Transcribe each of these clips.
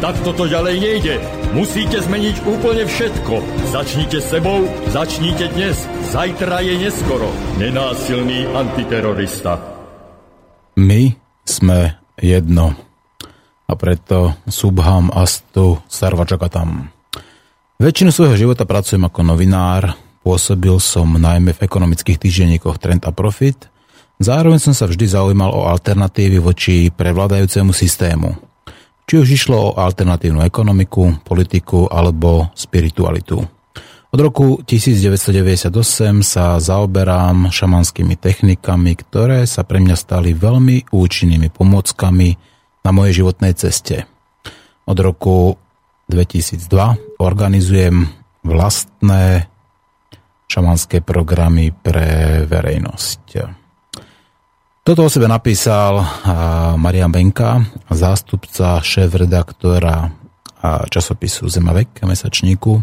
Tak toto ďalej nejde. Musíte zmeniť úplne všetko. Začnite sebou, začnite dnes. Zajtra je neskoro. Nenásilný antiterorista. My sme jedno. A preto Subham Astu Sarvačakatam. Väčšinu svojho života pracujem ako novinár, pôsobil som najmä v ekonomických týždenníkoch Trend a Profit, zároveň som sa vždy zaujímal o alternatívy voči prevládajúcemu systému. Či už išlo o alternatívnu ekonomiku, politiku alebo spiritualitu. Od roku 1998 sa zaoberám šamanskými technikami, ktoré sa pre mňa stali veľmi účinnými pomockami na mojej životnej ceste. Od roku 2002 organizujem vlastné šamanské programy pre verejnosť. Toto o sebe napísal Marian Benka, zástupca šéf-redaktora časopisu Zemavek, mesačníku,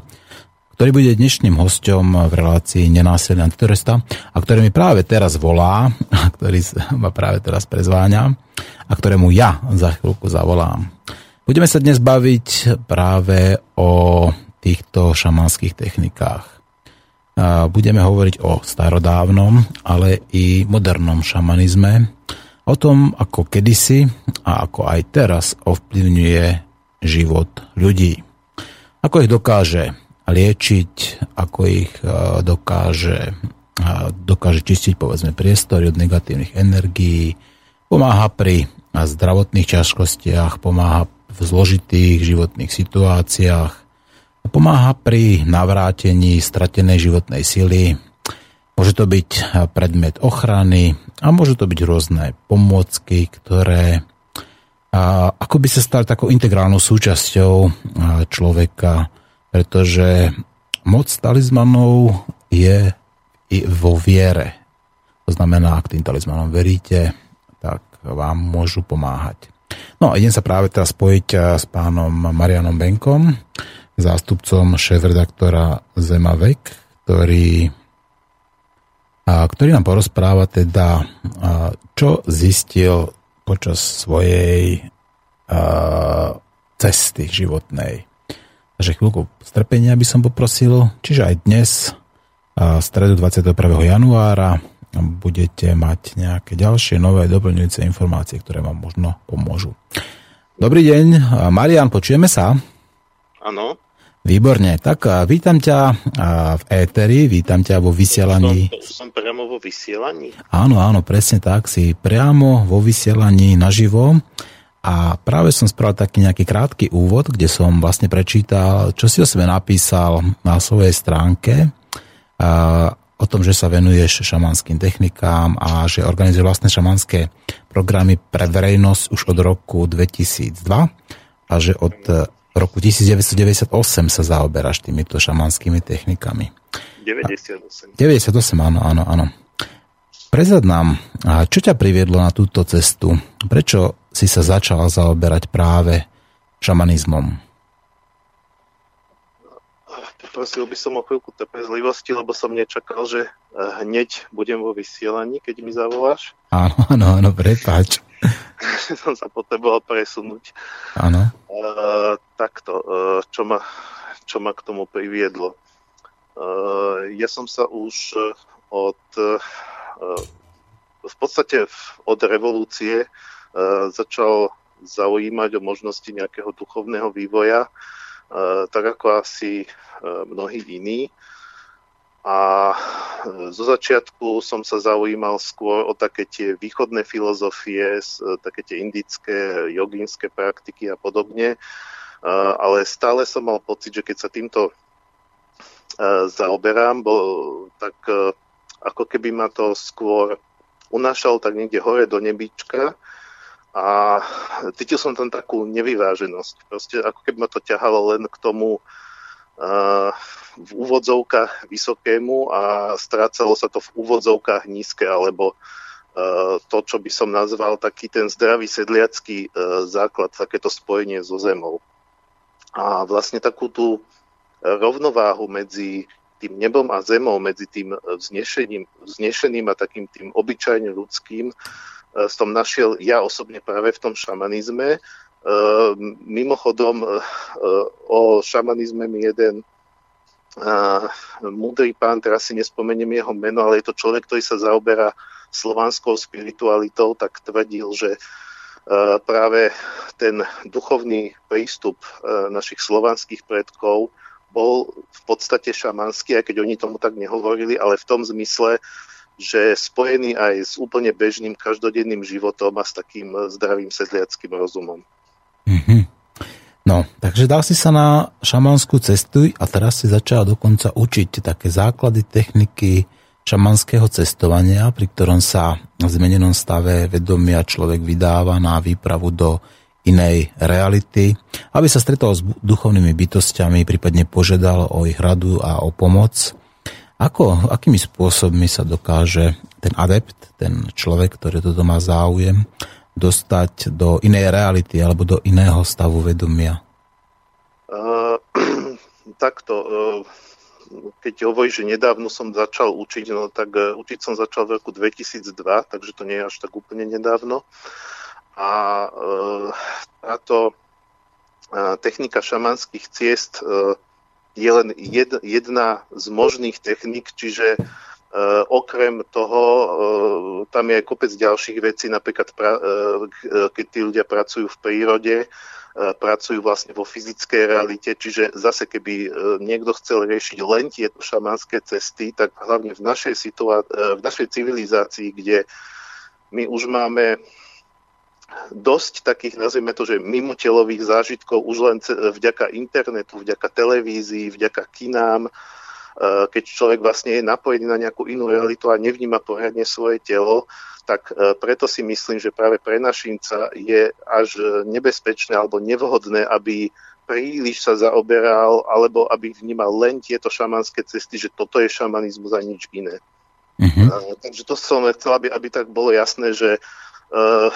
ktorý bude dnešným hosťom v relácii Nenásilný antiterorista a ktorý mi práve teraz volá, a ktorý ma práve teraz prezváňa a ktorému ja za chvíľku zavolám. Budeme sa dnes baviť práve o týchto šamanských technikách. Budeme hovoriť o starodávnom, ale i modernom šamanizme, o tom, ako kedysi a ako aj teraz ovplyvňuje život ľudí. Ako ich dokáže liečiť, ako ich dokáže, dokáže čistiť povedzme priestory od negatívnych energií, pomáha pri zdravotných ťažkostiach, pomáha v zložitých životných situáciách, Pomáha pri navrátení stratenej životnej sily. Môže to byť predmet ochrany a môžu to byť rôzne pomôcky, ktoré ako by sa stali takou integrálnou súčasťou človeka, pretože moc talizmanov je i vo viere. To znamená, ak tým talizmanom veríte, tak vám môžu pomáhať. No a idem sa práve teraz spojiť s pánom Marianom Benkom, zástupcom šéf-redaktora Zemavek, ktorý, ktorý nám porozpráva teda, čo zistil počas svojej cesty životnej. Takže chvíľku strpenia by som poprosil. Čiže aj dnes, a, stredu 21. januára, budete mať nejaké ďalšie nové doplňujúce informácie, ktoré vám možno pomôžu. Dobrý deň, Marian, počujeme sa? Áno. Výborne, tak vítam ťa v éteri, vítam ťa vo vysielaní. Som, som priamo vo vysielaní? Áno, áno, presne tak, si priamo vo vysielaní naživo. A práve som spravil taký nejaký krátky úvod, kde som vlastne prečítal, čo si o sebe napísal na svojej stránke o tom, že sa venuješ šamanským technikám a že organizuje vlastné šamanské programy pre verejnosť už od roku 2002 a že od roku 1998 sa zaoberáš týmito šamanskými technikami. 98. 98, áno, áno, áno. Prezad nám, čo ťa priviedlo na túto cestu? Prečo si sa začala zaoberať práve šamanizmom? Poprosil by som o chvíľku trpezlivosti, lebo som nečakal, že eh, hneď budem vo vysielaní, keď mi zavoláš. Áno, áno, áno, prepáč. som sa potreboval presunúť. Áno. Uh, takto, uh, čo, ma, čo ma k tomu priviedlo. Uh, ja som sa už od uh, v podstate od revolúcie uh, začal zaujímať o možnosti nejakého duchovného vývoja, uh, tak ako asi uh, mnohí iní. A e, zo začiatku som sa zaujímal skôr o také tie východné filozofie, e, také tie indické, jogínske praktiky a podobne. E, ale stále som mal pocit, že keď sa týmto zaoberám, bo, tak ako keby ma to skôr unášal tak niekde hore do nebička a cítil som tam takú nevyváženosť. Proste ako keby ma to ťahalo len k tomu v úvodzovkách vysokému a strácalo sa to v úvodzovkách nízke, alebo to, čo by som nazval taký ten zdravý sedliacký základ, takéto spojenie so zemou. A vlastne takú tú rovnováhu medzi tým nebom a zemou, medzi tým vznešením, vznešeným a takým tým obyčajne ľudským, som našiel ja osobne práve v tom šamanizme. Mimochodom, o šamanizme mi jeden múdry pán, teraz si nespomeniem jeho meno, ale je to človek, ktorý sa zaoberá slovanskou spiritualitou, tak tvrdil, že práve ten duchovný prístup našich slovanských predkov bol v podstate šamanský, aj keď oni tomu tak nehovorili, ale v tom zmysle, že spojený aj s úplne bežným každodenným životom a s takým zdravým sedliackým rozumom. Mm-hmm. No, takže dal si sa na šamanskú cestu a teraz si začal dokonca učiť také základy techniky šamanského cestovania, pri ktorom sa v zmenenom stave vedomia človek vydáva na výpravu do inej reality, aby sa stretol s duchovnými bytostiami, prípadne požiadal o ich radu a o pomoc. Ako, akými spôsobmi sa dokáže ten adept, ten človek, ktorý toto má záujem, dostať do inej reality alebo do iného stavu vedomia? Uh, takto, uh, keď hovoríš, že nedávno som začal učiť, no tak uh, učiť som začal v roku 2002, takže to nie je až tak úplne nedávno. A uh, táto uh, technika šamanských ciest uh, je len jed, jedna z možných technik, čiže Uh, okrem toho, uh, tam je aj kopec ďalších vecí, napríklad uh, keď tí ľudia pracujú v prírode, pracujú vlastne vo fyzickej realite, čiže zase keby niekto chcel riešiť len tieto šamanské cesty, tak hlavne v našej, situá- v našej civilizácii, kde my už máme dosť takých, nazvime to, že mimotelových zážitkov už len vďaka internetu, vďaka televízii, vďaka kinám, Eh, keď človek vlastne je napojený na nejakú inú realitu a nevníma poriadne svoje telo, tak eh, preto si myslím, že práve pre našinca je až nebezpečné alebo nevhodné, aby príliš sa zaoberal alebo aby vnímal len tieto šamanské cesty, že toto je šamanizmus a nič iné. Uh-huh. Uh, takže to som chcel, aby, aby tak bolo jasné, že uh,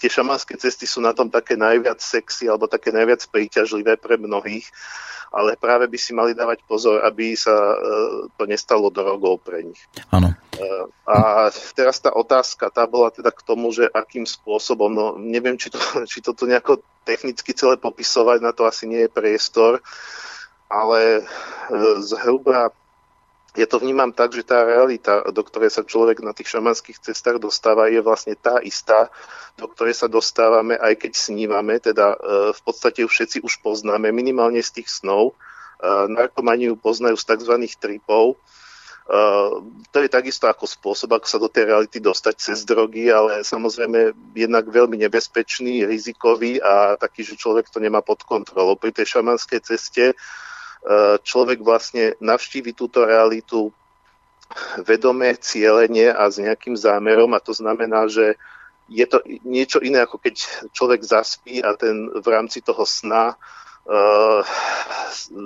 tie šamanské cesty sú na tom také najviac sexy alebo také najviac príťažlivé pre mnohých ale práve by si mali dávať pozor, aby sa e, to nestalo drogou pre nich. Áno. A teraz tá otázka, tá bola teda k tomu, že akým spôsobom, no neviem, či, to, či toto nejako technicky celé popisovať, na to asi nie je priestor, ale zhruba ja to vnímam tak, že tá realita, do ktorej sa človek na tých šamanských cestách dostáva, je vlastne tá istá, do ktorej sa dostávame, aj keď snívame, teda e, v podstate všetci už poznáme, minimálne z tých snov. E, narkomani ju poznajú z tzv. tripov. E, to je takisto ako spôsob, ako sa do tej reality dostať cez drogy, ale samozrejme jednak veľmi nebezpečný, rizikový a taký, že človek to nemá pod kontrolou. Pri tej šamanskej ceste E, človek vlastne navštívi túto realitu vedomé, cieľenie a s nejakým zámerom a to znamená, že je to niečo iné, ako keď človek zaspí a ten v rámci toho sna uh,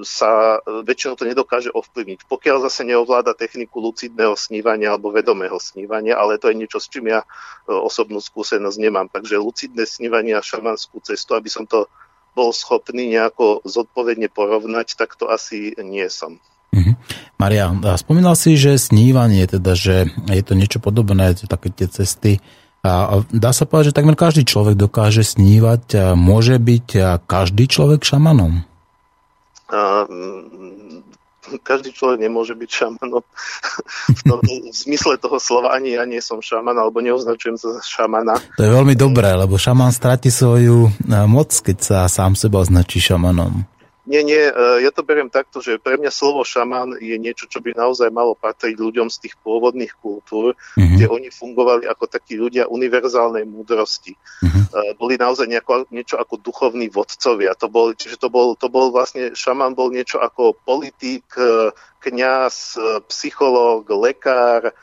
sa väčšinou to nedokáže ovplyvniť. Pokiaľ zase neovláda techniku lucidného snívania alebo vedomého snívania, ale to je niečo, s čím ja uh, osobnú skúsenosť nemám. Takže lucidné snívanie a šamanskú cestu, aby som to bol schopný nejako zodpovedne porovnať, tak to asi nie som. Mm-hmm. Maria, spomínal si, že snívanie, teda, že je to niečo podobné, také tie cesty. A dá sa povedať, že takmer každý človek dokáže snívať. Môže byť každý človek šamanom? A, každý človek nemôže byť šamanom. v, tom, v zmysle toho slova ani ja nie som šaman, alebo neoznačujem sa za šamana. To je veľmi dobré, lebo šaman stratí svoju eh, moc, keď sa sám seba označí šamanom. Nie, nie, e, ja to beriem takto, že pre mňa slovo šaman je niečo, čo by naozaj malo patriť ľuďom z tých pôvodných kultúr, mm-hmm. kde oni fungovali ako takí ľudia univerzálnej múdrosti. Mm-hmm. Boli naozaj nejako, niečo ako duchovní vodcovia. To bol, čiže to bol, to bol vlastne, šaman bol niečo ako politik, e, kňaz, psychológ, lekár,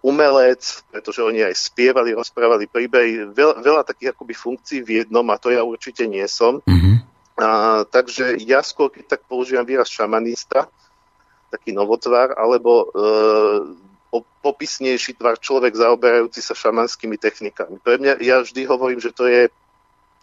umelec, pretože oni aj spievali, rozprávali príbehy, veľa, veľa takých akoby funkcií v jednom a to ja určite nie som. Mm-hmm A, takže ja skôr, keď tak používam výraz šamanista, taký novotvar, alebo e, popisnejší tvar človek zaoberajúci sa šamanskými technikami. Pre mňa, ja vždy hovorím, že to je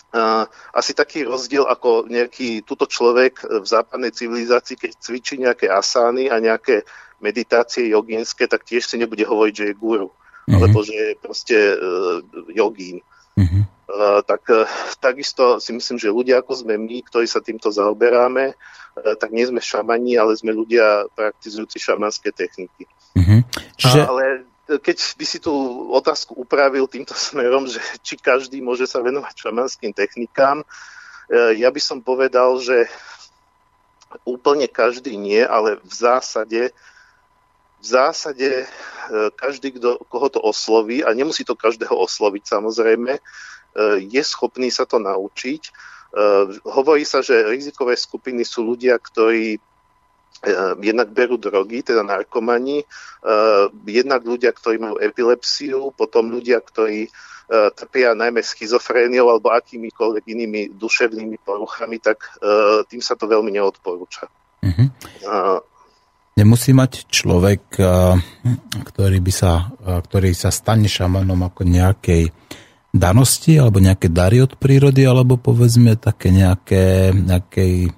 Uh, asi taký rozdiel ako nejaký tuto človek v západnej civilizácii, keď cvičí nejaké asány a nejaké meditácie jogínske, tak tiež si nebude hovoriť, že je guru, mm-hmm. alebo že je proste uh, jogín. Mm-hmm. Uh, tak uh, takisto si myslím, že ľudia ako sme my, ktorí sa týmto zaoberáme, uh, tak nie sme šamani, ale sme ľudia praktizujúci šamanské techniky. Mm-hmm. Čiže... Ale keď by si tú otázku upravil týmto smerom, že či každý môže sa venovať šamanským technikám, ja by som povedal, že úplne každý nie, ale v zásade v zásade každý, kdo, koho to osloví, a nemusí to každého osloviť samozrejme, je schopný sa to naučiť. Hovorí sa, že rizikové skupiny sú ľudia, ktorí Ehm, jednak berú drogy, teda narkomani, jednak ľudia, ktorí majú epilepsiu, potom ľudia, ktorí trpia najmä schizofréniou alebo akýmikoľvek inými duševnými poruchami, tak tým sa to veľmi neodporúča. Mm-hmm. Nemusí mať človek, ktorý, by sa, ktorý sa stane šamanom ako nejakej danosti alebo nejaké dary od prírody, alebo povedzme také nejaké, nejakej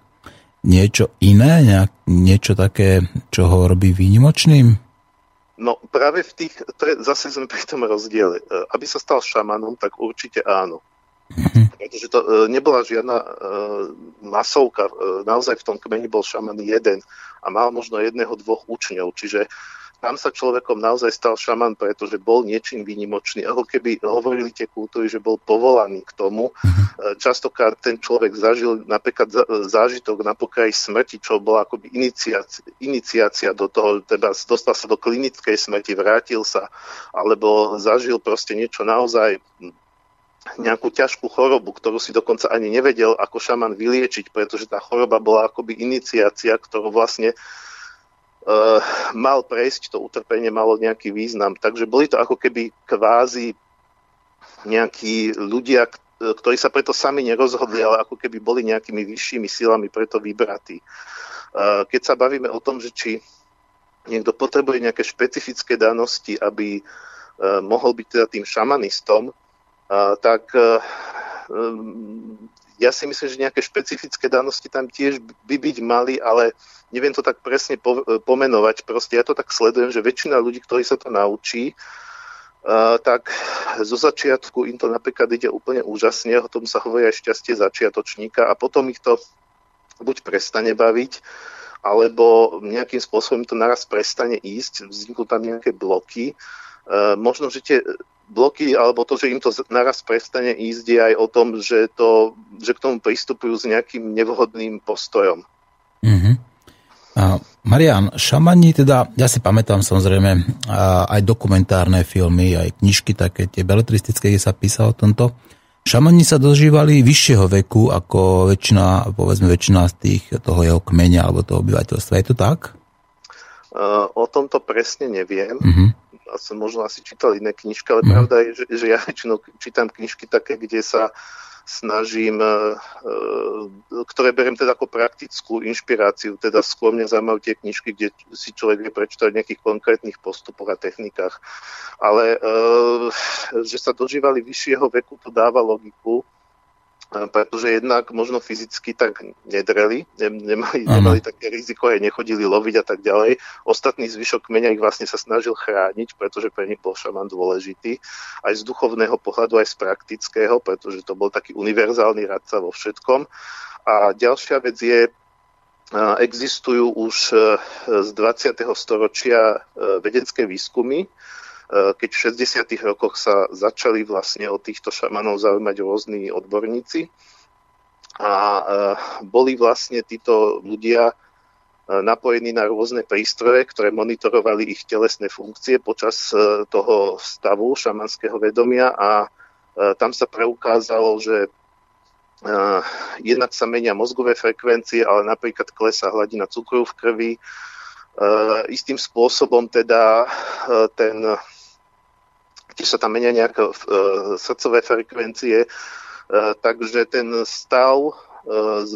niečo iné, nejak, niečo také, čo ho robí výnimočným? No práve v tých, je, zase sme pri tom rozdiele. E, aby sa stal šamanom, tak určite áno. Mm-hmm. Pretože to e, nebola žiadna e, masovka. E, naozaj v tom kmeni bol šaman jeden a mal možno jedného, dvoch učňov. Čiže tam sa človekom naozaj stal šaman, pretože bol niečím výnimočný. Ako keby hovorili tie kultúry, že bol povolaný k tomu. Mhm. Častokrát ten človek zažil napríklad zážitok na pokraji smrti, čo bola akoby iniciácia, iniciácia do toho, teda dostal sa do klinickej smrti, vrátil sa, alebo zažil proste niečo naozaj nejakú ťažkú chorobu, ktorú si dokonca ani nevedel ako šaman vyliečiť, pretože tá choroba bola akoby iniciácia, ktorú vlastne uh, mal prejsť, to utrpenie malo nejaký význam. Takže boli to ako keby kvázi nejakí ľudia, ktorí sa preto sami nerozhodli, ale ako keby boli nejakými vyššími silami preto vybratí. Uh, keď sa bavíme o tom, že či niekto potrebuje nejaké špecifické danosti, aby uh, mohol byť teda tým šamanistom, uh, tak ja si myslím, že nejaké špecifické danosti tam tiež by byť mali, ale neviem to tak presne po, pomenovať. Proste ja to tak sledujem, že väčšina ľudí, ktorí sa to naučí, Uh, tak zo začiatku im to napríklad ide úplne úžasne, o tom sa hovorí aj šťastie začiatočníka a potom ich to buď prestane baviť, alebo nejakým spôsobom to naraz prestane ísť, vzniknú tam nejaké bloky. Uh, možno, že tie bloky, alebo to, že im to naraz prestane ísť, je aj o tom, že, to, že k tomu pristupujú s nejakým nevhodným postojom. Mm-hmm. A Marian, šamani, teda, ja si pamätám samozrejme aj dokumentárne filmy, aj knižky také, tie beletristické, kde sa písalo o tomto. Šamani sa dožívali vyššieho veku ako väčšina, povedzme väčšina z tých, toho jeho kmeňa alebo toho obyvateľstva. Je to tak? Uh, o tomto presne neviem. Uh-huh som možno asi čítal iné knižky, ale mm. pravda je, že, že ja väčšinou čítam knižky také, kde sa snažím, e, e, ktoré beriem teda ako praktickú inšpiráciu, teda skôr mňa zaujímajú tie knižky, kde si človek vie prečítať o nejakých konkrétnych postupoch a technikách. Ale e, že sa dožívali vyššieho veku, to dáva logiku, pretože jednak možno fyzicky tak nedreli, nemali, nemali také riziko, aj nechodili loviť a tak ďalej. Ostatný zvyšok kmeňa ich vlastne sa snažil chrániť, pretože pre nich bol šaman dôležitý, aj z duchovného pohľadu, aj z praktického, pretože to bol taký univerzálny radca vo všetkom. A ďalšia vec je, existujú už e, z 20. storočia e, vedecké výskumy, Eh, keď v 60. rokoch sa začali vlastne o týchto šamanov zaujímať rôzni odborníci a eh, boli vlastne títo ľudia eh, napojení na rôzne prístroje, ktoré monitorovali ich telesné funkcie počas toho stavu šamanského vedomia a tam sa preukázalo, že jednak sa menia mozgové frekvencie, ale napríklad klesá hladina cukru v krvi. Istým spôsobom teda ten tiež sa tam menia nejaké uh, srdcové frekvencie, uh, takže ten stav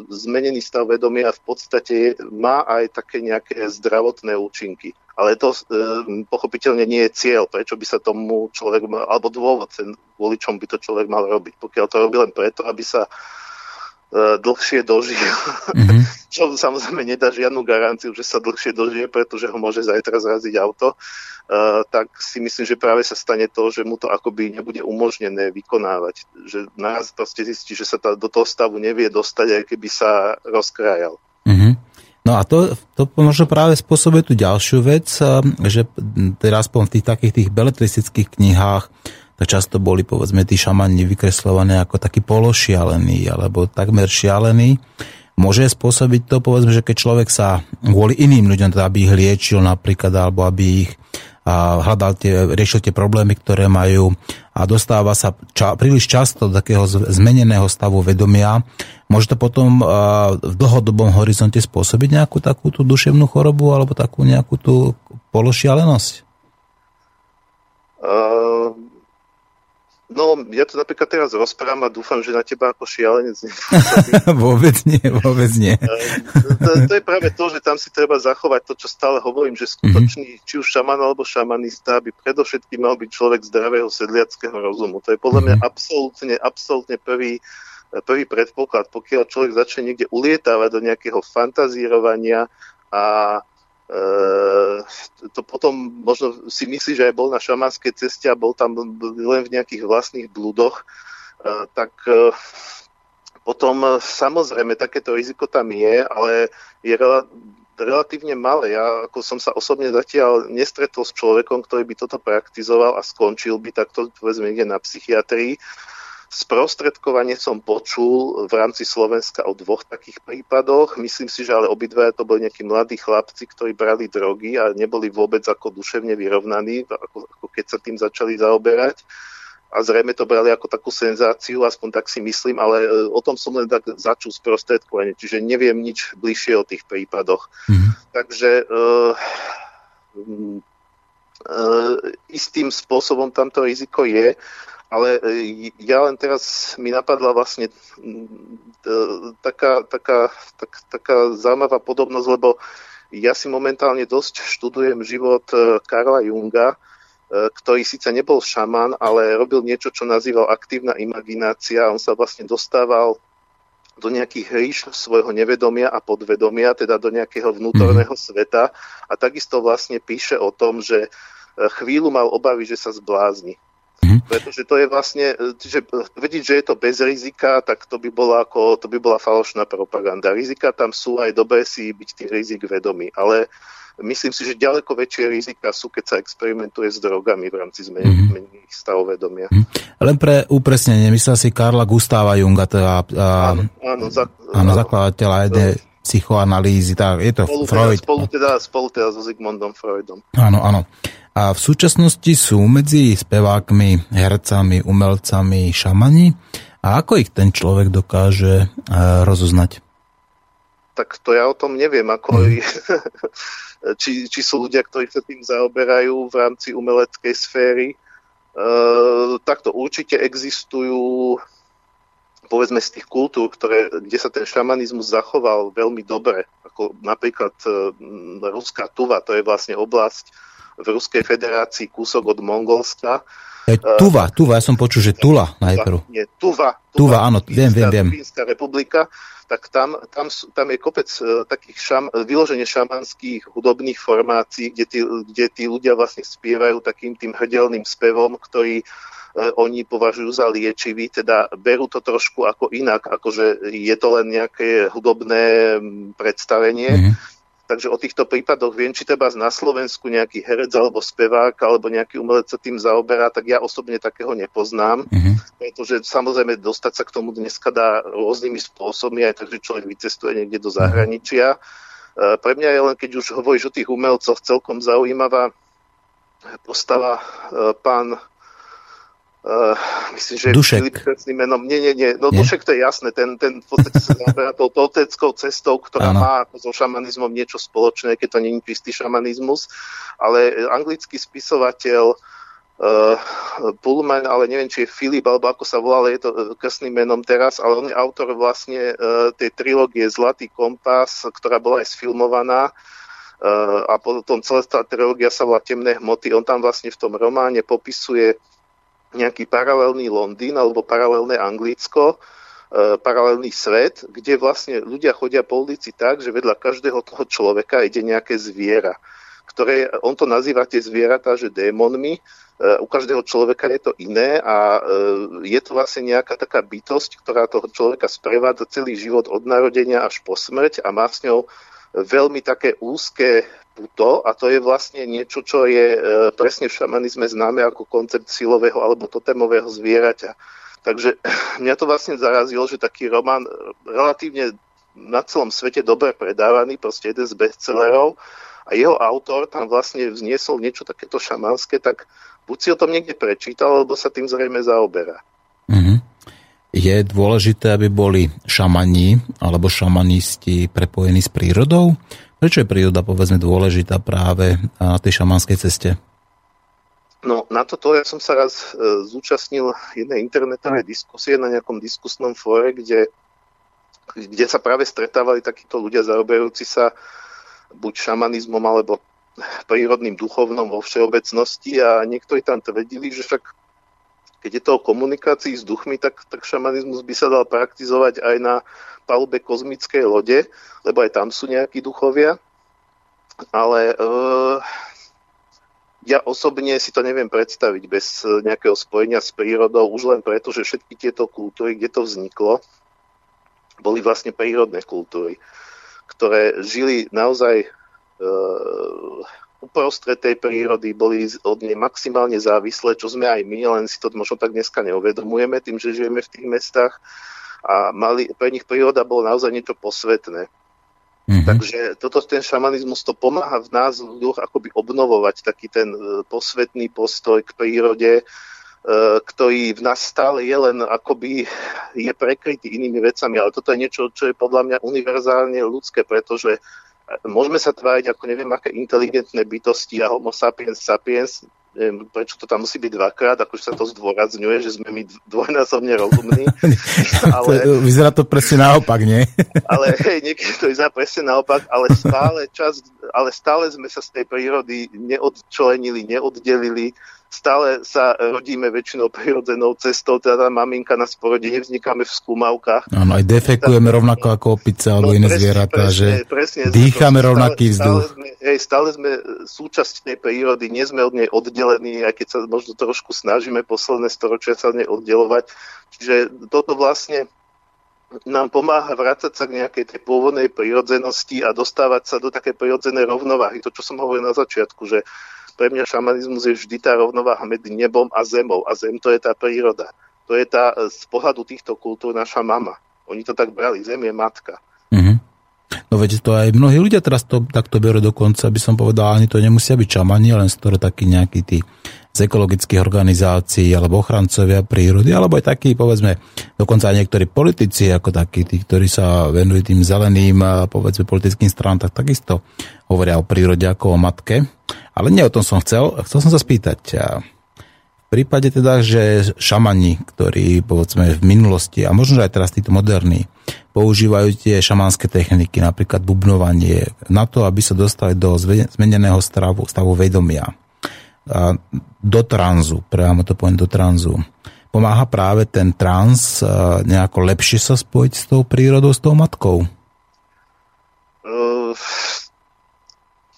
zmenený stav vedomia v podstate má aj také nejaké zdravotné účinky. Ale to pochopiteľne nie je cieľ, prečo by sa tomu človek mal, alebo dôvod, kvôli čom by to človek mal robiť. Pokiaľ to robí len preto, aby sa E, dlhšie dožije. Mm-hmm. Čo samozrejme nedá žiadnu garanciu, že sa dlhšie dožije, pretože ho môže zajtra zraziť auto. Uh, tak si myslím, že práve sa stane to, že mu to akoby nebude umožnené vykonávať. Že nás proste zistí, že sa tá, do toho stavu nevie dostať, aj keby sa rozkrájal. Mm-hmm. No a to, to možno práve spôsobuje tú ďalšiu vec, že teraz v tých takých tých beletristických knihách tak často boli povedzme tí šamani vykreslované ako takí pološialení alebo takmer šialení. Môže spôsobiť to, povedzme, že keď človek sa kvôli iným ľuďom, teda aby ich liečil napríklad, alebo aby ich a hľadal tie, riešil tie problémy, ktoré majú a dostáva sa ča, príliš často do takého zmeneného stavu vedomia, môže to potom a, v dlhodobom horizonte spôsobiť nejakú takú tú duševnú chorobu alebo takú nejakú tú pološialenosť? Uh, No, ja to napríklad teraz rozprávam a dúfam, že na teba ako šialenec Vôbec nie, vôbec nie. to, to je práve to, že tam si treba zachovať to, čo stále hovorím, že skutočný, mm-hmm. či už šaman alebo šamanista, by predovšetkým mal byť človek zdravého sedliackého rozumu. To je podľa mňa mm-hmm. absolútne, absolútne prvý, prvý predpoklad. Pokiaľ človek začne niekde ulietávať do nejakého fantazírovania a Eh, to potom možno si myslí, že aj bol na šamanskej ceste a bol tam len v nejakých vlastných blúdoch, eh, tak eh, potom samozrejme takéto riziko tam je, ale je relatívne malé. Ja ako som sa osobne zatiaľ nestretol s človekom, ktorý by toto praktizoval a skončil by takto povedzme niekde na psychiatrii. Sprostredkovanie som počul v rámci Slovenska o dvoch takých prípadoch. Myslím si, že ale obidva to boli nejakí mladí chlapci, ktorí brali drogy a neboli vôbec ako duševne vyrovnaní, ako, ako keď sa tým začali zaoberať. A zrejme to brali ako takú senzáciu, aspoň tak si myslím, ale e, o tom som len tak začul sprostredkovanie, čiže neviem nič bližšie o tých prípadoch. Mm-hmm. Takže uh, uh, istým spôsobom tamto riziko je. Ale e, ja len teraz mi napadla vlastne e, taká, taká, tak, taká zaujímavá podobnosť, lebo ja si momentálne dosť študujem život e, Karla Junga, ktorý síce nebol šaman, ale robil niečo, čo nazýval aktívna imaginácia. On sa vlastne dostával do nejakých ríš svojho nevedomia a podvedomia, teda do nejakého vnútorného mm-hmm. sveta a takisto vlastne píše o tom, že chvíľu mal obavy, že sa zblázni. Mm-hmm. Pretože to je vlastne, že vedieť, že je to bez rizika, tak to by bola, ako, to by bola falošná propaganda. Rizika tam sú aj dobre si byť tých rizik vedomý, ale myslím si, že ďaleko väčšie rizika sú, keď sa experimentuje s drogami v rámci zmenených mm-hmm. stavov vedomia. Mm-hmm. Len pre upresnenie, myslel si Karla Gustava Junga, teda, a, áno, áno, za, áno, zakladateľa jednej psychoanalýzy, tak je to spolu Freud. Teda, spolu, teda, spolu teda so Zigmundom Freudom. Áno, áno. A v súčasnosti sú medzi spevákmi, hercami, umelcami šamani. A ako ich ten človek dokáže uh, rozoznať? Tak to ja o tom neviem, ako mm. či, či sú ľudia, ktorí sa tým zaoberajú v rámci umeleckej sféry. Uh, takto určite existujú povedzme z tých kultúr, ktoré, kde sa ten šamanizmus zachoval veľmi dobre, ako napríklad uh, ruská tuva, to je vlastne oblasť, v Ruskej federácii kúsok od Mongolska. E, tuva, Tuva, ja som počul, že Tula najprv. Nie, Tuva. Tuva, tuva áno, viem, viem, viem. Fínska republika, tak tam, tam, tam je kopec uh, takých šam, vyloženie šamanských hudobných formácií, kde tí, kde tí ľudia vlastne spievajú takým tým hrdelným spevom, ktorý oni považujú za liečivý, teda berú to trošku ako inak, akože je to len nejaké hudobné predstavenie. Mm-hmm Takže o týchto prípadoch viem, či treba na Slovensku nejaký herec alebo spevák alebo nejaký umelec sa tým zaoberá, tak ja osobne takého nepoznám, mm-hmm. pretože samozrejme dostať sa k tomu dneska dá rôznymi spôsobmi, aj takže človek vycestuje niekde do zahraničia. E, pre mňa je len, keď už hovoríš o tých umelcoch, celkom zaujímavá postava e, pán Uh, myslím, že Dušek. Filip menom. Nie, nie, nie. No nie? Dušek to je jasné. Ten, ten v podstate sa zaoberá tou toteckou cestou, ktorá ano. má ako so šamanizmom niečo spoločné, keď to nie je čistý šamanizmus. Ale anglický spisovateľ uh, uh, Pullman, ale neviem, či je Filip, alebo ako sa volá, ale je to krstným menom teraz, ale on je autor vlastne uh, tej trilógie Zlatý kompas, ktorá bola aj sfilmovaná uh, a potom celá tá trilógia sa volá Temné hmoty. On tam vlastne v tom románe popisuje nejaký paralelný Londýn alebo paralelné Anglicko, paralelný svet, kde vlastne ľudia chodia po ulici tak, že vedľa každého toho človeka ide nejaké zviera ktoré, on to nazýva tie zvieratá, že démonmi, e, u každého človeka je to iné a e, je to vlastne nejaká taká bytosť, ktorá toho človeka sprevádza celý život od narodenia až po smrť a má s ňou veľmi také úzke puto a to je vlastne niečo, čo je e, presne v šamanizme známe ako koncept silového alebo totémového zvieraťa. Takže mňa to vlastne zarazilo, že taký román relatívne na celom svete dobre predávaný, proste jeden z bestsellerov, a jeho autor tam vlastne vzniesol niečo takéto šamanské, tak buď si o tom niekde prečítal, alebo sa tým zrejme zaoberá. Mm-hmm. Je dôležité, aby boli šamani alebo šamanisti prepojení s prírodou? Prečo je príroda, povedzme, dôležitá práve na tej šamanskej ceste? No, na toto ja som sa raz e, zúčastnil jednej internetovej diskusie na nejakom diskusnom fóre, kde, kde sa práve stretávali takíto ľudia zaoberajúci sa buď šamanizmom alebo prírodným duchovnom vo všeobecnosti a niektorí tam tvrdili, že však keď je to o komunikácii s duchmi, tak, tak šamanizmus by sa dal praktizovať aj na palube kozmickej lode, lebo aj tam sú nejakí duchovia. Ale e, ja osobne si to neviem predstaviť bez nejakého spojenia s prírodou, už len preto, že všetky tieto kultúry, kde to vzniklo, boli vlastne prírodné kultúry ktoré žili naozaj uh, uprostred tej prírody, boli od nej maximálne závislé, čo sme aj my, len si to možno tak dneska neuvedomujeme tým, že žijeme v tých mestách a mali, pre nich príroda bolo naozaj niečo posvetné. Mm-hmm. Takže toto, ten šamanizmus to pomáha v nás ľuďoch akoby obnovovať taký ten e, posvetný postoj k prírode, E, ktorý v nás stále je len akoby je prekrytý inými vecami, ale toto je niečo, čo je podľa mňa univerzálne ľudské, pretože môžeme sa tváriť ako neviem aké inteligentné bytosti a homo sapiens sapiens, neviem, prečo to tam musí byť dvakrát, akože sa to zdôrazňuje, že sme my dvojnásobne rozumní. ale, vyzerá to presne naopak, nie? ale hej, niekedy to vyzerá presne naopak, ale stále čas, ale stále sme sa z tej prírody neodčlenili, neoddelili stále sa rodíme väčšinou prirodzenou cestou, teda maminka nás porodí, nevznikáme v skúmavkách. Áno, aj defekujeme stále, rovnako ako opice alebo no, iné presne, zvieratá, presne, že presne, dýchame stále, rovnaký vzduch. Stále sme, hej, stále sme súčasť tej prírody, nie sme od nej oddelení, aj keď sa možno trošku snažíme posledné storočia sa od nej oddelovať. Čiže toto vlastne nám pomáha vrácať sa k nejakej tej pôvodnej prírodzenosti a dostávať sa do také prírodzenej rovnováhy. To, čo som hovoril na začiatku, že pre mňa šamanizmus je vždy tá rovnováha medzi nebom a zemou. A zem to je tá príroda. To je tá z pohľadu týchto kultúr naša mama. Oni to tak brali. Zem je matka. Mm-hmm. No veď to aj mnohí ľudia teraz to takto berú dokonca, by som povedal, ani to nemusia byť šamani, len skôr takí nejakí tí z ekologických organizácií alebo ochrancovia prírody, alebo aj takí, povedzme, dokonca aj niektorí politici, ako takí, tí, ktorí sa venujú tým zeleným, povedzme, politickým stranám, tak takisto hovoria o prírode ako o matke. Ale nie o tom som chcel. Chcel som sa spýtať, v prípade teda, že šamani, ktorí povedzme v minulosti a možno aj teraz títo moderní, používajú tie šamanské techniky, napríklad bubnovanie, na to, aby sa dostali do zmeneného stavu, stavu vedomia do tranzu, priamo to poviem do tranzu. Pomáha práve ten trans nejako lepšie sa spojiť s tou prírodou, s tou matkou? Uh,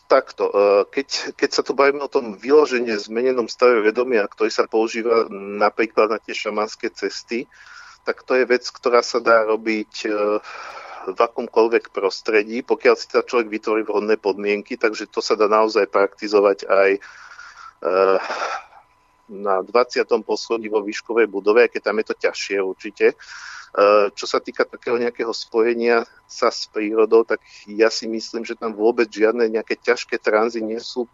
takto. Uh, keď, keď sa tu bavíme o tom vyloženie zmenenom stave vedomia, ktorý sa používa napríklad na tie šamanské cesty, tak to je vec, ktorá sa dá robiť uh, v akomkoľvek prostredí, pokiaľ si teda človek vytvorí vhodné podmienky, takže to sa dá naozaj praktizovať aj uh, na 20. poschodí vo výškovej budove, keď tam je to ťažšie určite. Eh, čo sa týka takého nejakého spojenia sa s prírodou, tak ja si myslím, že tam vôbec žiadne nejaké ťažké tranzy nie sú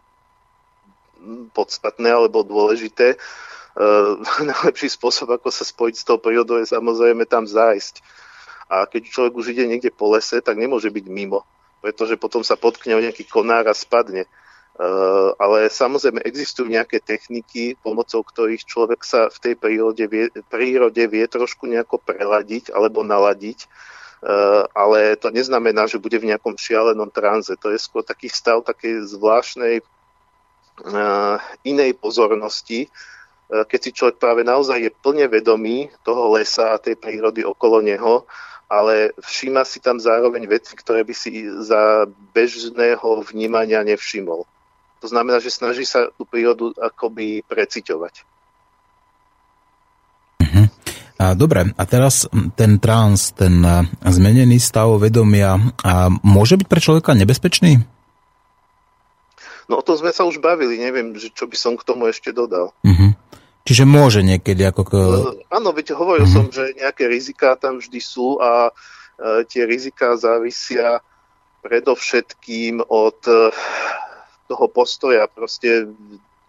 podstatné alebo dôležité. Uh, najlepší spôsob, ako sa spojiť s tou prírodou, je samozrejme tam zájsť. A keď človek už ide niekde po lese, tak nemôže byť mimo, pretože potom sa potkne o nejaký konár a spadne. Ale samozrejme existujú nejaké techniky, pomocou ktorých človek sa v tej prírode vie, prírode vie trošku nejako preladiť alebo naladiť, ale to neznamená, že bude v nejakom šialenom tranze. To je skôr taký stav takej zvláštnej inej pozornosti, keď si človek práve naozaj je plne vedomý toho lesa a tej prírody okolo neho, ale všíma si tam zároveň veci, ktoré by si za bežného vnímania nevšimol. To znamená, že snaží sa tú prírodu akoby preciťovať. A, dobre, a teraz ten trans, ten zmenený stav vedomia, a môže byť pre človeka nebezpečný? No o tom sme sa už bavili, neviem, že čo by som k tomu ešte dodal. Uh-huh. Čiže môže niekedy ako... K... Áno, veď hovoril uh-huh. som, že nejaké riziká tam vždy sú a e, tie riziká závisia predovšetkým od e, toho postoja. Proste,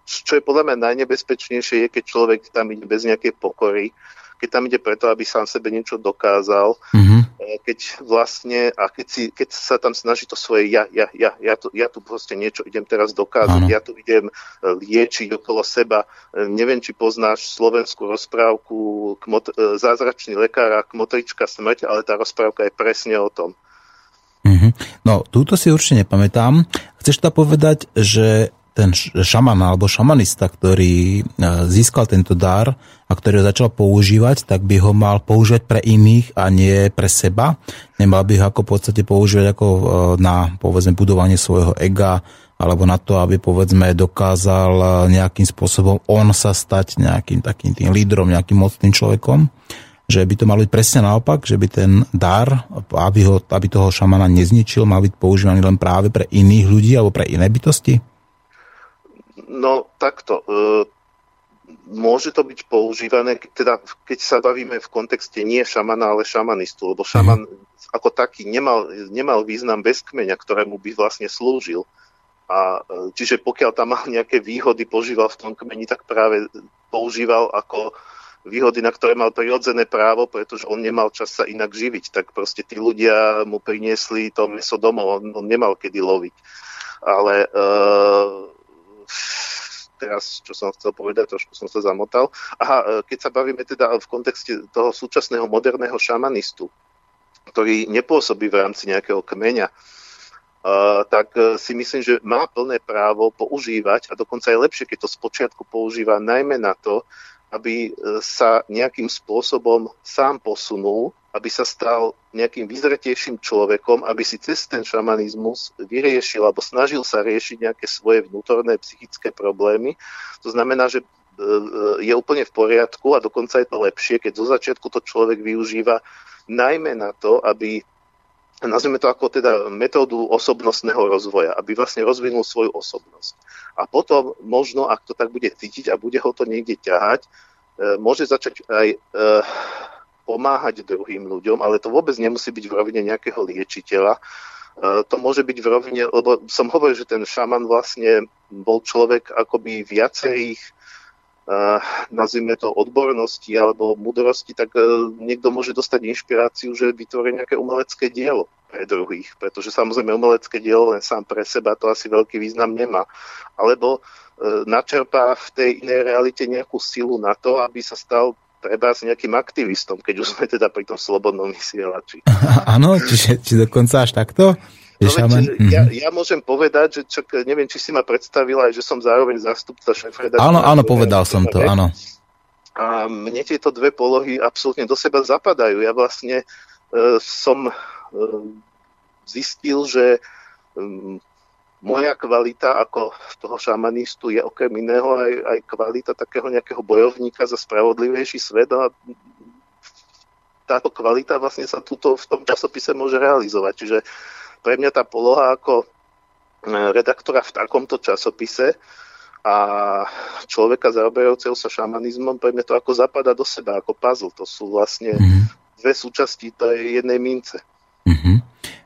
čo je podľa mňa najnebezpečnejšie, je, keď človek tam ide bez nejakej pokory keď tam ide preto, aby sám sebe niečo dokázal, mm-hmm. keď vlastne, a keď, si, keď sa tam snaží to svoje ja, ja, ja, ja tu, ja tu proste niečo idem teraz dokázať, ano. ja tu idem e, liečiť okolo seba. E, neviem, či poznáš slovenskú rozprávku kmot, Zázračný lekár a kmotrička smrť, ale tá rozprávka je presne o tom. No, túto si určite nepamätám. Chceš to povedať, že ten šaman alebo šamanista, ktorý e, získal tento dar a ktorý ho začal používať, tak by ho mal používať pre iných a nie pre seba. Nemal by ho ako v podstate používať ako e, na povedzme budovanie svojho ega alebo na to, aby povedzme dokázal e, nejakým spôsobom on sa stať nejakým takým tým lídrom, nejakým mocným človekom že by to malo byť presne naopak, že by ten dar, aby, ho, aby toho šamana nezničil, mal byť používaný len práve pre iných ľudí alebo pre iné bytosti? No takto. E, môže to byť používané, teda keď sa bavíme v kontexte nie šamana, ale šamanistu, lebo šaman mm. ako taký nemal, nemal význam bez kmeňa, ktorému by vlastne slúžil. A, e, čiže pokiaľ tam mal nejaké výhody, požíval v tom kmeni, tak práve používal ako výhody, na ktoré mal prirodzené právo, pretože on nemal čas sa inak živiť. Tak proste tí ľudia mu priniesli to meso domov, on, on nemal kedy loviť. Ale uh, teraz, čo som chcel povedať, trošku som sa zamotal. Aha, e, keď sa bavíme teda v kontexte toho súčasného moderného šamanistu, ktorý nepôsobí v rámci nejakého kmeňa, Uh, tak si myslím, že má plné právo používať a dokonca je lepšie, keď to spočiatku používa najmä na to, aby sa nejakým spôsobom sám posunul aby sa stal nejakým vyzretejším človekom, aby si cez ten šamanizmus vyriešil alebo snažil sa riešiť nejaké svoje vnútorné psychické problémy. To znamená, že e, e, je úplne v poriadku a dokonca je to lepšie, keď zo začiatku to človek využíva najmä na to, aby nazveme to ako teda metódu osobnostného rozvoja, aby vlastne rozvinul svoju osobnosť. A potom možno, ak to tak bude cítiť a bude ho to niekde ťahať, e, môže začať aj pomáhať druhým ľuďom, ale to vôbec nemusí byť v rovine nejakého liečiteľa. E, to môže byť v rovine, lebo som hovoril, že ten šaman vlastne bol človek akoby viacerých nazvime to odbornosti alebo mudrosti, tak uh, niekto môže dostať inšpiráciu, že vytvorí nejaké umelecké dielo pre druhých, pretože samozrejme umelecké dielo len sám pre seba to asi veľký význam nemá. Alebo uh, načerpá v tej inej realite nejakú silu na to, aby sa stal treba s nejakým aktivistom, keď už sme teda pri tom slobodnom vysielači. Áno, čiže či dokonca až takto? No, veď, ja, mhm. ja môžem povedať, že čak, neviem, či si ma predstavila, že som zároveň zástupca šéfreda. Áno, áno, povedal som to, áno. A mne tieto dve polohy absolútne do seba zapadajú. Ja vlastne e, som e, zistil, že e, moja kvalita ako toho šamanistu je okrem iného aj, aj kvalita takého nejakého bojovníka za spravodlivejší svet a táto kvalita vlastne sa tuto v tom časopise môže realizovať. Čiže pre mňa tá poloha ako e, redaktora v takomto časopise a človeka zaoberajúceho sa šamanizmom, pre mňa to ako zapada do seba, ako puzzle. To sú vlastne mm-hmm. dve súčasti tej jednej mince. Mm-hmm.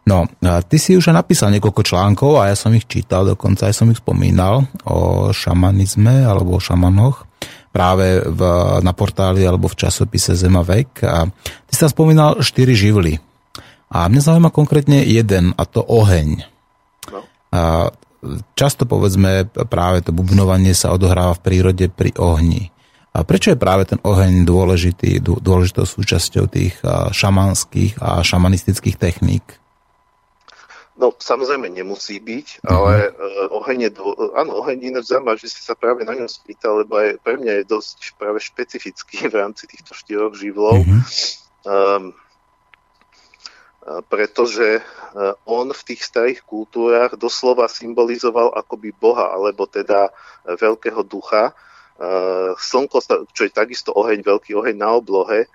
No, ty si už napísal niekoľko článkov a ja som ich čítal, dokonca aj som ich spomínal o šamanizme alebo o šamanoch práve v, na portáli alebo v časopise Zemavek a ty si tam spomínal štyri živly. A mňa zaujíma konkrétne jeden a to oheň. No. A často povedzme práve to bubnovanie sa odohráva v prírode pri ohni. A prečo je práve ten oheň dôležitý, dôležitou súčasťou tých šamanských a šamanistických techník? No, samozrejme nemusí byť, uh-huh. ale uh, oheň je, dô... áno, oheň ináč zaujímavé, že si sa práve na ňom spýtal, lebo aj pre mňa je dosť práve špecifický v rámci týchto štyroch živlov. Uh-huh. Um, pretože on v tých starých kultúrach doslova symbolizoval akoby Boha, alebo teda veľkého ducha. Slnko, čo je takisto oheň, veľký oheň na oblohe,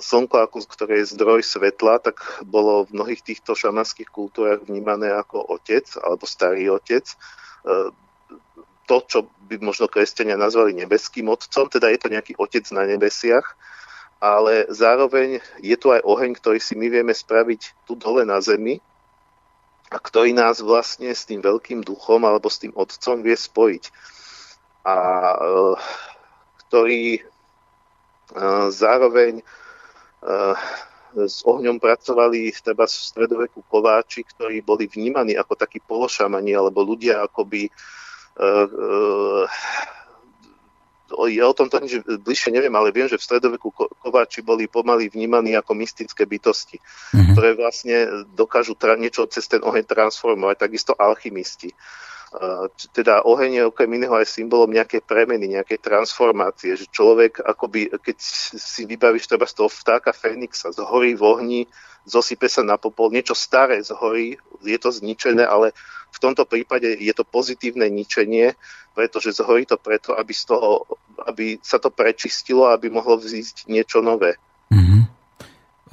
slnko, ako, ktoré je zdroj svetla, tak bolo v mnohých týchto šamanských kultúrach vnímané ako otec alebo starý otec. To, čo by možno kresťania nazvali nebeským otcom, teda je to nejaký otec na nebesiach, ale zároveň je tu aj oheň, ktorý si my vieme spraviť tu dole na zemi a ktorý nás vlastne s tým veľkým duchom alebo s tým otcom vie spojiť. A eh, ktorý Zároveň s ohňom pracovali treba v stredoveku kováči, ktorí boli vnímaní ako takí pološamani alebo ľudia akoby ja o tomto nič bližšie neviem, ale viem, že v stredoveku kováči boli pomaly vnímaní ako mystické bytosti, mm-hmm. ktoré vlastne dokážu tra- niečo cez ten oheň transformovať, takisto alchymisti. Teda oheň je okrem iného aj symbolom nejakej premeny, nejakej transformácie, že človek akoby, keď si vybavíš treba z toho vtáka Fénixa, zhorí v ohni, zosype sa na popol, niečo staré zhorí, je to zničené, ale v tomto prípade je to pozitívne ničenie, pretože zhorí to preto, aby, z toho, aby sa to prečistilo, aby mohlo vzísť niečo nové.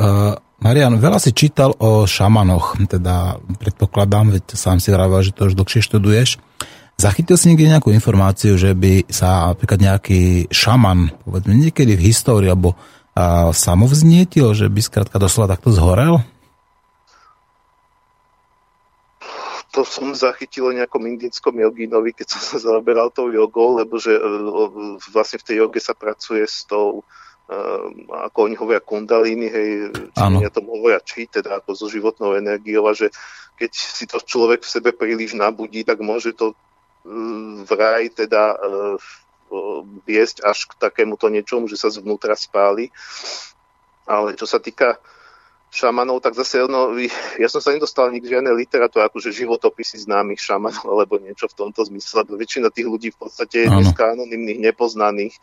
Uh, Marian, veľa si čítal o šamanoch, teda predpokladám, veď sám si vravel, že to už dlhšie študuješ. Zachytil si niekde nejakú informáciu, že by sa napríklad nejaký šaman, povedzme niekedy v histórii, alebo a, samovznietil, že by skrátka doslova takto zhorel? To som zachytil o nejakom indickom jogínovi, keď som sa zaoberal tou jogou, lebo že e, vlastne v tej joge sa pracuje s tou ako oni hovoria kundalíny, hej, ja tomu hovoria či, teda ako so životnou energiou a že keď si to človek v sebe príliš nabudí, tak môže to mm, vraj teda uh, viesť až k takémuto niečomu, že sa zvnútra spáli. Ale čo sa týka šamanov, tak zase no, ja som sa nedostal nikdy žiadne literatúre, akože životopisy známych šamanov alebo niečo v tomto zmysle. Väčšina tých ľudí v podstate je dneska anonimných, nepoznaných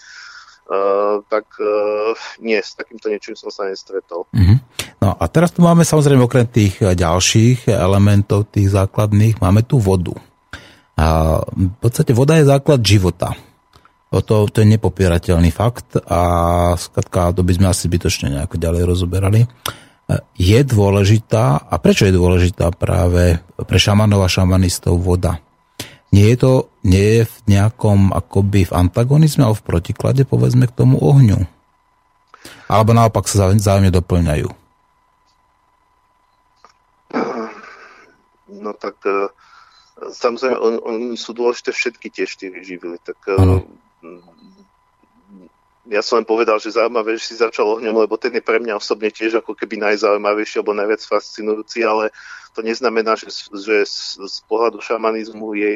Uh, tak uh, nie, s takýmto niečím som sa nestretol. Uh-huh. No a teraz tu máme samozrejme okrem tých ďalších elementov, tých základných, máme tu vodu. A v podstate voda je základ života. O to, to je nepopierateľný fakt a skratka, to by sme asi bytočne nejako ďalej rozoberali. Je dôležitá, a prečo je dôležitá práve pre šamanov a šamanistov voda? Nie je to nie je v nejakom akoby v antagonizme alebo v protiklade povedzme k tomu ohňu? Alebo naopak sa zájemne doplňajú? No tak e, samozrejme, on, oni sú dôležité všetky tie štyri živily. Tak ano. Ja som len povedal, že zaujímavé, že si začal ohňom, lebo ten je pre mňa osobne tiež ako keby najzaujímavejší alebo najviac fascinujúci, ale to neznamená, že, že z, pohľadu šamanizmu je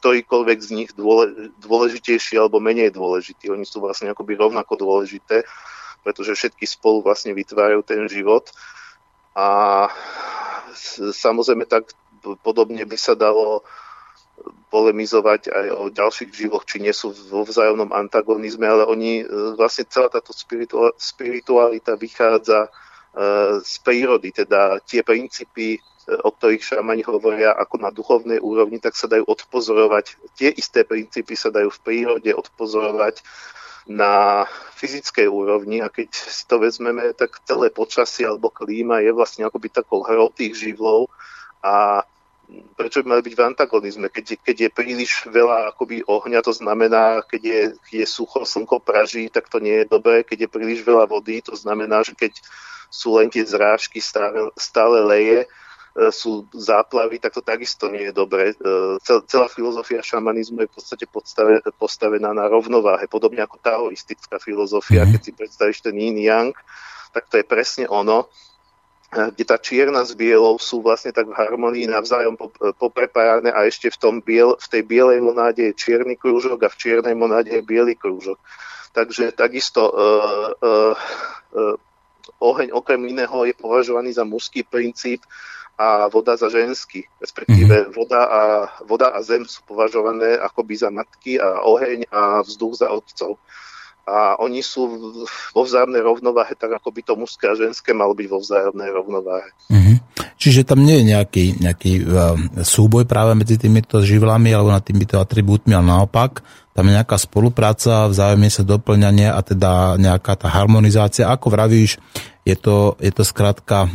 ktorýkoľvek z nich dôle, dôležitejší alebo menej dôležitý. Oni sú vlastne akoby rovnako dôležité, pretože všetky spolu vlastne vytvárajú ten život. A samozrejme tak podobne by sa dalo polemizovať aj o ďalších živoch, či nie sú vo vzájomnom antagonizme, ale oni vlastne celá táto spiritualita vychádza z prírody, teda tie princípy, e, o ktorých šamani hovoria ako na duchovnej úrovni, tak sa dajú odpozorovať. Tie isté princípy sa dajú v prírode odpozorovať na fyzickej úrovni a keď si to vezmeme, tak celé počasie alebo klíma je vlastne akoby takou hrou tých živlov a prečo by mali byť v antagonizme? Keď, keď je príliš veľa akoby ohňa, to znamená, keď je, je sucho, slnko praží, tak to nie je dobré. Keď je príliš veľa vody, to znamená, že keď sú len tie zrážky, stále, stále leje, e, sú záplavy, tak to takisto nie je dobré. E, celá filozofia šamanizmu je v podstate postavená na rovnováhe, podobne ako taoistická filozofia. Mm-hmm. Keď si predstavíš ten yin yang, tak to je presne ono. Kde tá čierna s bielou sú vlastne tak v harmonii navzájom poprepájane a ešte v, tom biel, v tej bielej monáde je čierny krúžok a v čiernej monáde je biely krúžok. Takže takisto uh, uh, uh, oheň okrem iného je považovaný za mužský princíp a voda za ženský. Respektíve mm-hmm. voda, a, voda a zem sú považované akoby za matky a oheň a vzduch za otcov a oni sú vo vzájomnej rovnováhe, tak ako by to mužské a ženské malo byť vo vzájomnej rovnováhe. Mm-hmm. Čiže tam nie je nejaký, nejaký uh, súboj práve medzi týmito živlami alebo nad týmito atribútmi, ale naopak, tam je nejaká spolupráca, vzájomne sa doplňanie a teda nejaká tá harmonizácia. Ako vravíš, je to, je to skrátka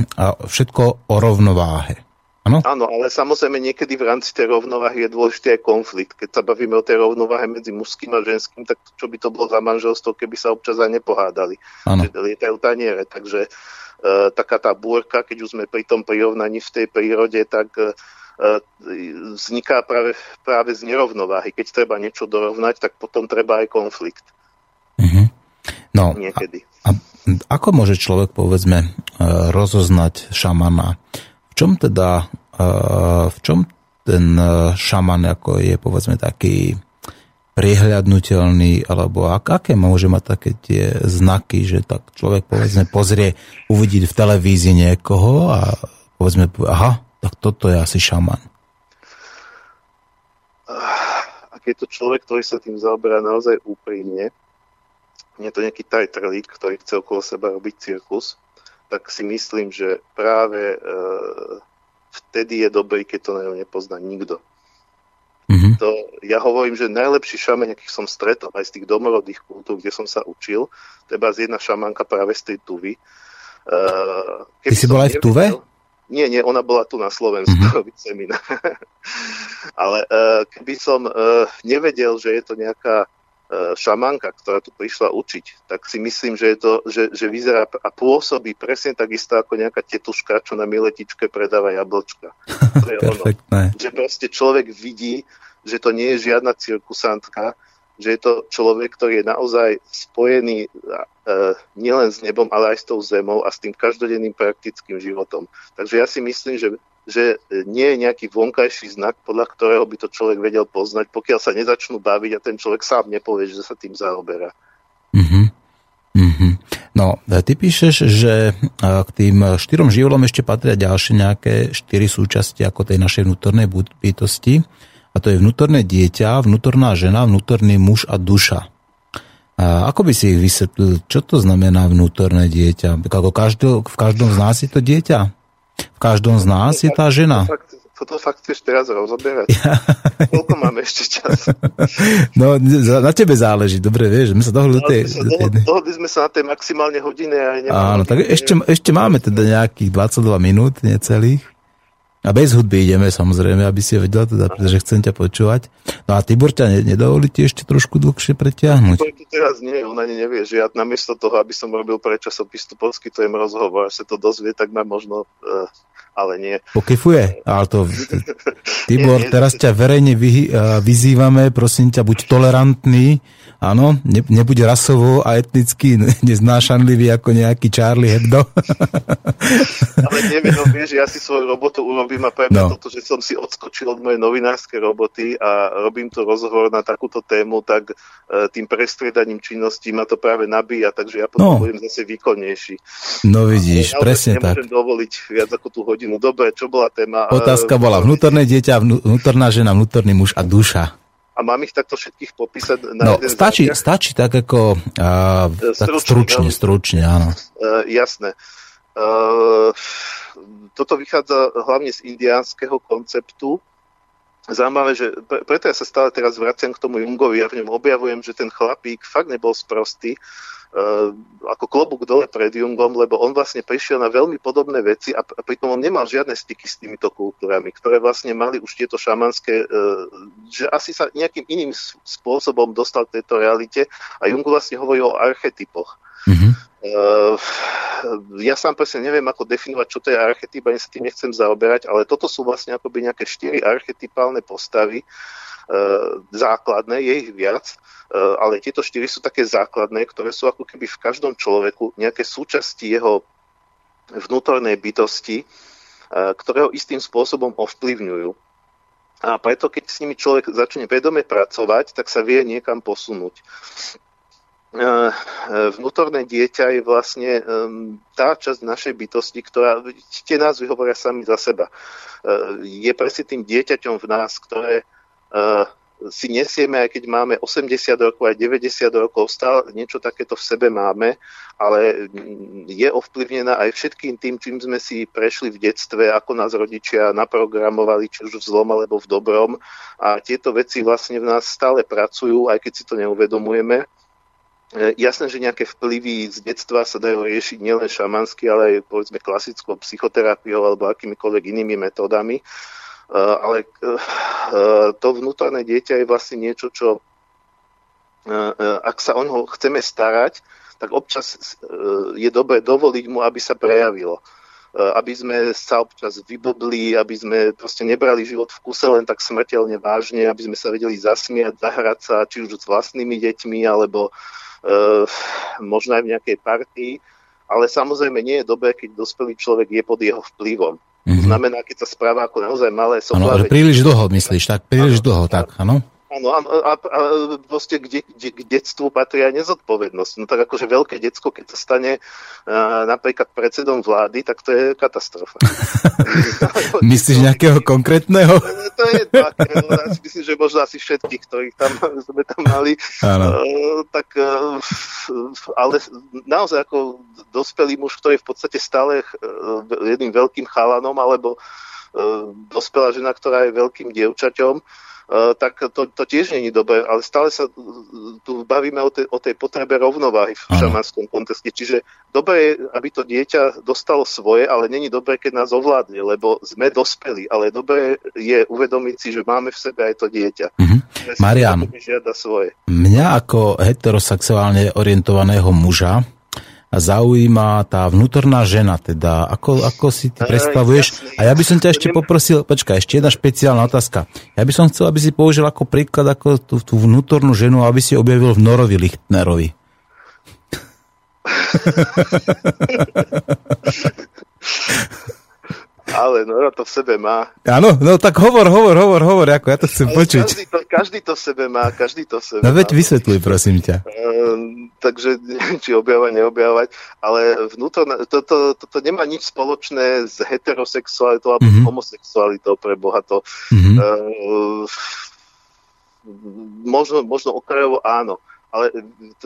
všetko o rovnováhe. Ano? Áno, ale samozrejme niekedy v rámci tej rovnováhy je dôležitý aj konflikt. Keď sa bavíme o tej rovnováhe medzi mužským a ženským, tak čo by to bolo za manželstvo, keby sa občas aj nepohádali. Ano. Lietajú taniere, takže e, taká tá búrka, keď už sme pri tom prirovnaní v tej prírode, tak e, vzniká práve, práve z nerovnováhy. Keď treba niečo dorovnať, tak potom treba aj konflikt. Mhm. No, Niekedy. A, a ako môže človek, povedzme, e, rozoznať šamana? Čom teda, v čom ten šaman ako je povedzme taký priehľadnutelný, alebo ak, aké môže mať také tie znaky, že tak človek povedzme pozrie, uvidí v televízii niekoho a povedzme, aha, tak toto je asi šaman. Ak je to človek, ktorý sa tým zaoberá naozaj úprimne, nie je to nejaký tajtrlík, ktorý chce okolo seba robiť cirkus, tak si myslím, že práve e, vtedy je dobrý, keď to nepozná nikto. Mm-hmm. To, ja hovorím, že najlepší šamen, akých som stretol aj z tých domorodých kultúr, kde som sa učil, treba z jedna šamanka práve z tej Tuvy. Uh, Ty si bola aj v Tuve? Nie, nie, ona bola tu na Slovensku mm-hmm. robiť seminár. Ale uh, keby som uh, nevedel, že je to nejaká E, šamanka, ktorá tu prišla učiť, tak si myslím, že, je to, že, že vyzerá a pôsobí presne takisto ako nejaká tetuška, čo na miletičke predáva jablčka. To je ono. Že proste človek vidí, že to nie je žiadna cirkusantka, že je to človek, ktorý je naozaj spojený uh, nielen s nebom, ale aj s tou zemou a s tým každodenným praktickým životom. Takže ja si myslím, že že nie je nejaký vonkajší znak, podľa ktorého by to človek vedel poznať, pokiaľ sa nezačnú baviť a ten človek sám nepovie, že sa tým zaoberá. Mm-hmm. Mm-hmm. No, ty píšeš, že e, k tým štyrom živlom ešte patria ďalšie nejaké štyri súčasti ako tej našej vnútornej bytosti. A to je vnútorné dieťa, vnútorná žena, vnútorný muž a duša. A ako by si ich vysvetlil, čo to znamená vnútorné dieťa? Ako každý, v každom z nás je to dieťa? V každom z nás je tá žena. Toto fakt chceš teraz rozoberať? Ja. Koľko máme ešte čas? No, na tebe záleží, dobre, vieš, my sa dohodli no, tej... Dohodli, dohodli sme sa na tej maximálne hodine. A Áno, tak ešte, ešte máme teda nejakých 22 minút, necelých. A bez hudby ideme samozrejme, aby si vedela teda, pretože chcem ťa počúvať. No a Tibor ťa nedovolí ti ešte trošku dlhšie preťahnuť? To teraz nie, on ani nevie, že ja namiesto toho, aby som robil pre časopis, tu poskytujem rozhovor, až sa to dozvie, tak ma možno, uh, ale nie. Pokyfuje, ale to... Tibor, nie, nie, teraz ťa verejne vy, uh, vyzývame, prosím ťa, buď tolerantný, Áno, ne, nebuď rasovo a etnicky neznášanlivý ako nejaký Charlie Hebdo. Ale neviem, no, vieš, ja si svoju robotu urobím a pre mňa no. toto, že som si odskočil od mojej novinárskej roboty a robím tu rozhovor na takúto tému, tak e, tým prestriedaním činností ma to práve nabíja, takže ja potom no. budem zase výkonnejší. No vidíš, ja presne tak. Nemôžem dovoliť viac ako tú hodinu. Dobre, čo bola téma? Otázka bola vnútorné dieťa, vnútorná žena, vnútorný muž a duša a mám ich takto všetkých popísať na no, jeden stačí, stačí tak ako uh, stručne, tak stručne, stručne, áno. Uh, jasné. Uh, toto vychádza hlavne z indiánskeho konceptu. Zaujímavé, že pre, preto ja sa stále teraz vraciam k tomu Jungovi, ja v ňom objavujem, že ten chlapík fakt nebol sprostý, uh, ako klobúk dole pred Jungom, lebo on vlastne prišiel na veľmi podobné veci a, pritom on nemal žiadne styky s týmito kultúrami, ktoré vlastne mali už tieto šamanské, uh, že asi sa nejakým iným spôsobom dostal k tejto realite a Jung vlastne hovorí o archetypoch. Mm-hmm. Ja sám presne neviem, ako definovať, čo to je archetyp, ani sa tým nechcem zaoberať, ale toto sú vlastne akoby nejaké štyri archetypálne postavy, základné, je ich viac, Eh, ale tieto štyri sú také základné, ktoré sú ako keby v každom človeku nejaké súčasti jeho vnútornej bytosti, ktoré ho istým spôsobom ovplyvňujú. A preto, keď s nimi človek začne vedome pracovať, tak sa vie niekam posunúť. Vnútorné dieťa je vlastne tá časť našej bytosti, ktorá, tie nás vyhovoria sami za seba. Je presne tým dieťaťom v nás, ktoré si nesieme, aj keď máme 80 rokov, aj 90 rokov, stále niečo takéto v sebe máme, ale je ovplyvnená aj všetkým tým, čím sme si prešli v detstve, ako nás rodičia naprogramovali, či už v zlom alebo v dobrom. A tieto veci vlastne v nás stále pracujú, aj keď si to neuvedomujeme. E, jasné, že nejaké vplyvy z detstva sa dajú riešiť nielen šamansky, ale aj povedzme klasickou psychoterapiou alebo akýmikoľvek inými metódami. Eh, ale eh, eh, to vnútorné dieťa je vlastne niečo, čo ak sa o ňo chceme starať, tak občas je dobre dovoliť mu, aby sa prejavilo. Aby sme sa občas vybobli, aby sme proste nebrali život v kuse len tak smrteľne vážne, aby sme sa vedeli zasmiať, zahrať sa, či už s vlastnými deťmi, alebo možno aj v nejakej partii. Ale samozrejme nie je dobré, keď dospelý človek je pod jeho vplyvom. Mm-hmm. To znamená, keď sa správa ako naozaj malé soplavé. Ano, príliš dlho myslíš, tak príliš ano, dlho, tak, áno? Áno, a, a, a proste k, de, de, k detstvu patrí aj nezodpovednosť. No tak akože veľké decko, keď sa stane uh, napríklad predsedom vlády, tak to je katastrofa. Myslíš nejakého konkrétneho? to je tak. No, ja si myslím, že možno asi všetkých, ktorých tam sme tam mali. Uh, tak, uh, ale naozaj ako dospelý muž, ktorý je v podstate stále uh, jedným veľkým chalanom, alebo uh, dospelá žena, ktorá je veľkým dievčaťom, tak to, to tiež není dobré, ale stále sa tu bavíme o, tej, o tej potrebe rovnováhy v šamanskom kontexte. Čiže dobre je, aby to dieťa dostalo svoje, ale není dobré, keď nás ovládne, lebo sme dospeli, ale dobre je uvedomiť si, že máme v sebe aj to dieťa. Mm-hmm. Marian, mňa ako heterosexuálne orientovaného muža zaujíma tá vnútorná žena, teda ako, ako si ty predstavuješ. A ja by som ťa ešte poprosil, počkaj, ešte jedna špeciálna otázka. Ja by som chcel, aby si použil ako príklad ako tú, tú vnútornú ženu, aby si objavil v Norovi Lichtnerovi. Ale no, to v sebe má. Áno, no tak hovor, hovor, hovor, hovor, ako ja to chcem Ale počuť. Každý to, každý to v sebe má, každý to v sebe No veď vysvetľuj, prosím ťa. Uh, takže či objavať, neobjavať, ale vnútorné, to, to, to, to nemá nič spoločné s heterosexualitou alebo mm-hmm. homosexualitou pre Boha. To, mm-hmm. uh, možno, možno okrajovo áno ale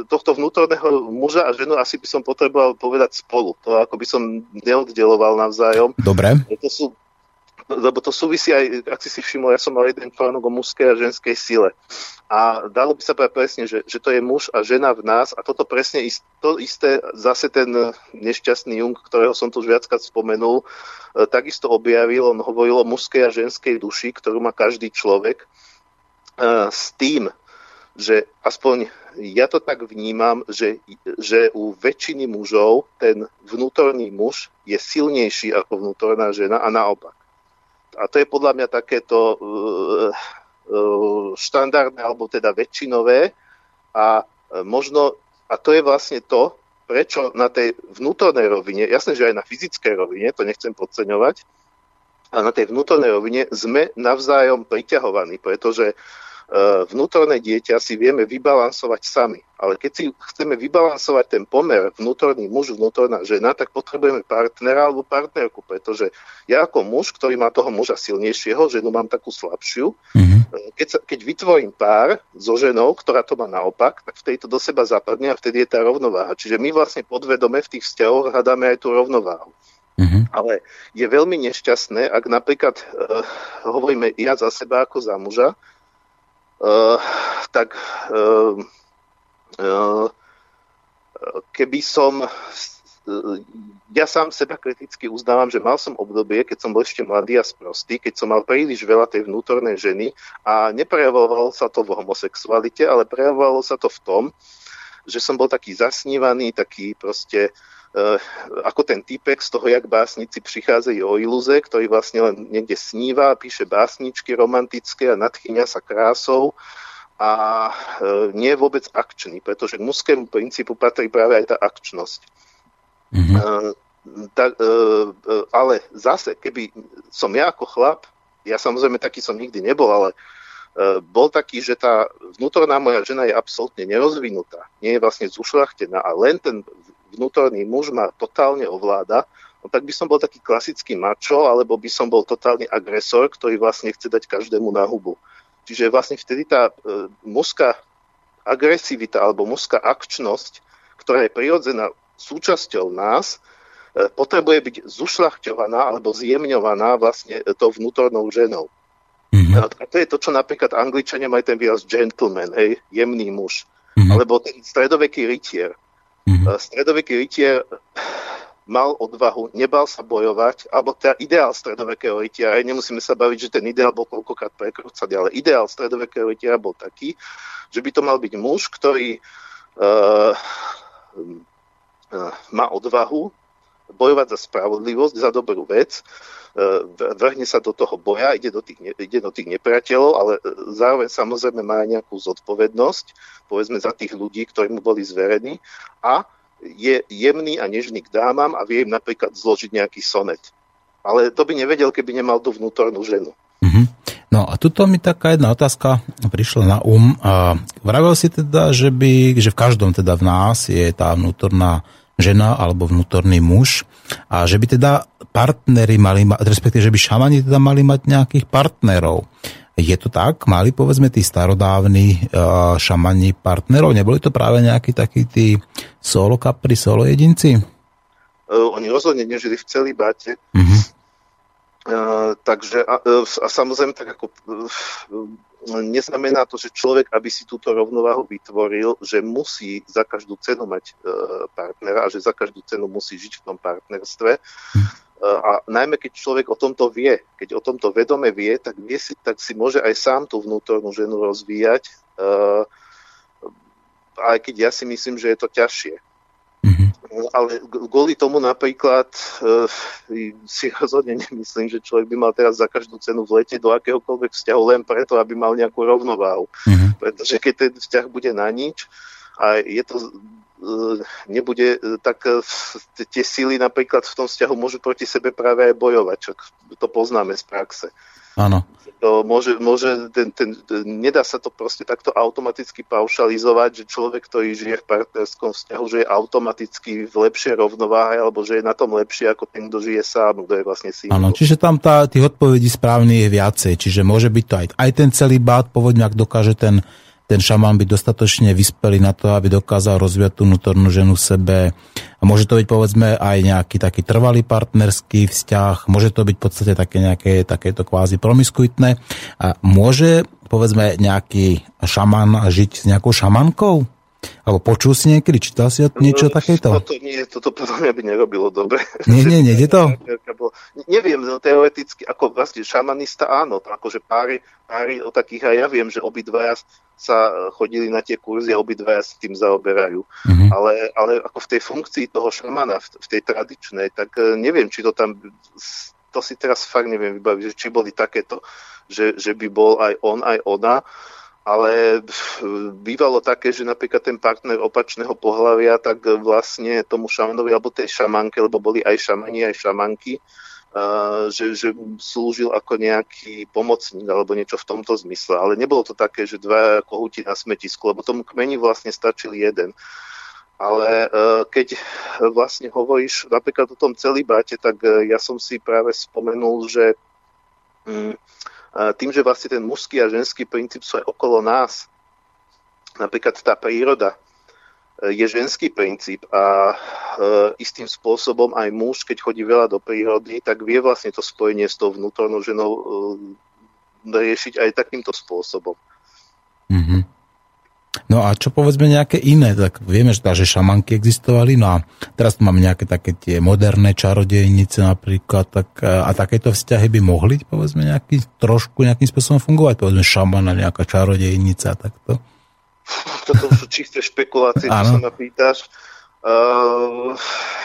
tohto vnútorného muža a ženu asi by som potreboval povedať spolu. To ako by som neoddeloval navzájom. Dobre. To sú, lebo to súvisí aj, ak si si všimol, ja som mal jeden článok o mužskej a ženskej sile. A dalo by sa povedať presne, že, že to je muž a žena v nás a toto presne ist, to isté, zase ten nešťastný Jung, ktorého som tu už viackrát spomenul, e, takisto objavil, on hovoril o mužskej a ženskej duši, ktorú má každý človek, e, s tým, že aspoň ja to tak vnímam, že, že u väčšiny mužov ten vnútorný muž je silnejší ako vnútorná žena a naopak. A to je podľa mňa takéto uh, uh, štandardné, alebo teda väčšinové a uh, možno, a to je vlastne to, prečo na tej vnútornej rovine, jasné, že aj na fyzickej rovine, to nechcem podceňovať, a na tej vnútornej rovine sme navzájom priťahovaní, pretože uh, Eh, vnútorné dieťa si vieme vybalansovať sami. Ale keď si chceme vybalansovať ten pomer vnútorný muž, vnútorná žena, tak potrebujeme partnera alebo partnerku, pretože ja ako muž, ktorý má toho muža silnejšieho, ženu mám takú slabšiu, mm-hmm. keď, sa, keď vytvorím pár so ženou, ktorá to má naopak, tak vtedy to do seba zapadne a vtedy je tá rovnováha. Čiže my vlastne podvedome v tých vzťahoch hľadáme aj tú rovnováhu. Mm-hmm. Ale je veľmi nešťastné, ak napríklad uh, hovoríme ja za seba ako za muža, tak uh, uh, keby som ja sám seba kriticky uznávam, že mal som obdobie, keď som bol ešte mladý a sprostý, keď som mal príliš veľa tej vnútornej ženy a neprejavovalo sa to v homosexualite, ale prejavovalo sa to v tom, že som bol taký zasnívaný, taký proste Uh, ako ten typek z toho, jak básnici prichádzajú o ilúze, ktorý vlastne len niekde sníva, píše básničky romantické a nadchýňa sa krásou a uh, nie je vôbec akčný, pretože k mužskému princípu patrí práve aj tá akčnosť. Mm-hmm. Uh, tak, ale zase, keby som ja ako chlap, ja samozrejme taký som nikdy nebol, ale bol taký, že tá vnútorná moja žena je absolútne nerozvinutá, nie je vlastne zušľachtená a len ten vnútorný muž ma totálne ovláda, no tak by som bol taký klasický mačo, alebo by som bol totálny agresor, ktorý vlastne chce dať každému na hubu. Čiže vlastne vtedy tá e, mužská agresivita alebo mužská akčnosť, ktorá je prirodzená súčasťou nás, e, potrebuje byť zušľachťovaná alebo zjemňovaná vlastne tou vnútornou ženou. Mm-hmm. A to je to, čo napríklad Angličania majú ten výraz gentleman, hej, jemný muž. Mm-hmm. Alebo ten stredoveký rytier. Mm-hmm. Stredoveký rytier mal odvahu, nebal sa bojovať, alebo teda ideál stredovekého rytiera, nemusíme sa baviť, že ten ideál bol koľkokrát prekrúcaný, ale ideál stredovekého rytiera bol taký, že by to mal byť muž, ktorý uh, uh, má odvahu bojovať za spravodlivosť, za dobrú vec, uh, vrhne sa do toho boja, ide do tých, ide do tých nepriateľov, ale zároveň samozrejme má aj nejakú zodpovednosť, povedzme za tých ľudí, ktorí mu boli zverení a je jemný a nežný k dámam a vie im napríklad zložiť nejaký sonet. Ale to by nevedel, keby nemal tú vnútornú ženu. Mm-hmm. No a tuto mi taká jedna otázka prišla na um. Vravel si teda, že, by, že v každom teda v nás je tá vnútorná žena alebo vnútorný muž a že by teda partnery mali mať, respektíve, že by šamani teda mali mať nejakých partnerov. Je to tak? Mali povedzme tí starodávni uh, šamani partnerov? Neboli to práve nejakí takí tí solo kapri, solo jedinci? Uh, oni rozhodne nežili v celý báte. Uh-huh. Uh, takže a, a samozrejme tak ako uh, neznamená to, že človek, aby si túto rovnováhu vytvoril, že musí za každú cenu mať uh, partnera a že za každú cenu musí žiť v tom partnerstve. Uh-huh a najmä keď človek o tomto vie, keď o tomto vedome vie, tak, vie si, tak si môže aj sám tú vnútornú ženu rozvíjať, uh, aj keď ja si myslím, že je to ťažšie. Ale kvôli tomu napríklad uh, si rozhodne nemyslím, že človek by mal teraz za každú cenu vletieť do akéhokoľvek vzťahu len preto, aby mal nejakú rovnováhu. Mm-hmm. Pretože keď ten vzťah bude na nič a je to E, nebude, e, tak e, tie síly napríklad v tom vzťahu môžu proti sebe práve aj bojovať, čo to poznáme z praxe. Áno. To môže, môže ten, ten, nedá sa to proste takto automaticky paušalizovať, že človek, ktorý žije v partnerskom vzťahu, že je automaticky v lepšej rovnováhe, alebo že je na tom lepšie ako ten, kto žije sám, kto je vlastne si. Áno, čiže tam tá, tých odpovedí správnych je viacej, čiže môže byť to aj, aj ten celý bát, povedme, ak dokáže ten ten šamán byť dostatočne vyspelý na to, aby dokázal rozvíjať tú vnútornú ženu v sebe. A môže to byť povedzme aj nejaký taký trvalý partnerský vzťah, môže to byť v podstate také nejaké takéto kvázi promiskuitné. A môže povedzme nejaký šaman žiť s nejakou šamankou? Alebo počul si niekedy, čítal si niečo no, takéto? Toto nie, toto podľa mňa by nerobilo dobre. Nie, nie, nie, to? Neviem, no, teoreticky, ako vlastne šamanista áno, to akože páry, páry o takých aj ja viem, že obidvaja sa chodili na tie kurzy a obidvaja sa tým zaoberajú. Mm-hmm. Ale, ale ako v tej funkcii toho šamana, v, v tej tradičnej, tak e, neviem, či to tam, to si teraz fakt neviem vybaviť, či boli takéto, že, že by bol aj on, aj ona ale bývalo také, že napríklad ten partner opačného pohľavia, tak vlastne tomu šamanovi alebo tej šamanke, lebo boli aj šamani, aj šamanky, Uh, že, že slúžil ako nejaký pomocník alebo niečo v tomto zmysle. Ale nebolo to také, že dva kohúti na smetisku, lebo tomu kmeni vlastne stačil jeden. Ale uh, keď vlastne hovoríš napríklad o tom celibáte, tak ja som si práve spomenul, že um, tým, že vlastne ten mužský a ženský princíp sú aj okolo nás, napríklad tá príroda e, je ženský princíp a e, istým spôsobom aj muž, keď chodí veľa do prírody, tak vie vlastne to spojenie s tou vnútornou ženou e, riešiť aj takýmto spôsobom. Mm-hmm. No a čo povedzme nejaké iné, tak vieme, že, že šamanky existovali, no a teraz tu máme nejaké také tie moderné čarodejnice napríklad, tak, e, a takéto vzťahy by mohli, povedzme, nejaký, trošku nejakým spôsobom fungovať, povedzme šamana, nejaká čarodejnica, takto. Toto sú čisté špekulácie, čo sa ma pýtaš. Uh,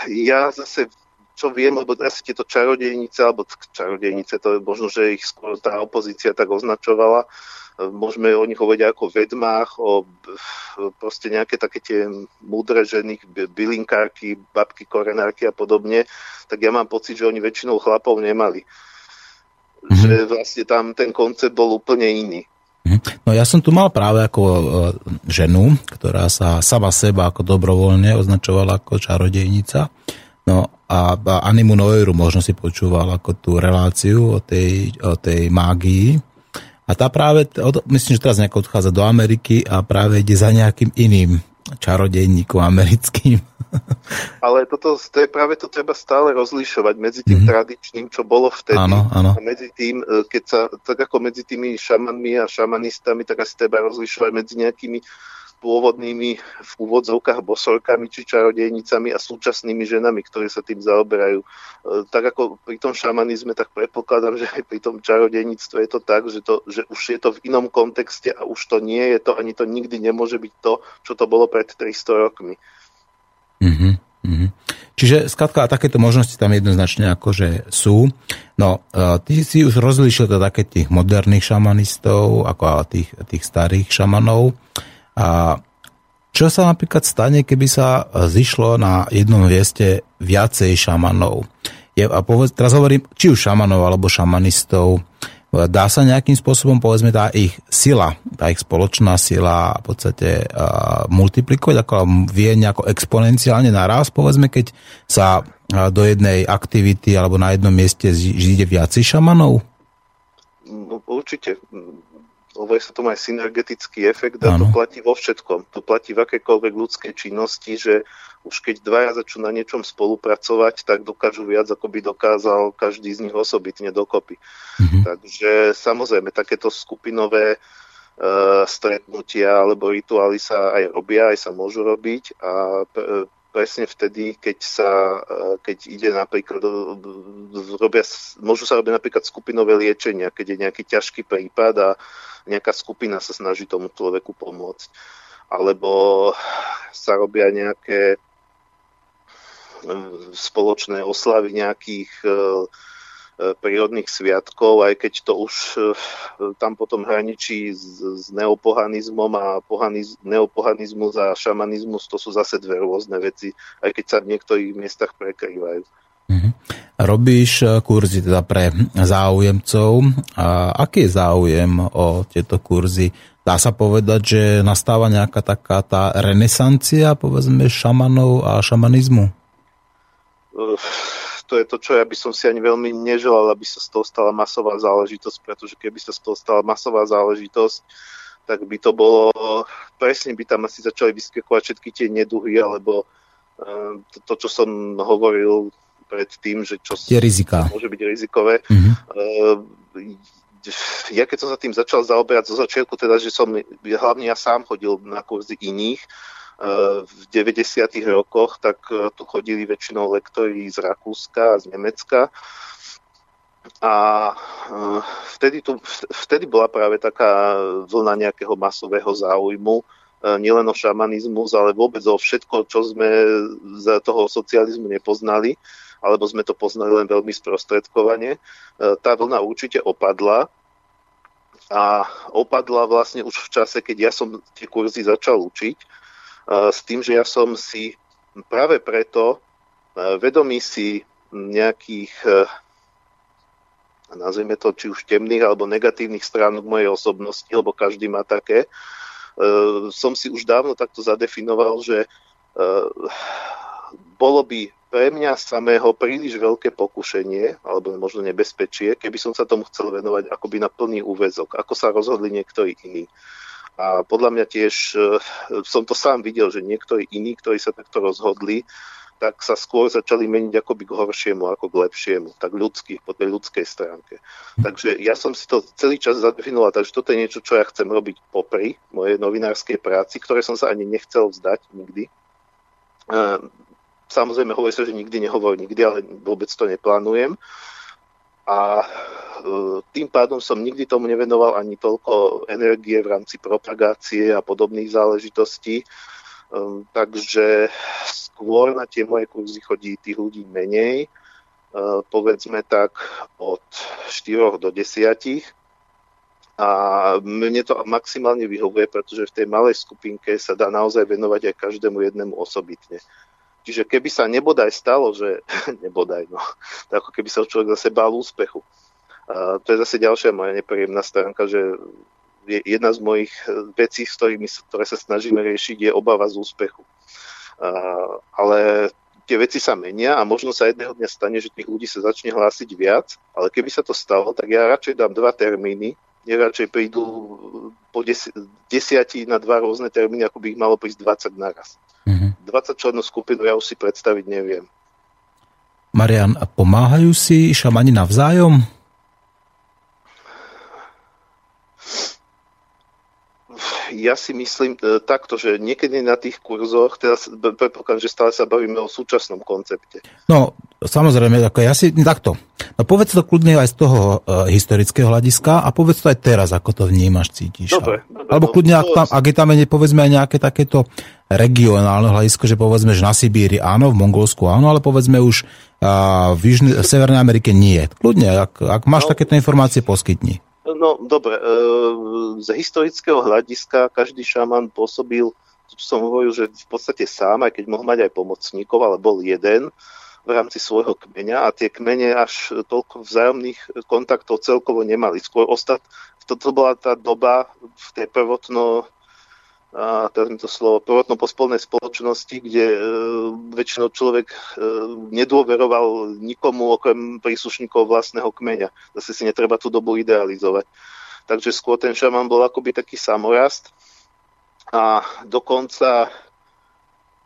ja zase čo viem, lebo asi tieto čarodejnice, alebo čarodejnice, to je možno, že ich skôr tá opozícia tak označovala, môžeme o nich hovoriť ako vedmách, o proste nejaké také tie múdre ženy, bylinkárky, babky, korenárky a podobne, tak ja mám pocit, že oni väčšinou chlapov nemali. Mm-hmm. Že vlastne tam ten koncept bol úplne iný. Mhm. No ja som tu mal práve ako e, ženu, ktorá sa sama seba ako dobrovoľne označovala ako čarodejnica. No a, a Animu Noiru možno si počúval ako tú reláciu o tej, o tej mágii. A tá práve, myslím, že teraz nejako odchádza do Ameriky a práve ide za nejakým iným čarodejníkom americkým. Ale toto, to je práve to treba stále rozlišovať medzi tým mm-hmm. tradičným, čo bolo vtedy áno, áno. a medzi tým, e, keď sa, tak ako medzi tými šamanmi a šamanistami, tak asi treba rozlišovať medzi nejakými pôvodnými v úvodzovkách bosorkami či čarodejnicami a súčasnými ženami, ktoré sa tým zaoberajú. E, tak ako pri tom šamanizme, tak predpokladám, že aj pri tom čarodejníctve je to tak, že, to, že už je to v inom kontexte a už to nie je to, ani to nikdy nemôže byť to, čo to bolo pred 300 rokmi. Mm-hmm. Mm-hmm. Čiže skladka, takéto možnosti tam jednoznačne akože sú. No, e, ty si už rozlíšil teda také tých moderných šamanistov, ako tých, tých starých šamanov. A čo sa napríklad stane, keby sa zišlo na jednom mieste viacej šamanov? Je, a povedz, teraz hovorím, či už šamanov alebo šamanistov, dá sa nejakým spôsobom, povedzme, tá ich sila, tá ich spoločná sila v podstate uh, multiplikovať, ako vie nejako exponenciálne naraz, povedzme, keď sa uh, do jednej aktivity alebo na jednom mieste zíde viacej šamanov? No, určite hovorí sa tomu aj synergetický efekt a ano. to platí vo všetkom. To platí v akékoľvek ľudskej činnosti, že už keď dvaja začnú na niečom spolupracovať, tak dokážu viac, ako by dokázal každý z nich osobitne dokopy. Mm-hmm. Takže samozrejme, takéto skupinové uh, stretnutia alebo rituály sa aj robia, aj sa môžu robiť a pre, presne vtedy, keď sa, e, keď ide napríklad, robia, môžu sa robiť napríklad skupinové liečenia, keď je nejaký ťažký prípad a nejaká skupina sa snaží tomu človeku pomôcť. Alebo sa robia nejaké mm, spoločné oslavy nejakých e, e, prírodných sviatkov, aj keď to už e, tam potom hraničí s, s neopohanizmom a pohaniz, neopohanizmus a šamanizmus, to sú zase dve rôzne veci, aj keď sa v niektorých miestach prekrývajú. Robíš eh, kurzy teda pre záujemcov. A aký je záujem o tieto kurzy? Dá sa povedať, že nastáva nejaká taká tá renesancia, povedzme, šamanov a šamanizmu? To je to, čo ja by som si ani veľmi neželal, aby sa z toho stala masová záležitosť, pretože keby sa z toho stala masová záležitosť, tak by to bolo, presne by tam asi začali vyskakovať všetky tie neduhy, alebo to, to, čo som hovoril pred tým, že čo je rizika. môže byť rizikové. Mm-hmm. Ja keď som sa tým začal zaoberať zo začiatku, teda, že som, hlavne ja sám chodil na kurzy iných, eh, v 90. rokoch, tak eh, tu chodili väčšinou lektori z Rakúska a z Nemecka. A vtedy, tu, vtedy bola práve taká vlna nejakého masového záujmu, nielen o šamanizmus, ale vôbec o všetko, čo sme z toho socializmu nepoznali alebo sme to poznali len veľmi sprostredkovane. E, tá vlna určite opadla a opadla vlastne už v čase, keď ja som tie kurzy začal učiť, e, s tým, že ja som si práve preto e, vedomý si nejakých nazvime to či už temných alebo negatívnych stránok mojej osobnosti, lebo každý má také, som si už dávno takto zadefinoval, že bolo by pre mňa samého príliš veľké pokušenie, alebo možno nebezpečie, keby som sa tomu chcel venovať akoby na plný úvezok, ako sa rozhodli niektorí iní. A podľa mňa tiež e, som to sám videl, že niektorí iní, ktorí sa takto rozhodli, tak sa skôr začali meniť akoby k horšiemu, ako k lepšiemu, tak ľudský, po tej ľudskej stránke. Takže ja som si to celý čas zadefinoval, takže toto je niečo, čo ja chcem robiť popri mojej novinárskej práci, ktoré som sa ani nechcel vzdať nikdy. Samozrejme, hovorí sa, že nikdy nehovor nikdy, ale vôbec to neplánujem. A e, tým pádom som nikdy tomu nevenoval ani toľko energie v rámci propagácie a podobných záležitostí. E, takže skôr na tie moje kurzy chodí tých ľudí menej, e, povedzme tak od 4 do 10. A mne to maximálne vyhovuje, pretože v tej malej skupinke sa dá naozaj venovať aj každému jednému osobitne. Čiže keby sa nebodaj stalo, že nebodaj, no, to ako keby sa človek zase bál úspechu. A to je zase ďalšia moja nepríjemná stránka, že jedna z mojich vecí, s ktorými, ktoré sa snažíme riešiť, je obava z úspechu. A, ale tie veci sa menia a možno sa jedného dňa stane, že tých ľudí sa začne hlásiť viac, ale keby sa to stalo, tak ja radšej dám dva termíny, neradšej prídu po desi- desiati na dva rôzne termíny, ako by ich malo prísť 20 naraz. Mm-hmm. 20 členú skupinu ja už si predstaviť neviem. Marian, pomáhajú si šamani navzájom? Ja si myslím e, takto, že niekedy na tých kurzoch, teraz predpokladám, že stále sa bavíme o súčasnom koncepte. No, samozrejme, ako ja si takto. No povedz to kľudne aj z toho uh, historického hľadiska a povedz to aj teraz, ako to vnímaš, cítiš. Dobre. dobre Alebo no, kľudne, ak, tam, ak je tam povedzme aj nejaké takéto regionálne hľadisko, že povedzme, že na Sibíri áno, v Mongolsku áno, ale povedzme už uh, v, Južne, v Severnej Amerike nie. Kľudne, ak, ak máš no, takéto informácie, poskytni. No dobre, e, z historického hľadiska každý šaman pôsobil, som hovoril, že v podstate sám, aj keď mohol mať aj pomocníkov, ale bol jeden v rámci svojho kmeňa a tie kmene až toľko vzájomných kontaktov celkovo nemali. Skôr ostat, toto bola tá doba v tej prvotno a teraz to slovo, prvotno pospolnej spoločnosti, kde e, väčšinou človek e, nedôveroval nikomu okrem príslušníkov vlastného kmeňa. Zase si netreba tú dobu idealizovať. Takže skôr ten šaman bol akoby taký samorast a dokonca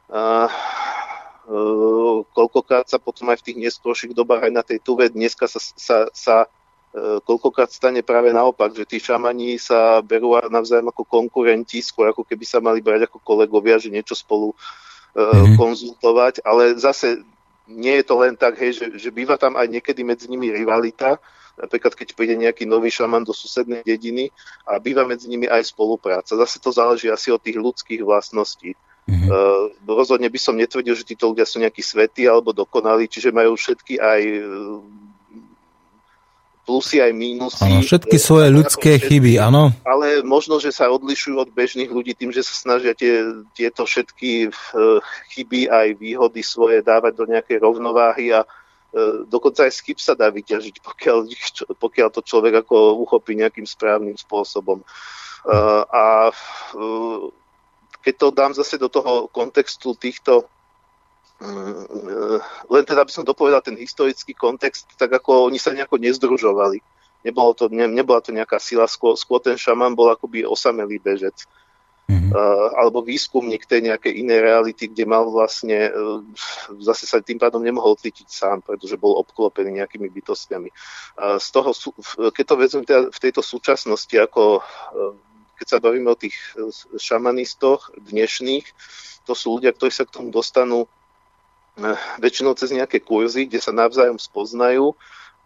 a, e, koľkokrát sa potom aj v tých neskôrších dobách aj na tej tuve dneska sa, sa, sa E, koľkokrát stane práve naopak, že tí šamani sa berú navzájom ako konkurenti, skôr ako keby sa mali brať ako kolegovia, že niečo spolu mm-hmm. konzultovať, ale zase nie je to len tak, hej, že, že býva tam aj niekedy medzi nimi rivalita, napríklad keď príde nejaký nový šaman do susednej dediny a býva medzi nimi aj spolupráca. Zase to záleží asi od tých ľudských vlastností. Mm-hmm. Uh, rozhodne by som netvrdil, že títo ľudia sú nejakí svetí alebo dokonalí, čiže majú všetky aj plusy aj mínusy. Áno, všetky svoje ľudské všetky, chyby, áno. Ale možno, že sa odlišujú od bežných ľudí tým, že sa snažia tie, tieto všetky uh, chyby aj výhody svoje dávať do nejakej rovnováhy a uh, dokonca aj skyp sa dá vyťažiť, pokiaľ, pokiaľ to človek ako uchopí nejakým správnym spôsobom. Uh, a keď to dám zase do toho kontextu týchto len teda by som dopovedal ten historický kontext, tak ako oni sa nejako nezdružovali. Nebolo to, ne, nebola to nejaká sila, skôr, skôr ten šaman bol akoby osamelý bežec. Mm-hmm. Uh, alebo výskumník tej nejakej inej reality, kde mal vlastne, uh, zase sa tým pádom nemohol cítiť sám, pretože bol obklopený nejakými bytostiami. Uh, z toho, keď to vezmem teda v tejto súčasnosti, ako keď sa bavíme o tých šamanistoch dnešných, to sú ľudia, ktorí sa k tomu dostanú väčšinou cez nejaké kurzy, kde sa navzájom spoznajú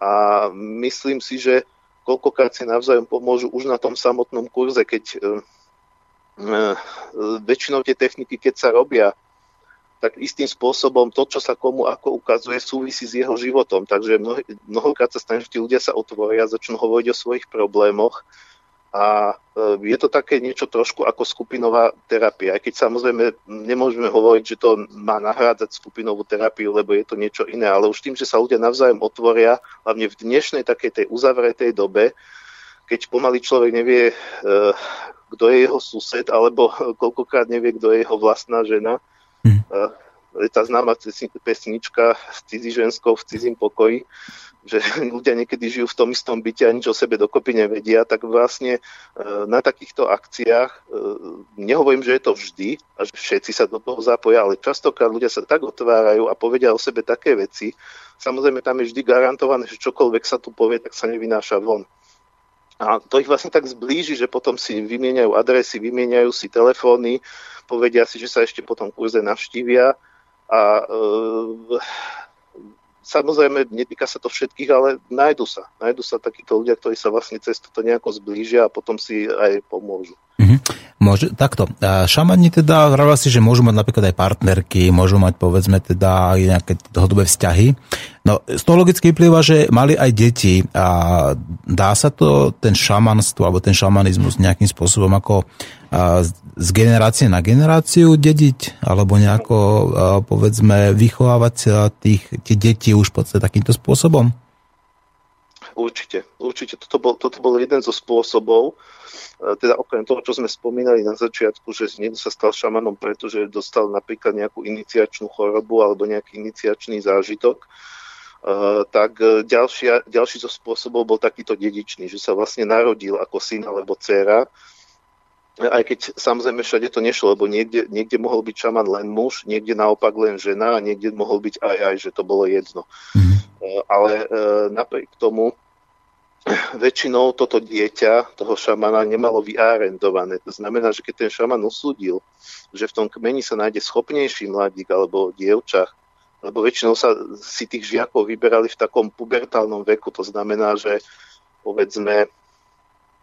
a myslím si, že koľkokrát si navzájom pomôžu už na tom samotnom kurze, keď uh, uh, väčšinou tie techniky, keď sa robia, tak istým spôsobom to, čo sa komu ako ukazuje, súvisí s jeho životom. Takže mnoho, mnohokrát sa stane, že tí ľudia sa otvoria, začnú hovoriť o svojich problémoch a e, je to také niečo trošku ako skupinová terapia, aj keď samozrejme nemôžeme hovoriť, že to má nahrádzať skupinovú terapiu, lebo je to niečo iné, ale už tým, že sa ľudia navzájom otvoria, hlavne v dnešnej takej tej uzavretej dobe, keď pomaly človek nevie, e, kto je jeho sused, alebo koľkokrát nevie, kto je jeho vlastná žena, hm. Tá známa pesnička s cizí ženskou v cizím pokoji, že ľudia niekedy žijú v tom istom byte a nič o sebe dokopy nevedia, tak vlastne e, na takýchto akciách, e, nehovorím, že je to vždy a že všetci sa do toho zapoja, ale častokrát ľudia sa tak otvárajú a povedia o sebe také veci, samozrejme tam je vždy garantované, že čokoľvek sa tu povie, tak sa nevynáša von. A to ich vlastne tak zblíži, že potom si vymieňajú adresy, vymieňajú si telefóny, povedia si, že sa ešte potom kurze navštívia a e, samozrejme, netýka sa to všetkých, ale nájdu sa. Nájdu sa takíto ľudia, ktorí sa vlastne cez toto nejako zblížia a potom si aj pomôžu. Mm-hmm. Môže, takto, šamani teda vravia si, že môžu mať napríklad aj partnerky, môžu mať povedzme teda nejaké dlhodobé vzťahy. No z toho logicky vyplýva, že mali aj deti a dá sa to ten šamanstvo alebo ten šamanizmus nejakým spôsobom ako z generácie na generáciu dediť alebo nejako povedzme vychovávať tých, tie deti už v podstate takýmto spôsobom? Určite, určite. Toto bol, toto bol jeden zo spôsobov, e, teda okrem toho, čo sme spomínali na začiatku, že niekto sa stal šamanom, pretože dostal napríklad nejakú iniciačnú chorobu alebo nejaký iniciačný zážitok, e, tak ďalšia, ďalší zo spôsobov bol takýto dedičný, že sa vlastne narodil ako syn alebo dcéra, aj keď samozrejme všade to nešlo, lebo niekde, niekde mohol byť šaman len muž, niekde naopak len žena a niekde mohol byť aj aj, že to bolo jedno. Mm-hmm. Ale e, napriek tomu väčšinou toto dieťa toho šamana nemalo vyárendované. To znamená, že keď ten šaman usúdil, že v tom kmeni sa nájde schopnejší mladík alebo dievča, lebo väčšinou sa si tých žiakov vyberali v takom pubertálnom veku, to znamená, že povedzme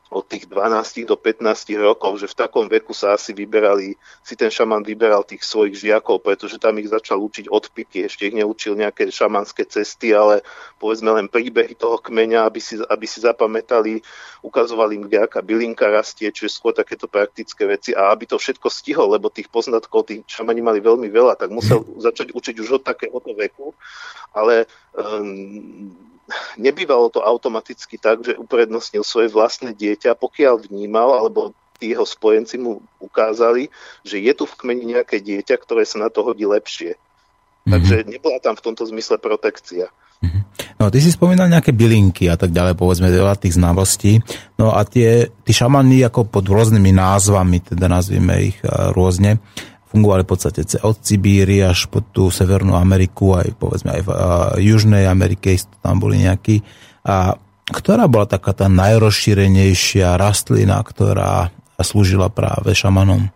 od tých 12 do 15 rokov, že v takom veku sa asi vyberali, si ten šaman vyberal tých svojich žiakov, pretože tam ich začal učiť odpiky, ešte ich neučil nejaké šamanské cesty, ale povedzme len príbehy toho kmeňa, aby si, aby si zapamätali, ukazovali im, kde aká bylinka rastie, čiže skôr takéto praktické veci. A aby to všetko stihol, lebo tých poznatkov tí šamani mali veľmi veľa, tak musel začať učiť už od takéhoto veku, ale um, nebývalo to automaticky tak, že uprednostnil svoje vlastné dieťa, pokiaľ vnímal, alebo tí jeho spojenci mu ukázali, že je tu v kmeni nejaké dieťa, ktoré sa na to hodí lepšie. Mm-hmm. Takže nebola tam v tomto zmysle protekcia. Mm-hmm. No, ty si spomínal nejaké bylinky a tak ďalej, povedzme, veľa tých znalostí. No a tie, tí šamani ako pod rôznymi názvami, teda nazvime ich rôzne, fungovali v podstate od Sibíry až po tú Severnú Ameriku, aj povedzme aj v uh, Južnej Amerike tam boli nejakí. A ktorá bola taká tá najrozšírenejšia rastlina, ktorá slúžila práve šamanom?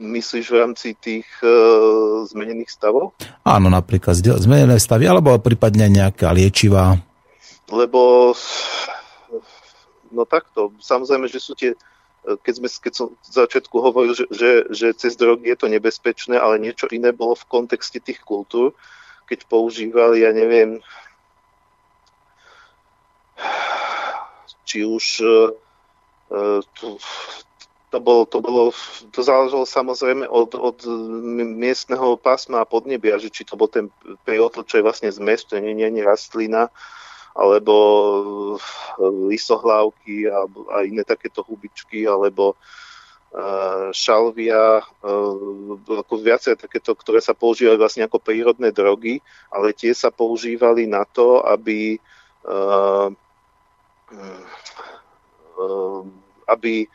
Myslíš v rámci tých uh, zmenených stavov? Áno, napríklad zmenené stavy, alebo prípadne nejaká liečivá. Lebo no takto, samozrejme, že sú tie keď, sme, keď som v začiatku hovoril, že, že, že cez drogy je to nebezpečné, ale niečo iné bolo v kontexte tých kultúr, keď používali, ja neviem, či už uh, to, to bolo, to bolo, to záležalo samozrejme od, od miestneho pásma a podnebia, že či to bol ten priotl, čo je vlastne zmes, to nie je rastlina, alebo eh, lisohlávky a, iné takéto hubičky, alebo uh, šalvia, uh, ako viacej takéto, ktoré sa používajú vlastne ako prírodné drogy, ale tie sa používali na to, aby aby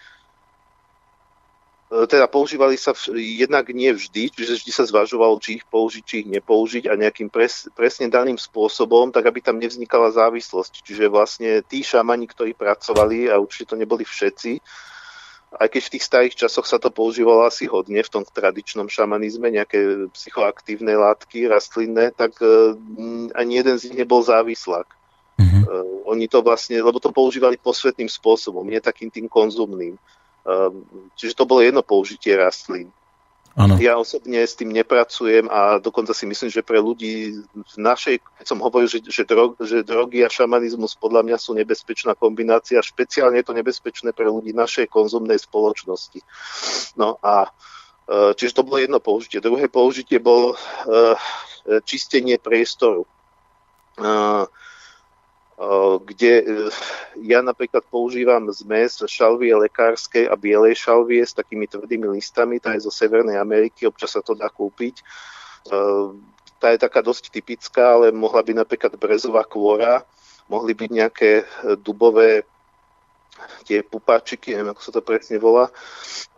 teda používali sa v, jednak nie vždy, čiže vždy sa zvažovalo, či ich použiť, či ich nepoužiť a nejakým pres, presne daným spôsobom, tak aby tam nevznikala závislosť. Čiže vlastne tí šamani, ktorí pracovali, a určite to neboli všetci, aj keď v tých starých časoch sa to používalo asi hodne v tom tradičnom šamanizme, nejaké psychoaktívne látky, rastlinné, tak uh, ani jeden z nich nebol závislák. Mm-hmm. Oni to vlastne, lebo to používali posvetným spôsobom, nie takým tým konzumným. Ehm, čiže to bolo jedno použitie rastlín. Ano. Ja osobne s tým nepracujem a dokonca si myslím, že pre ľudí v našej, keď som hovoril, že, že, drog, že drogy a šamanizmus podľa mňa sú nebezpečná kombinácia, špeciálne je to nebezpečné pre ľudí našej konzumnej spoločnosti. No a e, čiže to bolo jedno použitie. Druhé použitie bolo e, čistenie priestoru. Uh, kde e, ja napríklad používam zmes šalvie lekárskej a bielej šalvie s takými tvrdými listami, tá je zo Severnej Ameriky, občas sa to dá kúpiť. E, tá je taká dosť typická, ale mohla byť napríklad brezová kôra, mohli byť nejaké dubové tie pupáčiky, neviem, ako sa to presne volá.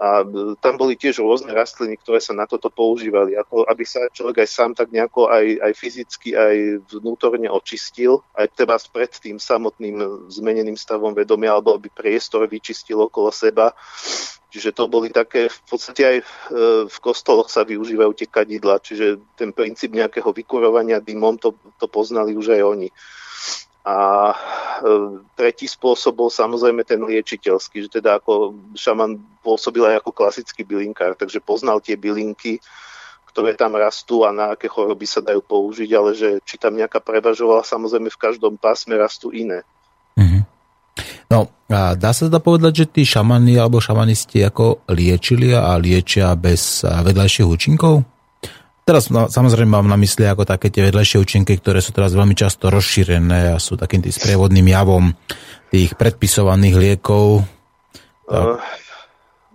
A e, tam boli tiež rôzne rastliny, ktoré sa na toto používali, ako aby sa človek aj sám tak nejako aj, aj fyzicky, aj vnútorne očistil, aj treba pred tým samotným zmeneným stavom vedomia, alebo aby priestor vyčistil okolo seba. Čiže to boli také, v podstate aj v kostoloch sa využívajú tie kadidla, čiže ten princíp nejakého vykurovania dymom, to, to poznali už aj oni. A tretí spôsob bol samozrejme ten liečiteľský, že teda ako šaman pôsobil aj ako klasický bylinkár, takže poznal tie bylinky, ktoré tam rastú a na aké choroby sa dajú použiť, ale že či tam nejaká prevažovala, samozrejme v každom pásme rastú iné. Mm-hmm. No a dá sa teda povedať, že tí šamani alebo šamanisti ako liečili a liečia bez vedľajších účinkov? Teraz no, samozrejme mám na mysli ako také tie vedľajšie účinky, ktoré sú teraz veľmi často rozšírené a sú takým tým sprievodným javom tých predpisovaných liekov. Uh,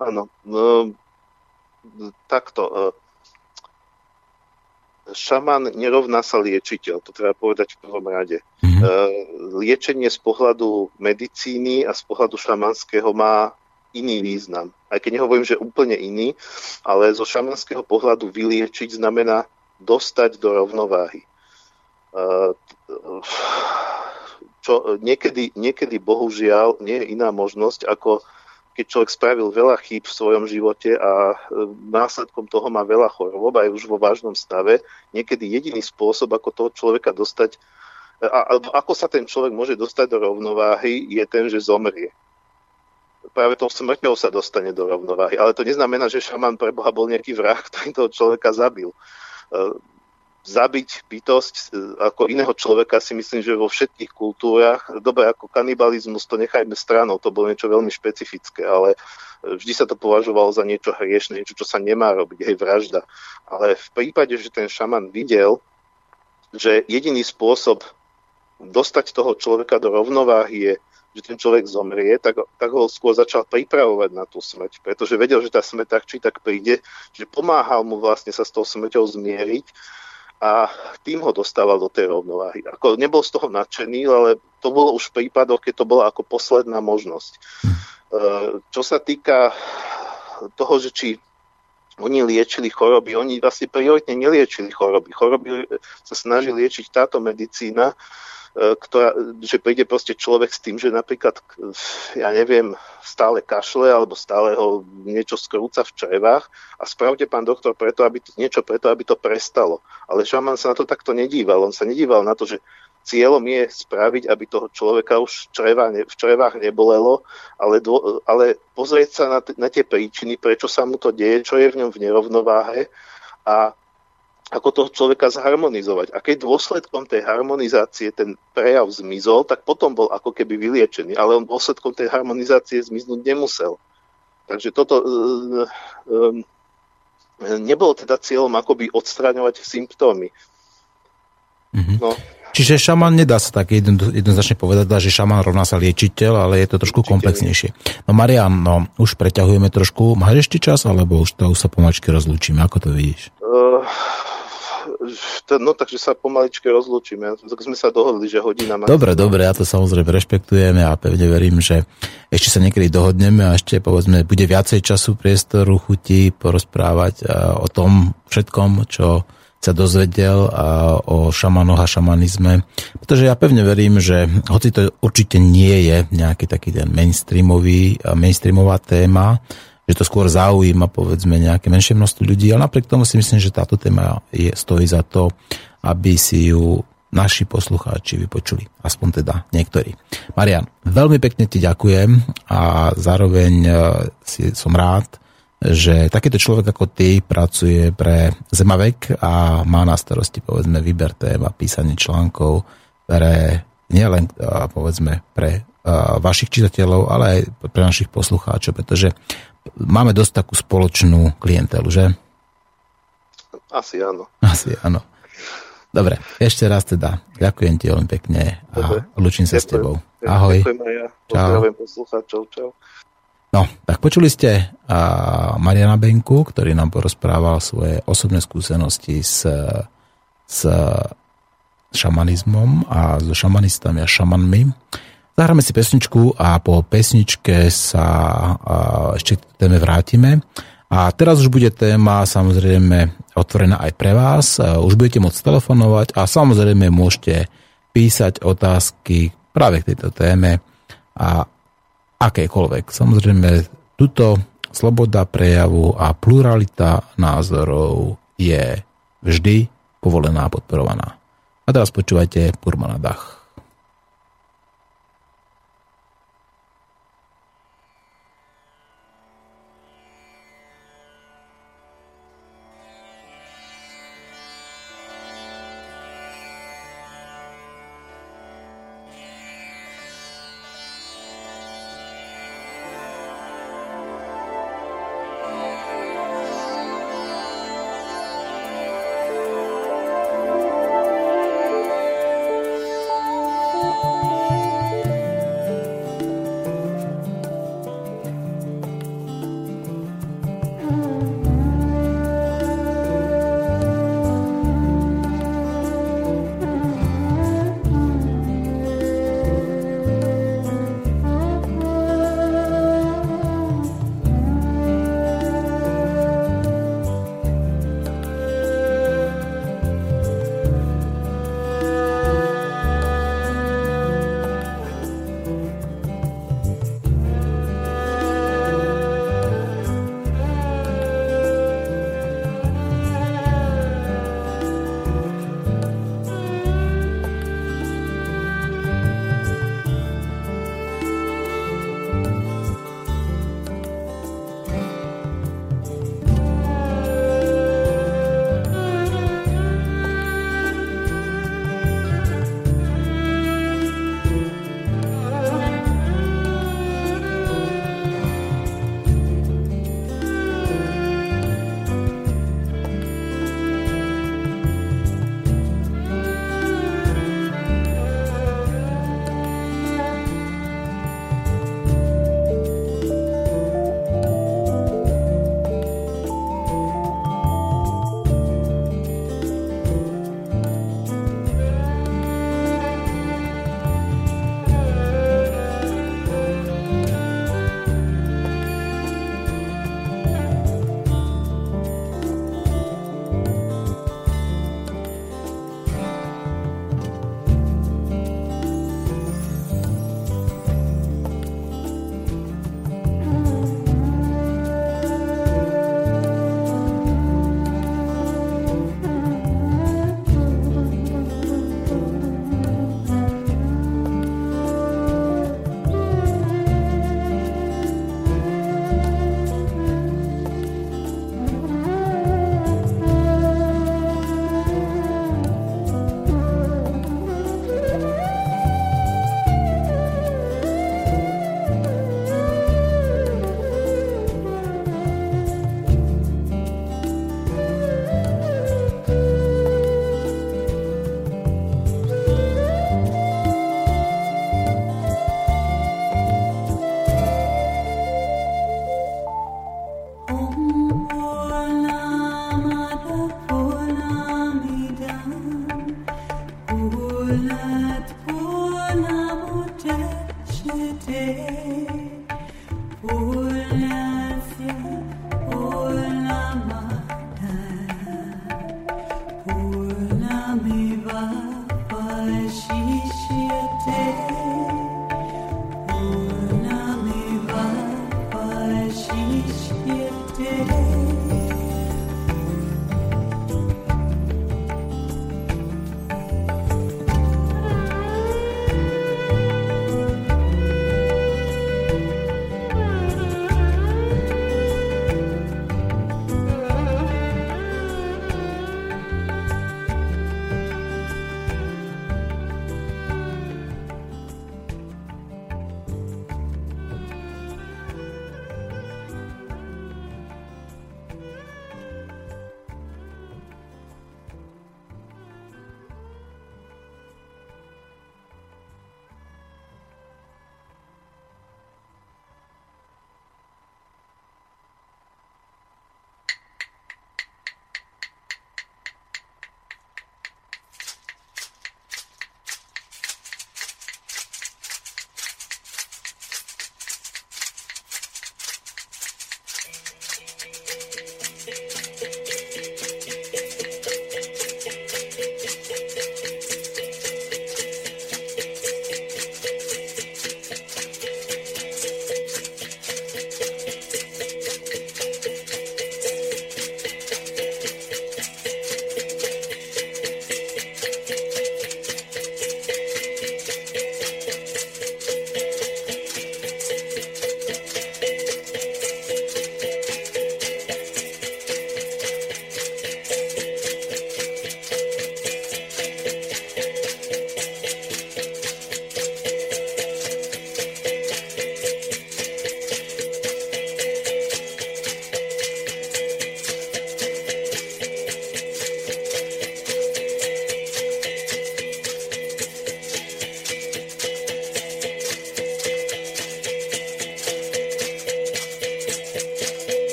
áno. Uh, takto. Uh, šaman nerovná sa liečiteľ, to treba povedať v prvom rade. Mm-hmm. Liečenie z pohľadu medicíny a z pohľadu šamanského má iný význam. Aj keď nehovorím, že úplne iný, ale zo šamanského pohľadu vyliečiť znamená dostať do rovnováhy. E, čo niekedy, niekedy bohužiaľ nie je iná možnosť, ako keď človek spravil veľa chýb v svojom živote a e, následkom toho má veľa chorôb aj už vo vážnom stave, niekedy jediný spôsob, ako toho človeka dostať, e, alebo ako sa ten človek môže dostať do rovnováhy, je ten, že zomrie. Práve tou smrťou sa dostane do rovnováhy. Ale to neznamená, že šaman pre Boha bol nejaký vrah, ktorý toho človeka zabil e, zabiť bytosť e, ako iného človeka si myslím, že vo všetkých kultúrach, dobre ako kanibalizmus to nechajme stranou, to bolo niečo veľmi špecifické, ale e, vždy sa to považovalo za niečo hriešne, niečo, čo sa nemá robiť, hej, vražda. Ale v prípade, že ten šaman videl, že jediný spôsob dostať toho človeka do rovnováhy je, že ten človek zomrie, tak, tak ho skôr začal pripravovať na tú smrť, pretože vedel, že tá smrť tak či tak príde, že pomáhal mu vlastne sa s tou smrťou zmieriť a tým ho dostával do tej rovnováhy. Ako nebol z toho nadšený, ale to bolo už v prípadoch, keď to bola ako posledná možnosť. E, čo sa týka toho, že či oni liečili choroby, oni vlastne prioritne neliečili choroby. Choroby sa snaží liečiť táto medicína, ktorá, že príde proste človek s tým, že napríklad, ja neviem, stále kašle alebo stále ho niečo skrúca v črevách a spravte pán doktor preto, aby to, niečo preto, aby to prestalo. Ale šaman sa na to takto nedíval. On sa nedíval na to, že cieľom je spraviť, aby toho človeka už čreva v črevách nebolelo, ale, dô, ale pozrieť sa na, t- na tie príčiny, prečo sa mu to deje, čo je v ňom v nerovnováhe a ako toho človeka zharmonizovať. A keď dôsledkom tej harmonizácie ten prejav zmizol, tak potom bol ako keby vyliečený, ale on dôsledkom tej harmonizácie zmiznúť nemusel. Takže toto e, nebolo teda cieľom akoby odstraňovať symptómy. Mm-hmm. No. Čiže šaman nedá sa tak jedno, jednoznačne povedať, že šaman rovná sa liečiteľ, ale je to trošku komplexnejšie. No Marian, no, už preťahujeme trošku. Máš ešte čas, alebo už to už sa pomačky rozlúčime? Ako to vidíš? Uh, no takže sa pomaličke rozlúčime. Tak sme sa dohodli, že hodina má... Dobre, dobre, ja to samozrejme rešpektujeme a pevne verím, že ešte sa niekedy dohodneme a ešte povedzme, bude viacej času, priestoru, chuti porozprávať o tom všetkom, čo sa dozvedel o šamanoch a šamanizme. Pretože ja pevne verím, že hoci to určite nie je nejaký taký ten mainstreamový, mainstreamová téma, že to skôr zaujíma povedzme nejaké menšie množstvo ľudí, ale napriek tomu si myslím, že táto téma je, stojí za to, aby si ju naši poslucháči vypočuli. Aspoň teda niektorí. Marian, veľmi pekne ti ďakujem a zároveň e, si, som rád, že takýto človek ako ty pracuje pre Zemavek a má na starosti povedzme výber tém a písanie článkov pre nielen e, povedzme pre e, vašich čitateľov, ale aj pre našich poslucháčov, pretože máme dosť takú spoločnú klientelu, že? Asi áno. Asi áno. Dobre, ešte raz teda ďakujem ti veľmi pekne a Dobre. sa ďakujem. s tebou. Ahoj. Ďakujem aj ja. Pozdravujem poslucháčov. Čau. No, tak počuli ste a Mariana Benku, ktorý nám porozprával svoje osobné skúsenosti s, s šamanizmom a so šamanistami a šamanmi. Zahráme si pesničku a po pesničke sa ešte k téme vrátime. A teraz už bude téma samozrejme otvorená aj pre vás. Už budete môcť telefonovať a samozrejme môžete písať otázky práve k tejto téme a akékoľvek. Samozrejme, tuto sloboda prejavu a pluralita názorov je vždy povolená a podporovaná. A teraz počúvajte Purmana Dach.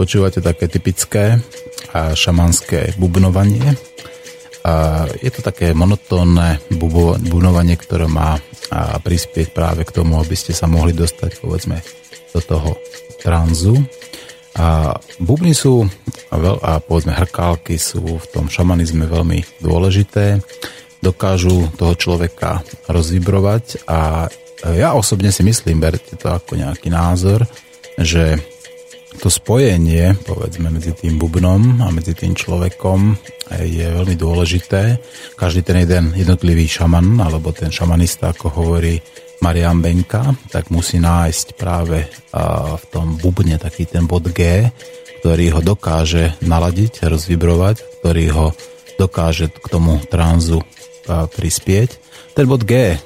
Počúvate také typické a šamanské bubnovanie. A je to také monotónne bubnovanie, ktoré má prispieť práve k tomu, aby ste sa mohli dostať povedzme do toho tranzu. A bubny sú a povedzme hrkálky sú v tom šamanizme veľmi dôležité. Dokážu toho človeka rozvibrovať a ja osobne si myslím, berte to ako nejaký názor, že to spojenie, povedzme, medzi tým bubnom a medzi tým človekom je veľmi dôležité. Každý ten jeden jednotlivý šaman, alebo ten šamanista, ako hovorí Marian Benka, tak musí nájsť práve v tom bubne taký ten bod G, ktorý ho dokáže naladiť, rozvibrovať, ktorý ho dokáže k tomu tranzu prispieť. Ten bod G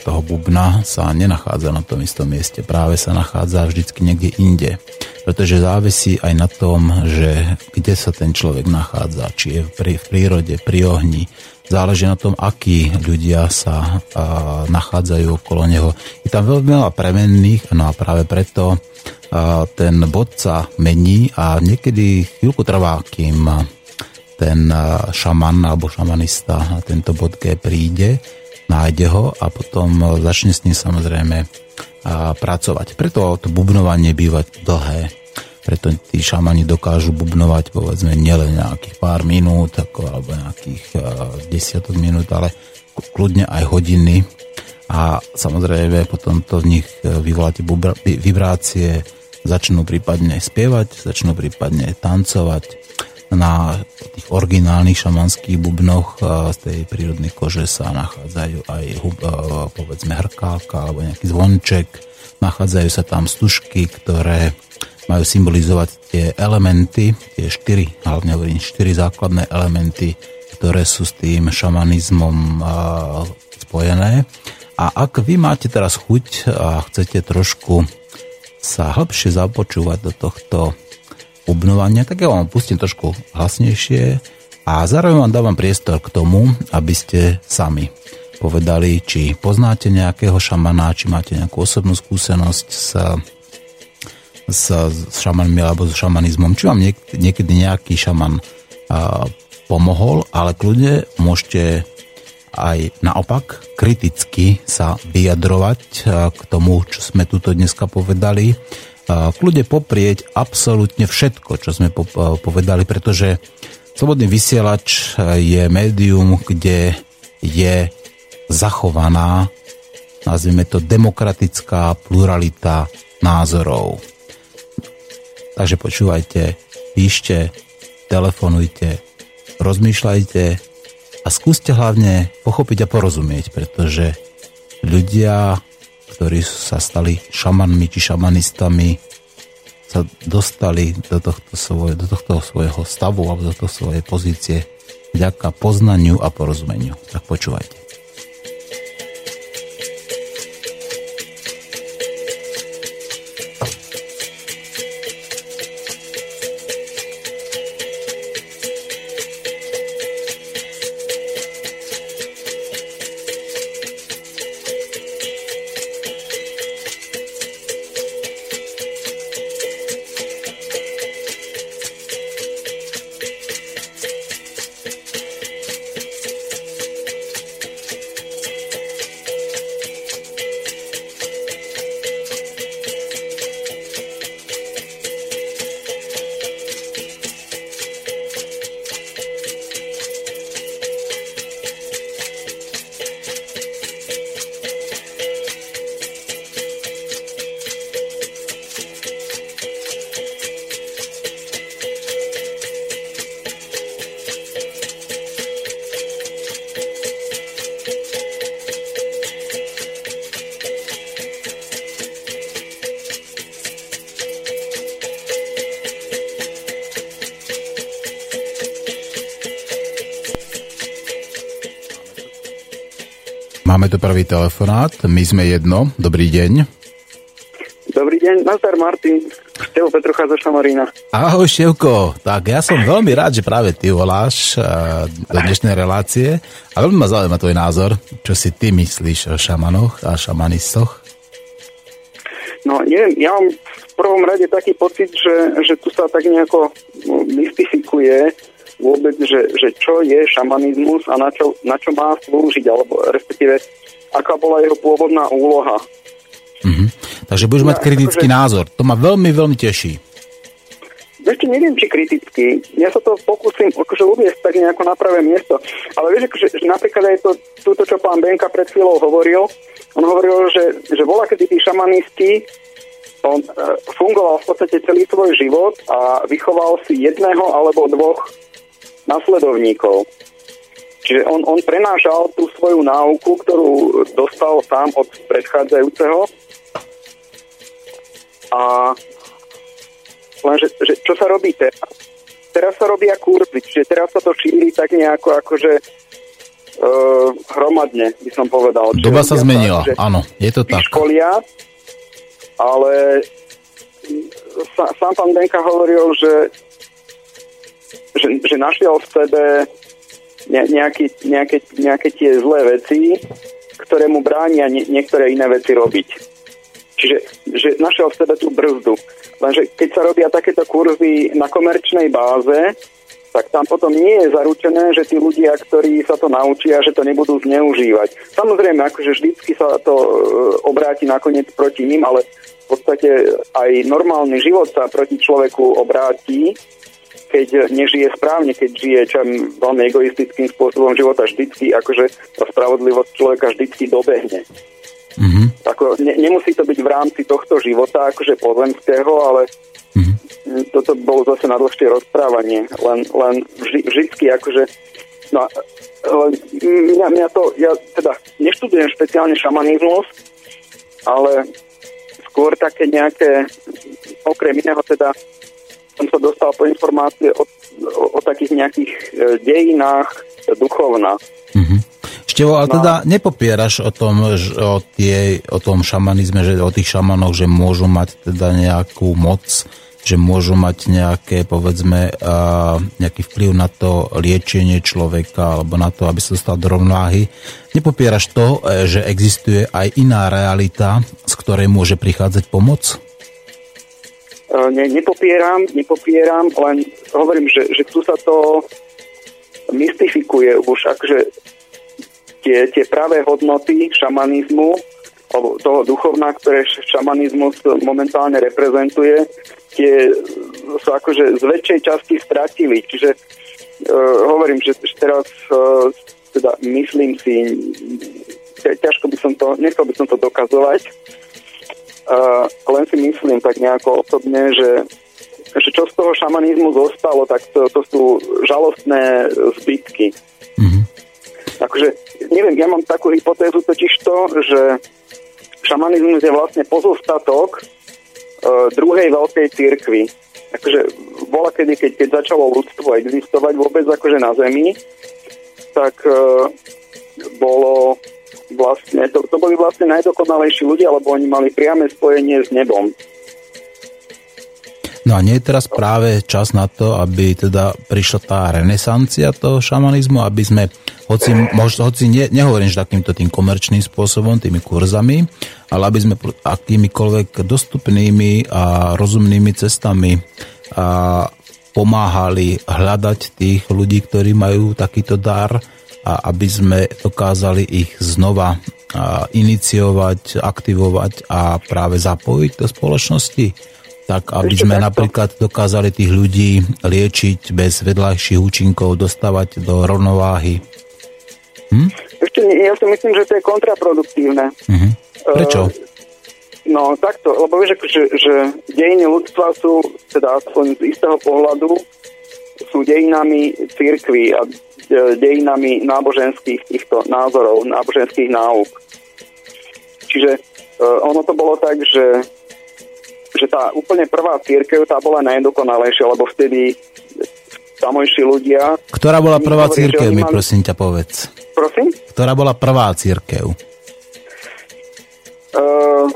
toho bubna sa nenachádza na tom istom mieste, práve sa nachádza vždycky niekde inde pretože závisí aj na tom, že kde sa ten človek nachádza, či je v prírode, pri ohni. Záleží na tom, akí ľudia sa a, nachádzajú okolo neho. Je tam veľmi veľa premenných, no a práve preto a, ten bod sa mení a niekedy chvíľku trvá, kým ten šaman alebo šamanista na tento bod G príde, nájde ho a potom začne s ním samozrejme pracovať. Preto to bubnovanie býva dlhé. Preto tí šamani dokážu bubnovať povedzme nielen nejakých pár minút ako, alebo nejakých uh, desiatok minút, ale kľudne aj hodiny a samozrejme potom to v nich e, vyvolá tie vibrácie, začnú prípadne spievať, začnú prípadne tancovať na tých originálnych šamanských bubnoch z tej prírodnej kože sa nachádzajú aj povedzme hrkálka alebo nejaký zvonček, nachádzajú sa tam stužky, ktoré majú symbolizovať tie elementy, tie štyri, hlavne hovorím, štyri základné elementy, ktoré sú s tým šamanizmom spojené. A ak vy máte teraz chuť a chcete trošku sa hĺbšie započúvať do tohto bubnovania, tak ja vám pustím trošku hlasnejšie a zároveň vám dávam priestor k tomu, aby ste sami povedali, či poznáte nejakého šamana, či máte nejakú osobnú skúsenosť s s, s šamanmi alebo s šamanizmom. Či vám niek- niekedy nejaký šaman a, pomohol, ale kľudne môžete aj naopak kriticky sa vyjadrovať k tomu, čo sme tuto dneska povedali. Kľudne poprieť absolútne všetko, čo sme povedali, pretože Slobodný vysielač je médium, kde je zachovaná, nazvime to, demokratická pluralita názorov. Takže počúvajte, píšte, telefonujte, rozmýšľajte a skúste hlavne pochopiť a porozumieť, pretože ľudia, ktorí sa stali šamanmi či šamanistami, sa dostali do tohto, svoje, do tohto svojho stavu alebo do tohto svojej pozície vďaka poznaniu a porozumeniu. Tak počúvajte. Telefonát, my sme jedno. Dobrý deň. Dobrý deň, nazdar Martin. Števo Petrucha zo Šamorína. Ahoj Števko, tak ja som veľmi rád, že práve ty voláš uh, do dnešnej relácie a veľmi ma zaujíma tvoj názor, čo si ty myslíš o šamanoch a šamanistoch. No neviem, ja mám v prvom rade taký pocit, že, že tu sa tak nejako no, mystifikuje vôbec, že, že čo je šamanizmus a na čo, na čo má slúžiť, alebo respektíve aká bola jeho pôvodná úloha. Mm-hmm. Takže budeš ja, mať kritický akože, názor. To ma veľmi, veľmi teší. Ešte neviem, či kriticky. Ja sa to pokúsim akože uviesť tak nejako na pravé miesto. Ale vieš, akože, že napríklad aj to, túto, čo pán Benka pred chvíľou hovoril, on hovoril, že, že bola, kedy tí šamanisti on e, fungoval v podstate celý svoj život a vychoval si jedného alebo dvoch nasledovníkov. Čiže on, on prenášal tú svoju náuku, ktorú dostal sám od predchádzajúceho. A Lenže že čo sa robí teraz? Teraz sa robia kurzy, čiže teraz sa to šíri tak nejako akože uh, hromadne, by som povedal. Čiže Doba sa zmenila, tak, áno, je to tak. Školia, ale sa, sám pán Denka hovoril, že, že, že našiel v sebe ne, nejaký, nejaké, nejaké tie zlé veci, ktoré mu bránia nie, niektoré iné veci robiť. Čiže že našiel v sebe tú brzdu. Lenže keď sa robia takéto kurzy na komerčnej báze, tak tam potom nie je zaručené, že tí ľudia, ktorí sa to naučia, že to nebudú zneužívať. Samozrejme, akože vždycky sa to e, obráti nakoniec proti ním, ale v podstate aj normálny život sa proti človeku obráti, keď nežije správne, keď žije čam veľmi egoistickým spôsobom života, vždycky akože tá spravodlivosť človeka vždycky dobehne. Mm-hmm. Ako, ne, nemusí to byť v rámci tohto života, akože pozemského, ale mm-hmm. toto bolo zase na dlhšie rozprávanie. Len, len vždy, vždycky akože No, mňa, mňa to, ja teda neštudujem špeciálne šamanizmus, ale skôr také nejaké, okrem iného teda som sa dostal po informácie o, o, o takých nejakých e, dejinách duchovna. Mm-hmm. Števo, ale no. teda nepopieraš o tom, o, tie, o tom šamanizme, že o tých šamanoch, že môžu mať teda nejakú moc, že môžu mať nejaké, povedzme, nejaký vplyv na to liečenie človeka alebo na to, aby sa dostal do rovnáhy. Nepopieraš to, e, že existuje aj iná realita, z ktorej môže prichádzať pomoc? E, ne, nepopieram, nepopieram, len hovorím, že, že tu sa to mystifikuje už, akože tie, tie pravé hodnoty šamanizmu, alebo toho duchovná, ktoré šamanizmus momentálne reprezentuje, tie sa akože z väčšej časti stratili. Čiže uh, hovorím, že, teraz uh, teda myslím si, ťažko by som to, nechcel by som to dokazovať, uh, len si myslím tak nejako osobne, že, že čo z toho šamanizmu zostalo, tak to, to sú žalostné zbytky. Mm-hmm. Akože neviem, ja mám takú hypotézu totiž to, že šamanizmus je vlastne pozostatok uh, druhej veľkej cirkvi. Akože bola kedy, keď, keď začalo ľudstvo existovať vôbec akože na Zemi, tak uh, bolo vlastne, to, to boli vlastne najdokonalejší ľudia, lebo oni mali priame spojenie s nebom. No a nie je teraz práve čas na to, aby teda prišla tá renesancia toho šamanizmu, aby sme, hoci, možno, hoci ne, nehovorím, že takýmto tým komerčným spôsobom, tými kurzami, ale aby sme akýmikoľvek dostupnými a rozumnými cestami a pomáhali hľadať tých ľudí, ktorí majú takýto dar a aby sme dokázali ich znova iniciovať, aktivovať a práve zapojiť do spoločnosti tak aby Ešte sme takto. napríklad dokázali tých ľudí liečiť bez vedľajších účinkov, dostávať do rovnováhy. Hm? Ešte ja si myslím, že to je kontraproduktívne. Uh-huh. Prečo? Uh, no takto, lebo vieš, že, že dejiny ľudstva sú, teda aspoň z istého pohľadu, sú dejinami církvy a dejinami náboženských týchto názorov, náboženských náuk. Čiže uh, ono to bolo tak, že že tá úplne prvá církev, tá bola najdokonalejšia, lebo vtedy tamojší ľudia... Ktorá bola prvá církev, mi mali... prosím ťa povedz. Prosím? Ktorá bola prvá církev? Uh,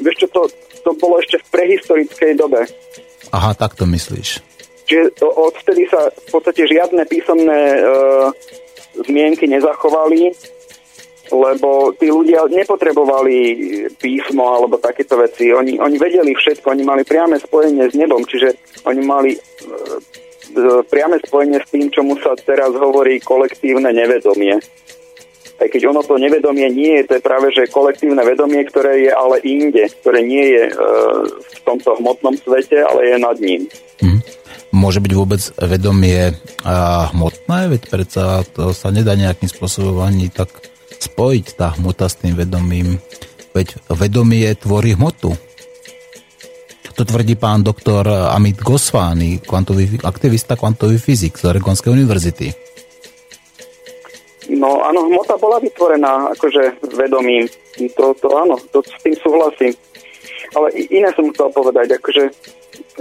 vieš čo, to, to bolo ešte v prehistorickej dobe. Aha, tak to myslíš. Čiže odvtedy sa v podstate žiadne písomné uh, zmienky nezachovali lebo tí ľudia nepotrebovali písmo alebo takéto veci. Oni, oni vedeli všetko, oni mali priame spojenie s nebom, čiže oni mali e, priame spojenie s tým, čomu sa teraz hovorí kolektívne nevedomie. Aj keď ono to nevedomie nie je, to je práve že kolektívne vedomie, ktoré je ale inde, ktoré nie je e, v tomto hmotnom svete, ale je nad ním. Mm. Môže byť vôbec vedomie hmotné, veď predsa to sa nedá nejakým spôsobom ani tak spojiť tá hmota s tým vedomím. Veď vedomie tvorí hmotu. To tvrdí pán doktor Amit Gosvány, kvantový, aktivista kvantový fyzik z Oregonskej univerzity. No áno, hmota bola vytvorená akože vedomím. To, to áno, to s tým súhlasím. Ale iné som chcel povedať, akože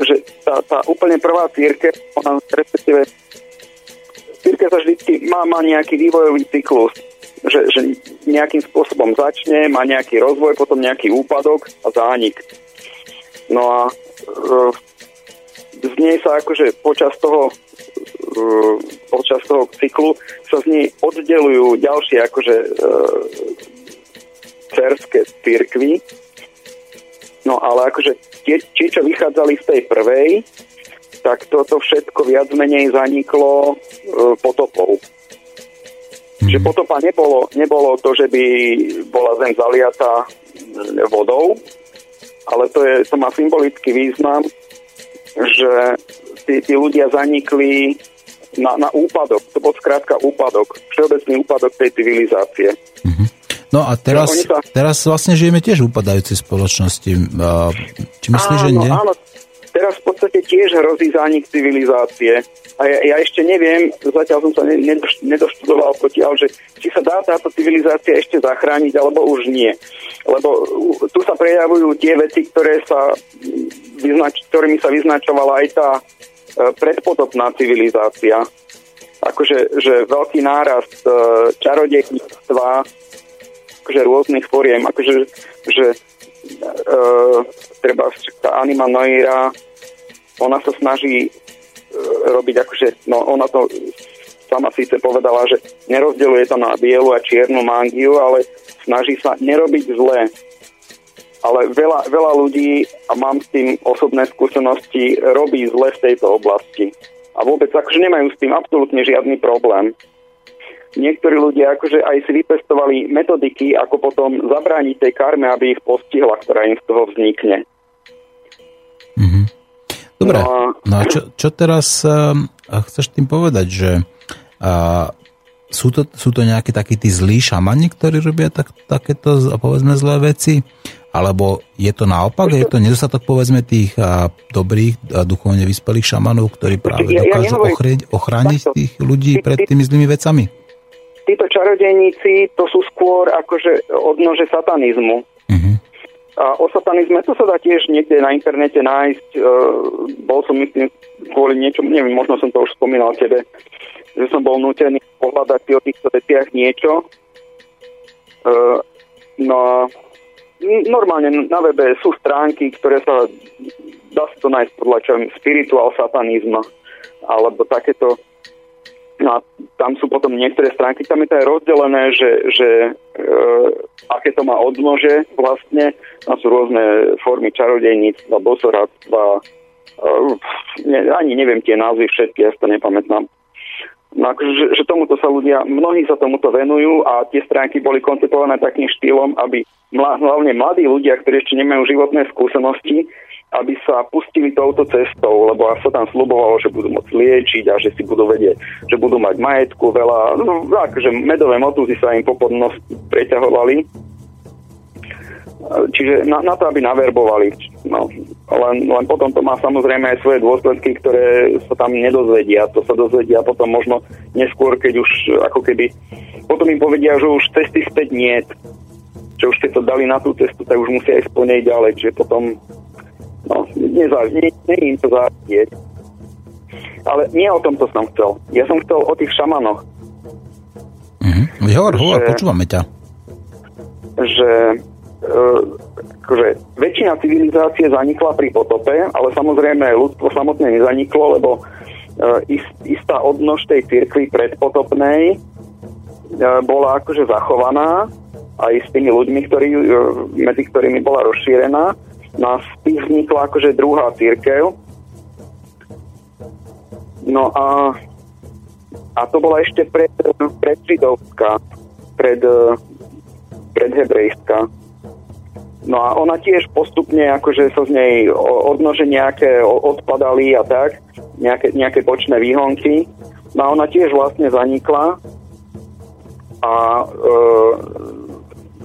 že tá, tá úplne prvá církev, ona respektíve církev sa vždy má, má nejaký vývojový cyklus že, že nejakým spôsobom začne, má nejaký rozvoj, potom nejaký úpadok a zánik. No a e, z nej sa akože počas toho e, počas toho cyklu sa z nej oddelujú ďalšie akože e, cerské církvy. No ale akože tie, tie, čo vychádzali z tej prvej, tak toto všetko viac menej zaniklo e, potopou. Že mhm. potopa nebolo, nebolo to, že by bola zem zaliatá vodou, ale to, je, to má symbolický význam, že tí, tí ľudia zanikli na, na úpadok. To bol skrátka úpadok. Všeobecný úpadok tej civilizácie. No a teraz, sa... teraz vlastne žijeme tiež v upadajúcej spoločnosti. Či myslíš, že nie? Áno, teraz v podstate tiež hrozí zánik civilizácie. A ja, ja ešte neviem, zatiaľ som sa nedoštudoval potiaľ, že či sa dá táto civilizácia ešte zachrániť, alebo už nie. Lebo tu sa prejavujú tie veci, ktoré sa vyznač, ktorými sa vyznačovala aj tá e, predpotopná civilizácia. Akože že veľký nárast e, čarodejníctva, akože rôznych foriem, akože že e, treba tá Anima Noira, ona sa snaží robiť akože, no ona to sama síce povedala, že nerozdeluje to na bielu a čiernu mangiu, ale snaží sa nerobiť zlé. Ale veľa, veľa ľudí, a mám s tým osobné skúsenosti, robí zle v tejto oblasti. A vôbec akože nemajú s tým absolútne žiadny problém. Niektorí ľudia akože aj si vypestovali metodiky, ako potom zabrániť tej karme, aby ich postihla, ktorá im z toho vznikne. Mm-hmm. Dobre, no a, no a čo, čo teraz uh, chceš tým povedať, že uh, sú, to, sú to nejaké takí tí zlí šamani, ktorí robia tak, takéto, povedzme, zlé veci? Alebo je to naopak, je to nedostatok povedzme tých a, dobrých a duchovne vyspelých šamanov, ktorí práve ja, dokážu ja ochrániť, ochrániť tých ľudí pred tými zlými vecami? Títo čarodejníci to sú skôr akože odnože satanizmu. Uh-huh. A o satanizme to sa dá tiež niekde na internete nájsť. E, bol som, myslím, kvôli niečomu, neviem, možno som to už spomínal tebe, že som bol nutený pohľadať o týchto veciach niečo. E, no a normálne na webe sú stránky, ktoré sa dá sa to nájsť podľa čo spirituál satanizma alebo takéto No a tam sú potom niektoré stránky, tam je to aj rozdelené, že, že e, aké to má odnože vlastne. Tam sú rôzne formy čarodejníctva, bosoradstva, e, ani neviem tie názvy všetky, ja to nepamätám. No akože, že, že tomuto sa ľudia, mnohí sa tomuto venujú a tie stránky boli koncipované takým štýlom, aby mla, hlavne mladí ľudia, ktorí ešte nemajú životné skúsenosti, aby sa pustili touto cestou, lebo sa tam slubovalo, že budú môcť liečiť a že si budú vedieť, že budú mať majetku veľa, no akože medové motúzy sa im po podnosť preťahovali. Čiže na, na to, aby naverbovali. No, len, len potom to má samozrejme aj svoje dôsledky, ktoré sa tam nedozvedia. To sa dozvedia potom možno neskôr, keď už ako keby... Potom im povedia, že už cesty späť nie. Že už keď to dali na tú cestu, tak už musia aj splniť ďalej. Čiže potom No, nezá, nie, nie im to závidieť. Ale nie o tomto som chcel. Ja som chcel o tých šamanoch. Mm-hmm. Hovor, hovor, počúvame ťa. Že e, akože väčšina civilizácie zanikla pri potope, ale samozrejme ľudstvo samotné nezaniklo, lebo e, ist, istá odnož tej cirkvi predpotopnej bola akože zachovaná aj s tými ľuďmi, ktorí, e, medzi ktorými bola rozšírená. No a z vznikla akože druhá církev. No a, a to bola ešte pred, pred židovská, pred, pred hebrejská. No a ona tiež postupne akože sa z nej odnože nejaké odpadali a tak, nejaké, nejaké bočné výhonky. No a ona tiež vlastne zanikla a e,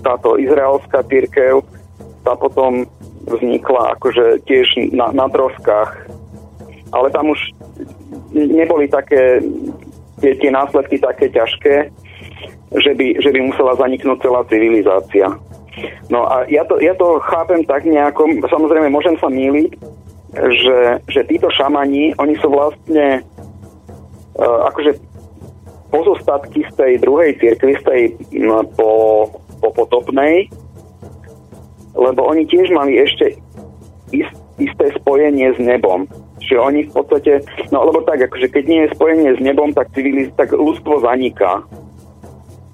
táto izraelská církev tá potom vznikla akože tiež na, na troskách. Ale tam už neboli také tie, tie následky také ťažké, že by, že by musela zaniknúť celá civilizácia. No a ja to, ja to chápem tak nejako, samozrejme môžem sa míliť, že, že títo šamani, oni sú vlastne uh, akože pozostatky z tej druhej cirkvi, z tej no, po, po potopnej, lebo oni tiež mali ešte ist, isté spojenie s nebom. Čiže oni v podstate, no lebo tak, akože keď nie je spojenie s nebom, tak, civiliz, tak ľudstvo zaniká.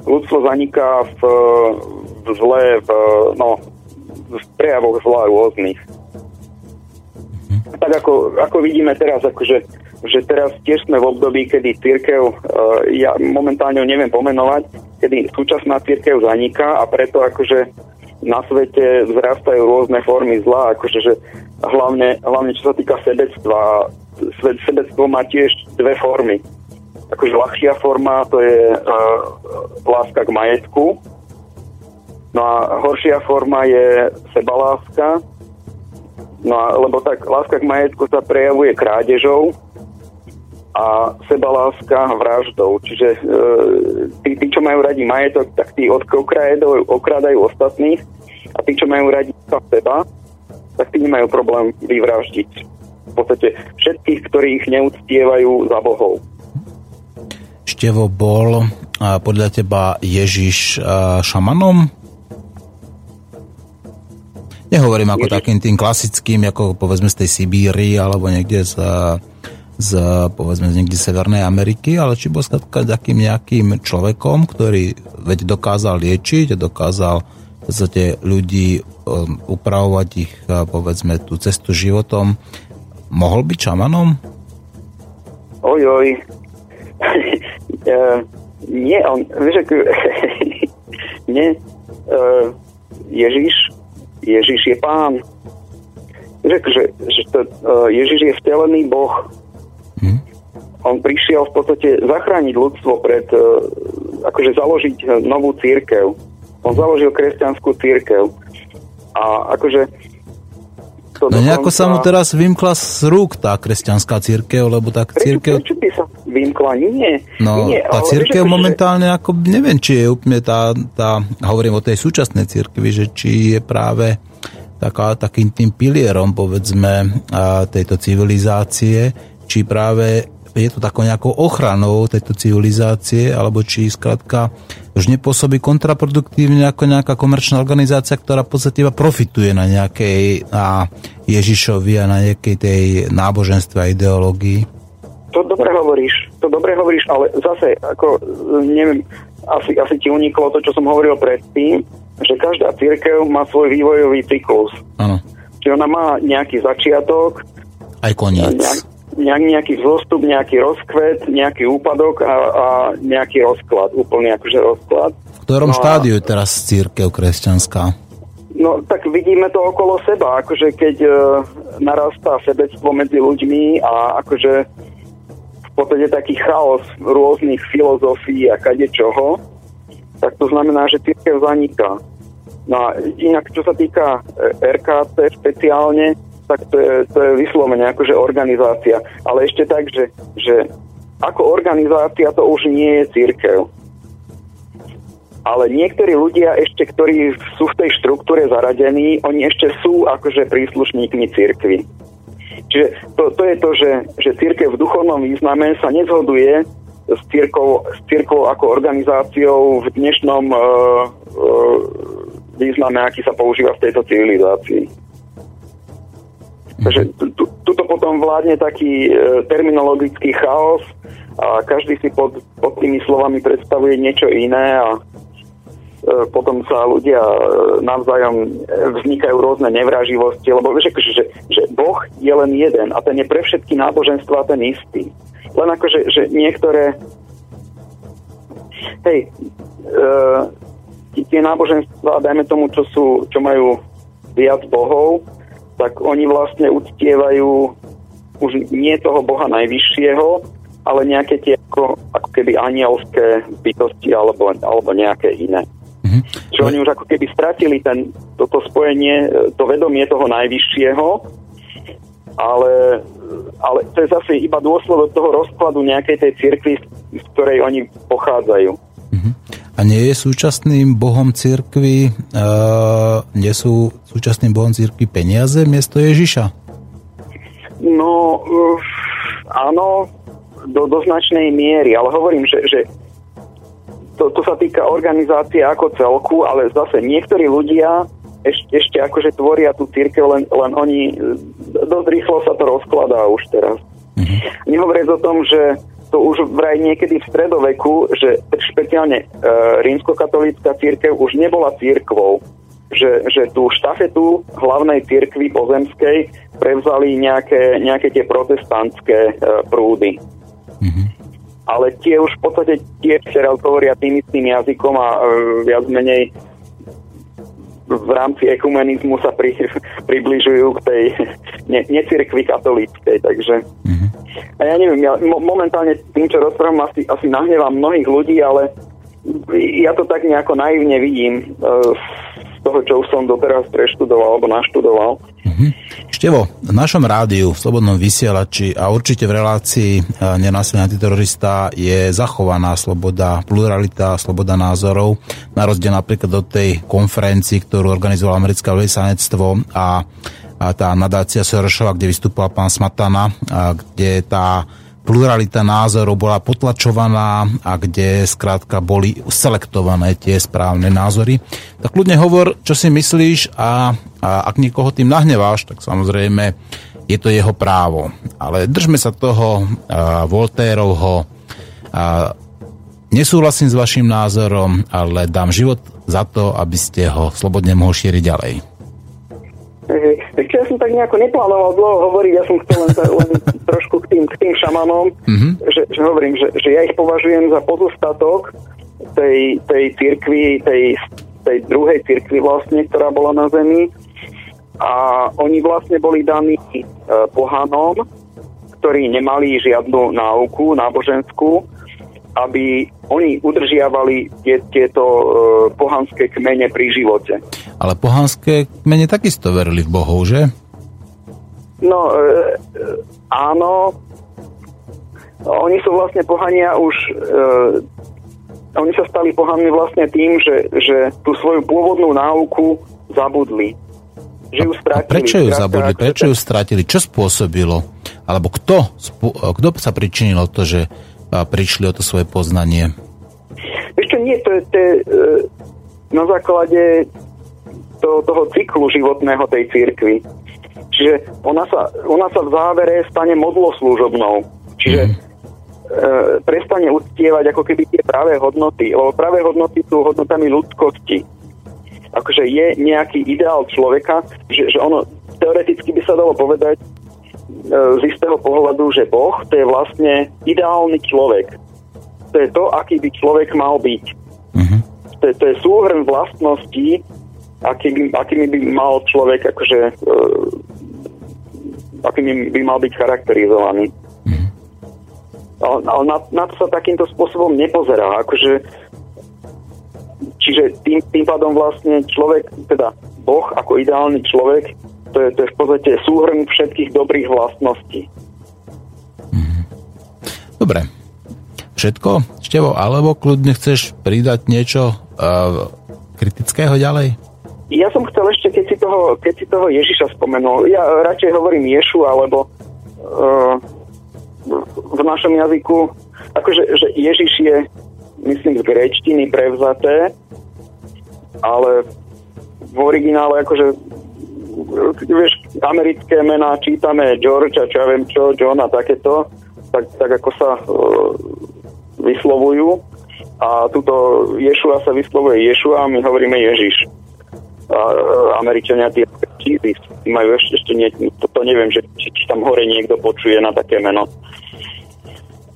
Ľudstvo zaniká v, v zle, v, no, v prejavoch zla rôznych. Tak ako, ako vidíme teraz, akože že teraz tiež sme v období, kedy církev, uh, ja momentálne neviem pomenovať, kedy súčasná církev zaniká a preto akože na svete vzrastajú rôzne formy zla, akože že hlavne, hlavne čo sa týka sebectva. Svet, sebectvo má tiež dve formy. Akože ľahšia forma to je uh, láska k majetku, no a horšia forma je sebaláska, no a, lebo tak láska k majetku sa prejavuje krádežou, a sebaláska vraždou. Čiže e, tí, tí, čo majú radi majetok, tak tí okradajú, okrádajú ostatných a tí, čo majú radi seba, tak tí nemajú problém vyvraždiť. V podstate všetkých, ktorých neúctievajú za bohov. Števo bol a podľa teba Ježiš šamanom? Nehovorím ako Ježiš. takým tým klasickým, ako povedzme z tej Sibíry alebo niekde z z, povedzme, z niekde Severnej Ameriky, ale či bol skladka takým nejakým človekom, ktorý veď dokázal liečiť, dokázal v podstate ľudí um, upravovať ich, povedzme, tú cestu životom. Mohol byť šamanom? Ojoj. uh, nie, on, vieš, ako, nie, uh, Ježiš, Ježiš je pán. Vieš, že, že to, uh, Ježiš je vtelený Boh. On prišiel v podstate zachrániť ľudstvo pred, e, akože založiť novú církev. On založil kresťanskú církev. A akože to no nejako sa mu teraz vymkla z rúk tá kresťanská církev, lebo tá církev... Prečo, by sa vymkla? Nie. No, nie, tá církev že... momentálne ako, neviem, či je úplne tá, tá, hovorím o tej súčasnej církvi, že či je práve taká, takým tým pilierom, povedzme, tejto civilizácie, či práve je to takou nejakou ochranou tejto civilizácie, alebo či skrátka už nepôsobí kontraproduktívne ako nejaká komerčná organizácia, ktorá v podstate iba profituje na nejakej na Ježišovi a na nejakej tej náboženstve a ideológii. To dobre hovoríš, to dobre hovoríš, ale zase, ako, neviem, asi, asi ti uniklo to, čo som hovoril predtým, že každá církev má svoj vývojový cyklus. Áno. Čiže ona má nejaký začiatok, aj koniec. Nejak, nejaký vzostup, nejaký rozkvet, nejaký úpadok a, a nejaký rozklad, úplne akože rozklad. V ktorom no štádiu je teraz církev kresťanská? No tak vidíme to okolo seba, akože keď e, narastá sebectvo medzi ľuďmi a akože v podstate taký chaos rôznych filozofií a kade čoho, tak to znamená, že církev zaniká. No a inak, čo sa týka e, RKC špeciálne, tak to je, to je vyslovene akože organizácia. Ale ešte tak, že, že ako organizácia to už nie je církev. Ale niektorí ľudia ešte, ktorí sú v tej štruktúre zaradení, oni ešte sú akože príslušníkmi církvy. Čiže to, to je to, že, že církev v duchovnom význame sa nezhoduje s církou, s církou ako organizáciou v dnešnom uh, uh, význame, aký sa používa v tejto civilizácii. Takže tu, tuto potom vládne taký e, terminologický chaos a každý si pod, pod tými slovami predstavuje niečo iné a e, potom sa ľudia e, navzájom vznikajú rôzne nevraživosti, lebo vieš, akože, že, že Boh je len jeden a ten je pre všetky náboženstva ten istý. Len akože, že niektoré hej, e, tie náboženstva, dajme tomu, čo, sú, čo majú viac bohov, tak oni vlastne uctievajú už nie toho boha najvyššieho, ale nejaké tie ako, ako keby anielské bytosti alebo, alebo nejaké iné. Mm-hmm. Že oni už ako keby stratili ten, toto spojenie, to vedomie toho najvyššieho, ale, ale to je zase iba dôsledok toho rozkladu nejakej tej cirkvi, z ktorej oni pochádzajú. A nie je súčasným bohom cirkvi, uh, nie sú súčasným bohom cirkvi peniaze miesto Ježiša? No, uh, áno, do, do značnej miery, ale hovorím, že, že to, to sa týka organizácie ako celku, ale zase niektorí ľudia ešte, ešte akože tvoria tú církev, len, len oni, dosť rýchlo sa to rozkladá už teraz. Mm-hmm. Nehovoriac o tom, že to už vraj niekedy v stredoveku, že špeciálne e, rímskokatolícka církev už nebola církvou, že, že tú štafetu hlavnej církvy pozemskej prevzali nejaké, nejaké tie protestantské e, prúdy. Mm-hmm. Ale tie už v podstate tie teraz hovoria tým istým jazykom a e, viac menej v rámci ekumenizmu sa pri, približujú k tej ne, necirkvi katolíckej, takže mm-hmm. a ja neviem, ja mo, momentálne tým, čo rozprávam, asi, asi nahnevám mnohých ľudí, ale ja to tak nejako naivne vidím uh, z toho, čo už som doteraz preštudoval alebo naštudoval. Mm-hmm. Števo, v našom rádiu, v Slobodnom vysielači a určite v relácii e, nenásilný antiterorista je zachovaná sloboda, pluralita, sloboda názorov, na rozdiel napríklad do tej konferencii, ktorú organizovalo americké veľvyslanectvo a, a tá nadácia Sorosova, kde vystupoval pán Smatana, a kde tá pluralita názorov bola potlačovaná a kde skrátka boli selektované tie správne názory. Tak ľudne hovor, čo si myslíš a, a ak niekoho tým nahneváš, tak samozrejme je to jeho právo. Ale držme sa toho a, Voltérovho. A, nesúhlasím s vašim názorom, ale dám život za to, aby ste ho slobodne mohol šíriť ďalej. Ešte ja som tak nejako neplánoval dlho hovoriť, ja som chcel len, len trošku k tým, k tým šamanom, mm-hmm. že, že hovorím, že, že ja ich považujem za pozostatok tej, tej cirkvi, tej, tej druhej cirkvi vlastne, ktorá bola na Zemi. A oni vlastne boli daní e, pohanom, ktorí nemali žiadnu náuku náboženskú, aby oni udržiavali tie, tieto e, pohanské kmene pri živote. Ale pohanské kmene takisto verili v bohov, že? No, e, e, áno. Oni sú vlastne pohania už... E, oni sa stali pohanmi vlastne tým, že, že tú svoju pôvodnú náuku zabudli. Že ju stratili. A prečo ju zabudli? Prečo ju stratili? Čo spôsobilo? Alebo kto, kto sa pričinilo to, že prišli o to svoje poznanie? Ešte nie, to je, to je na základe to, toho cyklu životného tej církvy. Čiže ona sa, ona sa v závere stane modloslúžobnou. Čiže mm. e, prestane uctievať ako keby tie práve hodnoty. Lebo práve hodnoty sú hodnotami ľudskosti. Akože je nejaký ideál človeka, že, že ono teoreticky by sa dalo povedať, z istého pohľadu, že Boh to je vlastne ideálny človek. To je to, aký by človek mal byť. Uh-huh. To, je, to je súhrn vlastností, aký, akými by mal človek akože uh, akými by mal byť charakterizovaný. Uh-huh. Ale, ale na, na to sa takýmto spôsobom nepozerá. Akože, čiže tým, tým pádom vlastne človek, teda Boh ako ideálny človek to je, to je v podstate súhrn všetkých dobrých vlastností. Mhm. Dobre. Všetko, Števo, alebo kľudne chceš pridať niečo uh, kritického ďalej? Ja som chcel ešte, keď si toho, keď si toho Ježiša spomenul, ja radšej hovorím Ješu, alebo uh, v našom jazyku, akože že Ježiš je, myslím, z grečtiny prevzaté, ale v originále akože vieš, americké mená čítame George a čo ja viem čo, John a takéto, tak, tak ako sa uh, vyslovujú. A tuto Ješua sa vyslovuje Ješua a my hovoríme Ježiš. A, uh, Američania tie Jesus majú ešte, ešte nie, to, neviem, že, či, či tam hore niekto počuje na také meno.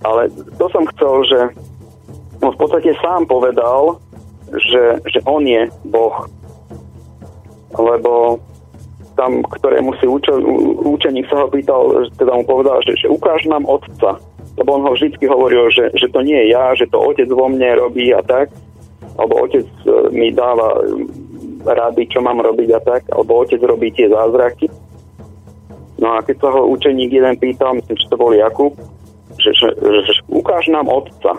Ale to som chcel, že no v podstate sám povedal, že, že on je Boh. Lebo tam, ktorému si učo, učeník sa ho pýtal, teda mu povedal, že, že ukáž nám otca. Lebo on ho vždy hovoril, že, že to nie je ja, že to otec vo mne robí a tak. Alebo otec e, mi dáva rady, čo mám robiť a tak. Alebo otec robí tie zázraky. No a keď sa ho učeník jeden pýtal, myslím, že to bol Jakub, že, že, že, že ukáž nám otca.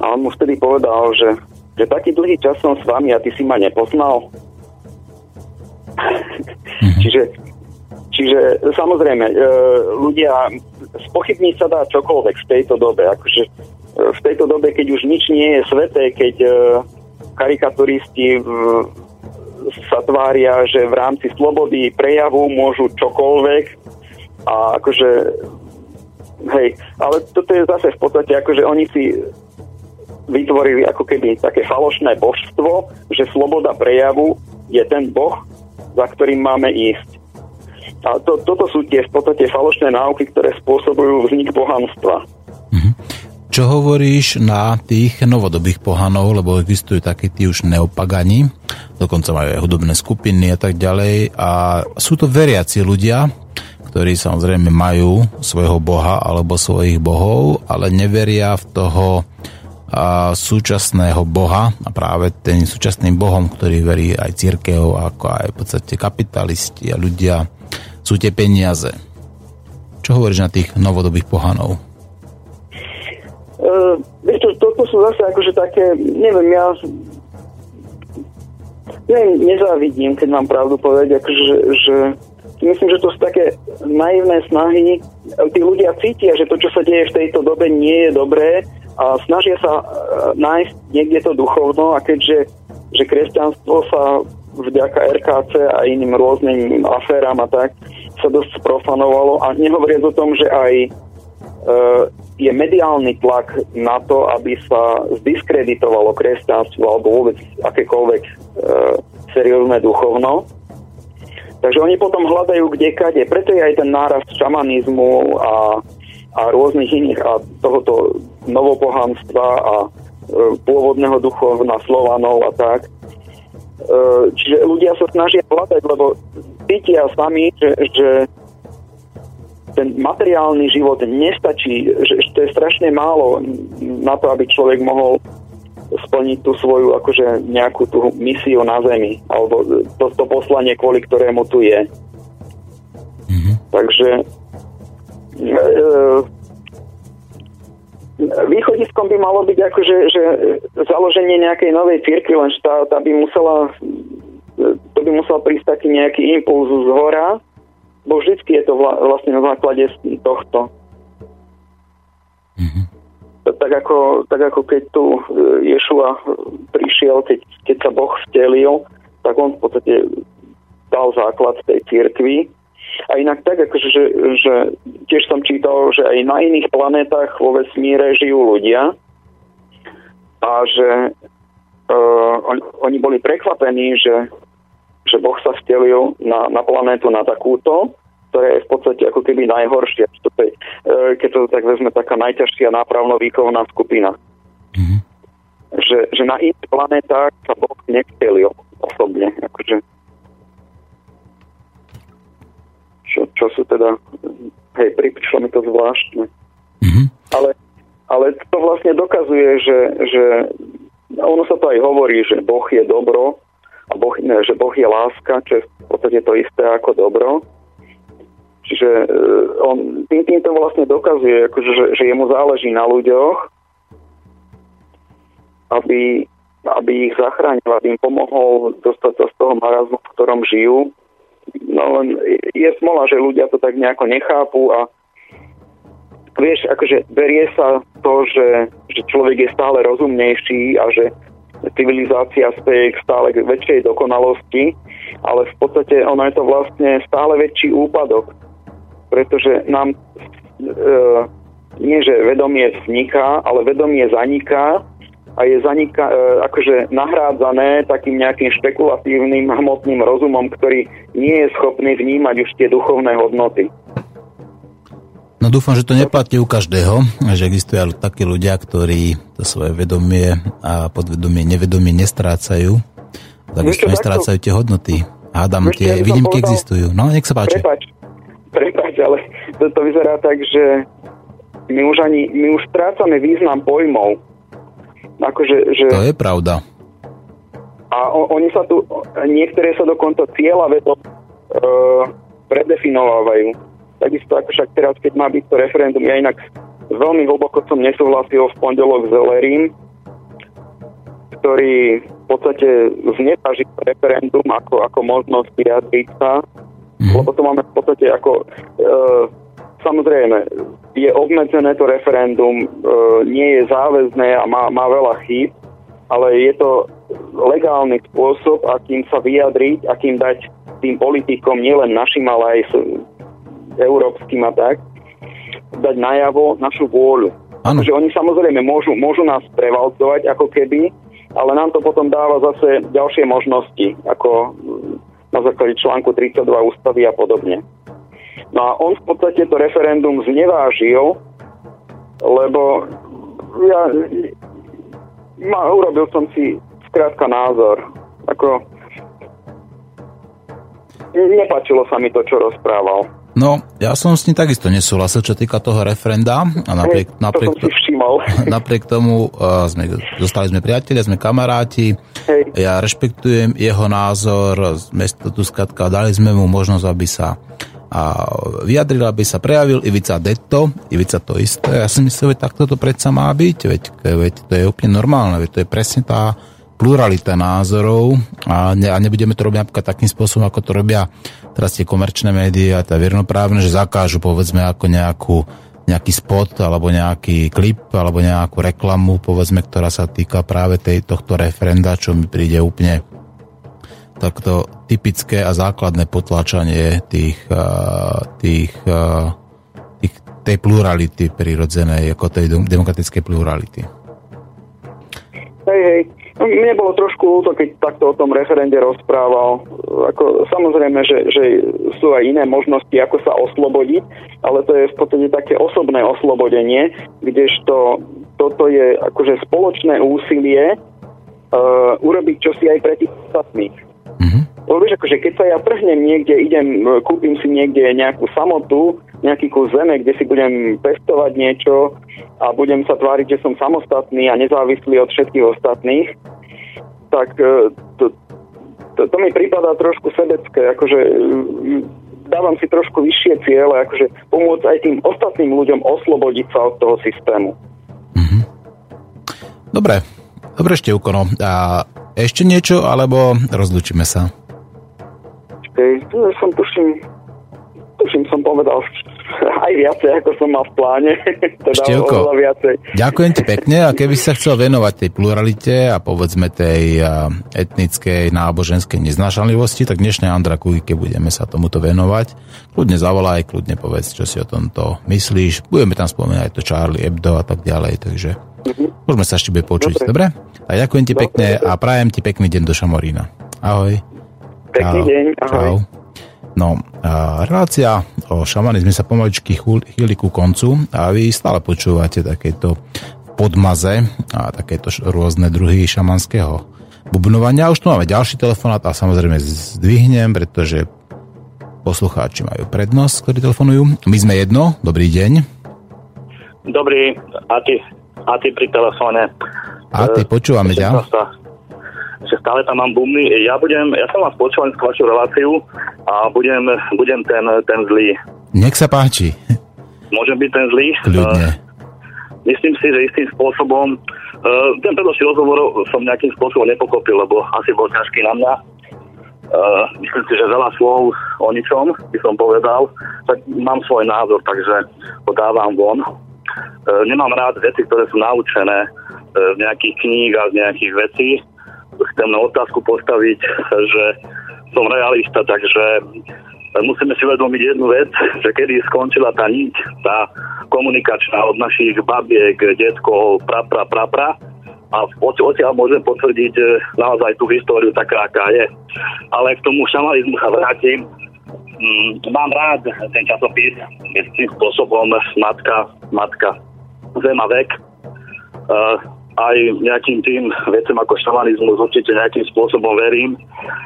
A on mu vtedy povedal, že, že taký dlhý čas som s vami a ty si ma nepoznal. Mm-hmm. čiže, čiže samozrejme, e, ľudia, spochybniť sa dá čokoľvek v tejto dobe. Akože e, v tejto dobe, keď už nič nie je sveté, keď e, karikaturisti v, sa tvária, že v rámci slobody prejavu môžu čokoľvek a akože hej, ale toto je zase v podstate akože oni si vytvorili ako keby také falošné božstvo, že sloboda prejavu je ten boh, za ktorým máme ísť. A to, toto sú tie v podstate falošné náuky, ktoré spôsobujú vznik pohanstva. Mhm. Čo hovoríš na tých novodobých pohanov, lebo existujú takí tí už neopagani, dokonca majú aj hudobné skupiny a tak ďalej a sú to veriaci ľudia, ktorí samozrejme majú svojho boha alebo svojich bohov, ale neveria v toho súčasného boha a práve ten súčasným bohom, ktorý verí aj církev, ako aj v podstate kapitalisti a ľudia, sú tie peniaze. Čo hovoríš na tých novodobých pohanov? Uh, vieš to, toto sú zase akože také, neviem, ja neviem, nezávidím, keď mám pravdu povedať, akože, že myslím, že to sú také naivné snahy. Tí ľudia cítia, že to, čo sa deje v tejto dobe, nie je dobré a snažia sa e, nájsť niekde to duchovno a keďže že kresťanstvo sa vďaka RKC a iným rôznym aférám a tak sa dosť sprofanovalo a nehovoriac o tom, že aj e, je mediálny tlak na to, aby sa zdiskreditovalo kresťanstvo alebo vôbec akékoľvek e, seriózne duchovno. Takže oni potom hľadajú kdekade, preto je aj ten nárast šamanizmu a, a rôznych iných a tohoto novopohanstva a e, pôvodného duchovna Slovanov a tak. E, čiže ľudia sa snažia hľadať, lebo cítia sami, že, že ten materiálny život nestačí, že, že to je strašne málo na to, aby človek mohol splniť tú svoju akože nejakú tú misiu na Zemi alebo to, to poslanie, kvôli ktorému tu je. Mm-hmm. Takže e, východiskom by malo byť akože že založenie nejakej novej cirkvi, len tá, tá by musela to by musel prísť taký nejaký impuls z hora, bo vždycky je to vla, vlastne na základe tohto. Tak ako, tak ako keď tu e, Ješua prišiel, keď, keď sa Boh vtelil, tak on v podstate dal základ tej cirkvi. A inak tak, akože, že, že tiež som čítal, že aj na iných planetách vo vesmíre žijú ľudia a že uh, on, oni boli prekvapení, že, že Boh sa vtelil na, na planétu na takúto, ktorá je v podstate ako keby najhoršia. Uh, keď to tak vezme, taká najťažšia nápravno-výchovná skupina. Mm-hmm. Že, že na iných planetách sa Boh nevtelil osobne. Akože, čo, čo sú teda, hej, prišlo mi to zvláštne. Mm-hmm. Ale, ale to vlastne dokazuje, že, že ono sa to aj hovorí, že Boh je dobro a boh, že Boh je láska, čo je v podstate to isté ako dobro. Čiže uh, on tým, týmto vlastne dokazuje, akože, že, že jemu záleží na ľuďoch, aby, aby ich zachránil, aby im pomohol dostať sa z toho marazmu, v ktorom žijú. No len je smola, že ľudia to tak nejako nechápu a vieš, akože berie sa to, že, že človek je stále rozumnejší a že civilizácia speje k stále väčšej dokonalosti, ale v podstate ono je to vlastne stále väčší úpadok, pretože nám e, nie, že vedomie vzniká, ale vedomie zaniká a je zanika, e, akože nahrádzané takým nejakým špekulatívnym hmotným rozumom, ktorý nie je schopný vnímať už tie duchovné hodnoty. No dúfam, že to neplatí u každého, že existujú ale takí ľudia, ktorí to svoje vedomie a podvedomie, nevedomie nestrácajú. Takisto nestrácajú tie hodnoty. Hádam, tie výnimky existujú. No, nech sa páči. Prepač, prepač, ale to, to vyzerá tak, že my už, ani, my už strácame význam pojmov. Akože, že... To je pravda. A o, oni sa tu, niektoré sa dokonca cieľa veto e, predefinovávajú Takisto ako však teraz, keď má byť to referendum, ja inak veľmi hlboko som nesúhlasil v pondelok s Lerim, ktorý v podstate znepažil referendum ako, ako možnosť vyjadriť sa, mm. lebo to máme v podstate ako... E, samozrejme, je obmedzené to referendum, e, nie je záväzné a má, má veľa chýb, ale je to legálny spôsob, akým sa vyjadriť, akým dať tým politikom, nielen našim, ale aj európskym a tak, dať najavo našu vôľu. Ano. Že oni samozrejme môžu, môžu nás prevalcovať ako keby, ale nám to potom dáva zase ďalšie možnosti, ako na základe článku 32 ústavy a podobne. No a on v podstate to referendum znevážil, lebo ja ma, urobil som si skrátka názor. Ako nepačilo sa mi to, čo rozprával. No, ja som s ním takisto nesúhlasil, čo týka toho referenda. A napriek, napriek, to napriek tomu uh, sme, zostali sme priatelia, sme kamaráti. Hej. Ja rešpektujem jeho názor, sme to tu skratka, dali sme mu možnosť, aby sa a vyjadril, aby sa prejavil Ivica Detto, Ivica to isté. Ja si myslím, že takto to predsa má byť, veď, veď to je úplne normálne, veď to je presne tá pluralita názorov a, ne, a nebudeme to robiť napríklad takým spôsobom, ako to robia teraz tie komerčné médiá, tá vernoprávne, že zakážu povedzme ako nejakú, nejaký spot alebo nejaký klip alebo nejakú reklamu, povedzme, ktorá sa týka práve tej, tohto referenda, čo mi príde úplne takto typické a základné potlačanie tých, tých, tých tej plurality prirodzenej, ako tej demokratickej plurality. Hej, hej. Mne bolo trošku ľúto, keď takto o tom referende rozprával. Ako, samozrejme, že, že sú aj iné možnosti, ako sa oslobodiť, ale to je v podstate také osobné oslobodenie, kdežto toto je akože spoločné úsilie uh, urobiť čosi aj pre tých ostatných. Mm-hmm. Lebo vieš, akože keď sa ja prhnem niekde, idem, kúpim si niekde nejakú samotu, nejaký kus zeme, kde si budem pestovať niečo a budem sa tváriť, že som samostatný a nezávislý od všetkých ostatných, tak e, to, to, to mi prípada trošku sebecké, akože dávam si trošku vyššie ciele, akože pomôcť aj tým ostatným ľuďom oslobodiť sa od toho systému. Mm-hmm. Dobre, dobre Števko, no. A ešte niečo, alebo rozlučíme sa? Okay, ja som tuším, tuším som povedal aj viacej, ako som mal v pláne. teda Števko, viacej. ďakujem ti pekne a keby si sa chcel venovať tej pluralite a povedzme tej etnickej, náboženskej neznášanlivosti, tak dnešnej Andra Kujke budeme sa tomuto venovať. Kľudne zavolaj, kľudne povedz, čo si o tomto myslíš. Budeme tam spomínať to Charlie Hebdo a tak ďalej, takže. Môžeme sa ešte bude počuť, dobre? dobre? A ďakujem ti dobre, pekne dobre. a prajem ti pekný deň do Šamorína. Ahoj. Pekný Čau. deň, ahoj. Čau. No, relácia o šamanizme sa pomaličky chýli ku koncu a vy stále počúvate takéto podmaze a takéto rôzne druhy šamanského bubnovania. Už tu máme ďalší telefonát a samozrejme zdvihnem, pretože poslucháči majú prednosť, ktorí telefonujú. My sme jedno, dobrý deň. Dobrý, a ty, a ty pri telefóne. A ty, počúvame ťa že stále tam mám bumny. Ja budem, ja som vás počúval z vašu reláciu a budem, budem ten, ten zlý. Nech sa páči. Môžem byť ten zlý? Kľudne. Uh, myslím si, že istým spôsobom uh, ten predošlý rozhovor som nejakým spôsobom nepokopil, lebo asi bol ťažký na mňa. Uh, myslím si, že veľa slov o ničom by som povedal. Tak mám svoj názor, takže ho dávam von. Uh, nemám rád veci, ktoré sú naučené uh, z nejakých kníh a z nejakých vecí chcem na otázku postaviť, že som realista, takže musíme si uvedomiť jednu vec, že kedy skončila tá niť, tá komunikačná od našich babiek, detkov, pra, pra, pra, pra, a odtiaľ môžem potvrdiť e, naozaj tú históriu taká, aká je. Ale k tomu šamanizmu sa vrátim. Mm, mám rád ten časopis, tým spôsobom matka, matka, zem a vek. Uh, aj nejakým tým vecem ako šamanizmus určite nejakým spôsobom verím,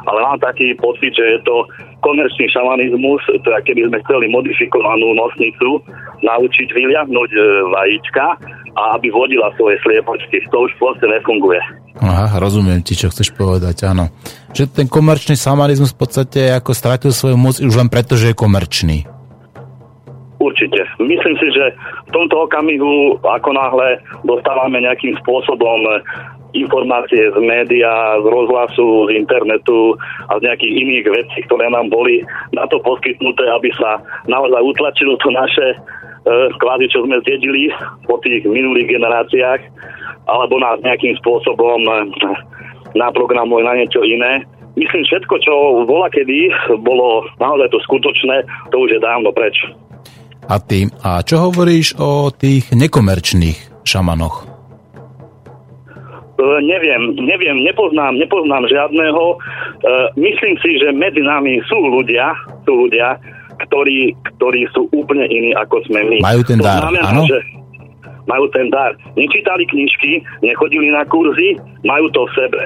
ale mám taký pocit, že je to komerčný šamanizmus, teda keby sme chceli modifikovanú nosnicu naučiť vyliahnuť e, vajíčka a aby vodila svoje sliepočky. To už proste nefunguje. Aha, rozumiem ti, čo chceš povedať, áno. Že ten komerčný šamanizmus v podstate ako stratil svoju moc už len preto, že je komerčný. Určite. Myslím si, že v tomto okamihu, ako náhle dostávame nejakým spôsobom informácie z média, z rozhlasu, z internetu a z nejakých iných vecí, ktoré nám boli na to poskytnuté, aby sa naozaj utlačilo to naše e, kvázi, čo sme zdedili po tých minulých generáciách, alebo nás nejakým spôsobom e, naprogramuje na niečo iné. Myslím, všetko, čo bola kedy bolo naozaj to skutočné, to už je dávno preč. A ty, a čo hovoríš o tých nekomerčných šamanoch? Uh, neviem, neviem, nepoznám, nepoznám žiadneho. Uh, myslím si, že medzi nami sú ľudia, sú ľudia, ktorí, ktorí sú úplne iní, ako sme my. Majú ten dar, áno? Že majú ten dar. Nečítali knižky, nechodili na kurzy, majú to v sebe.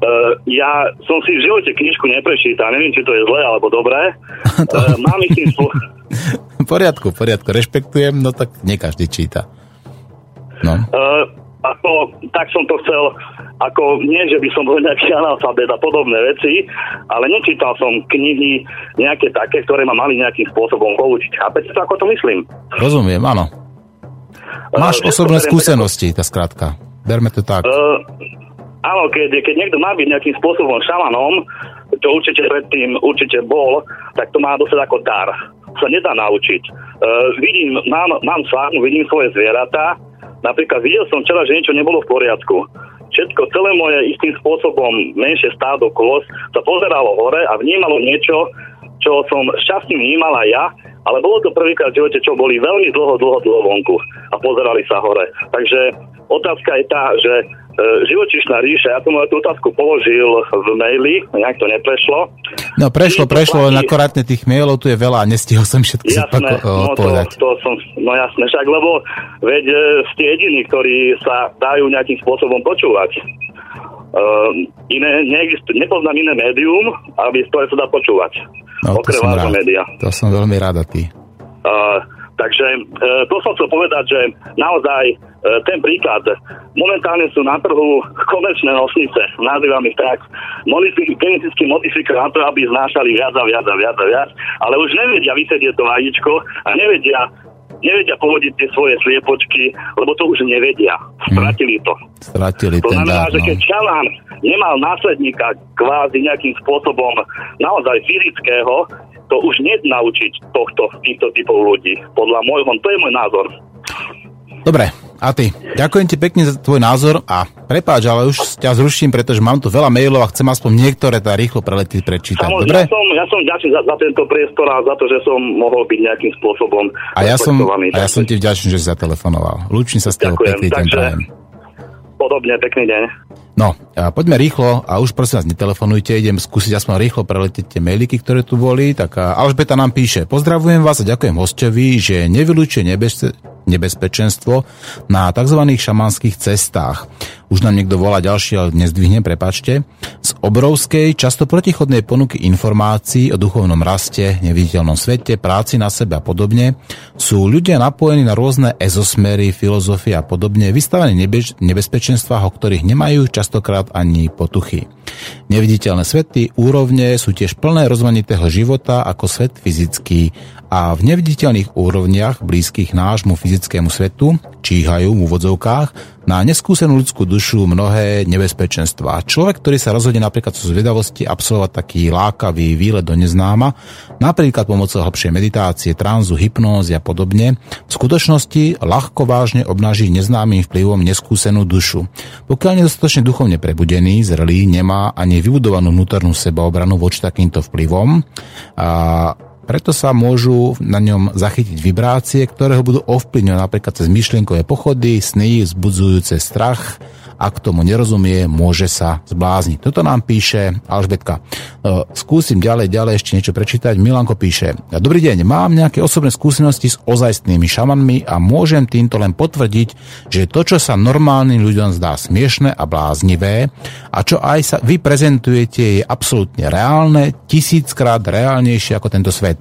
Uh, ja som si v živote knižku neprečítal, neviem, či to je zlé alebo dobré. Uh, mám istým v poriadku, poriadku, rešpektujem, no tak nie každý číta. No. Uh, ako, tak som to chcel, ako nie, že by som bol nejaký analfabet a podobné veci, ale nečítal som knihy nejaké také, ktoré ma mali nejakým spôsobom poučiť. Chápete to, ako to myslím? Rozumiem, áno. Máš uh, osobné skúsenosti, tá skrátka. Berme to tak. Uh, áno, keď, keď niekto má byť nejakým spôsobom šamanom, čo určite predtým určite bol, tak to má dosť ako dar sa nedá naučiť. Uh, vidím, mám, mám farmu, vidím svoje zvieratá. Napríklad videl som včera, že niečo nebolo v poriadku. Všetko, celé moje istým spôsobom menšie stádo kôz sa pozeralo hore a vnímalo niečo, čo som šťastný vnímal aj ja, ale bolo to prvýkrát v živote, čo boli veľmi dlho, dlho, dlho vonku a pozerali sa hore. Takže otázka je tá, že E, živočišná ríša, ja som tú otázku položil v maili, nejak to neprešlo. No prešlo, prešlo, len akorátne tých mailov tu je veľa a nestihol som všetko jasné, no. To, to som, no jasné, však lebo veď e, ste jediní, ktorí sa dajú nejakým spôsobom počúvať. Uh, iné, neexistuje, nepoznám iné médium, aby ktoré sa dá počúvať. No, som rád. Média. To som veľmi rád a ty. Uh, takže uh, to som chcel povedať, že naozaj E, ten príklad. Momentálne sú na trhu komerčné nosnice, nazývam ich tak, geneticky to, aby znášali viac a viac a viac a viac, ale už nevedia vysedieť to vajíčko a nevedia nevedia povodiť tie svoje sliepočky, lebo to už nevedia. Stratili to. Stratili to ten znamená, dár, že keď šalán nemal následníka kvázi nejakým spôsobom naozaj fyzického, to už naučiť tohto, týchto typov ľudí. Podľa môjho, to je môj názor. Dobre, a ty, ďakujem ti pekne za tvoj názor a prepáč, ale už ťa zruším, pretože mám tu veľa mailov a chcem aspoň niektoré tá rýchlo preletiť prečítať. Samozrejme, Dobre? Ja som, ja som ďačný za, za tento priestor a za to, že som mohol byť nejakým spôsobom A ja som, a ja som ti vďačný, že si zatelefonoval. Lúčim sa s tebou, pekný deň. Podobne, pekný deň. No, a poďme rýchlo a už prosím vás, netelefonujte, idem skúsiť aspoň rýchlo preletieť tie mailiky, ktoré tu boli. Tak Alžbeta nám píše, pozdravujem vás a ďakujem hostovi, že nevylučuje nebezpe- nebezpečenstvo na tzv. šamanských cestách. Už nám niekto volá ďalší, ale nezdvihne, prepačte. Z obrovskej, často protichodnej ponuky informácií o duchovnom raste, neviditeľnom svete, práci na sebe a podobne sú ľudia napojení na rôzne ezosmery, filozofie a podobne, vystavení nebež- nebezpečenstvách, o ktorých nemajú častokrát ani potuchy. Neviditeľné svety, úrovne sú tiež plné rozmanitého života ako svet fyzický a v neviditeľných úrovniach blízkych nášmu fyzickému svetu číhajú v úvodzovkách na neskúsenú ľudskú dušu mnohé nebezpečenstvá. Človek, ktorý sa rozhodne napríklad zo zvedavosti absolvovať taký lákavý výlet do neznáma, napríklad pomocou hlbšej meditácie, tranzu, hypnózy a podobne, v skutočnosti ľahko vážne obnaží neznámym vplyvom neskúsenú dušu. Pokiaľ nedostatočne duchovne prebudený, zrelý, nemá ani vybudovanú vnútornú sebaobranu voči takýmto vplyvom, a preto sa môžu na ňom zachytiť vibrácie, ktoré ho budú ovplyvňovať napríklad cez myšlienkové pochody, sny, vzbudzujúce strach, ak tomu nerozumie, môže sa zblázniť. Toto nám píše Alžbetka. E, skúsim ďalej, ďalej ešte niečo prečítať. Milanko píše. Dobrý deň, mám nejaké osobné skúsenosti s ozajstnými šamanmi a môžem týmto len potvrdiť, že to, čo sa normálnym ľuďom zdá smiešne a bláznivé a čo aj sa vy prezentujete, je absolútne reálne, tisíckrát reálnejšie ako tento svet.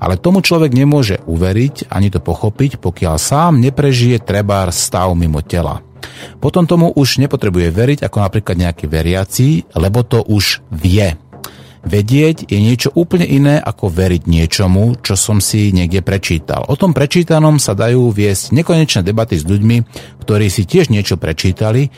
Ale tomu človek nemôže uveriť ani to pochopiť, pokiaľ sám neprežije trebár stav mimo tela. Potom tomu už nepotrebuje veriť ako napríklad nejaký veriaci, lebo to už vie. Vedieť je niečo úplne iné ako veriť niečomu, čo som si niekde prečítal. O tom prečítanom sa dajú viesť nekonečné debaty s ľuďmi, ktorí si tiež niečo prečítali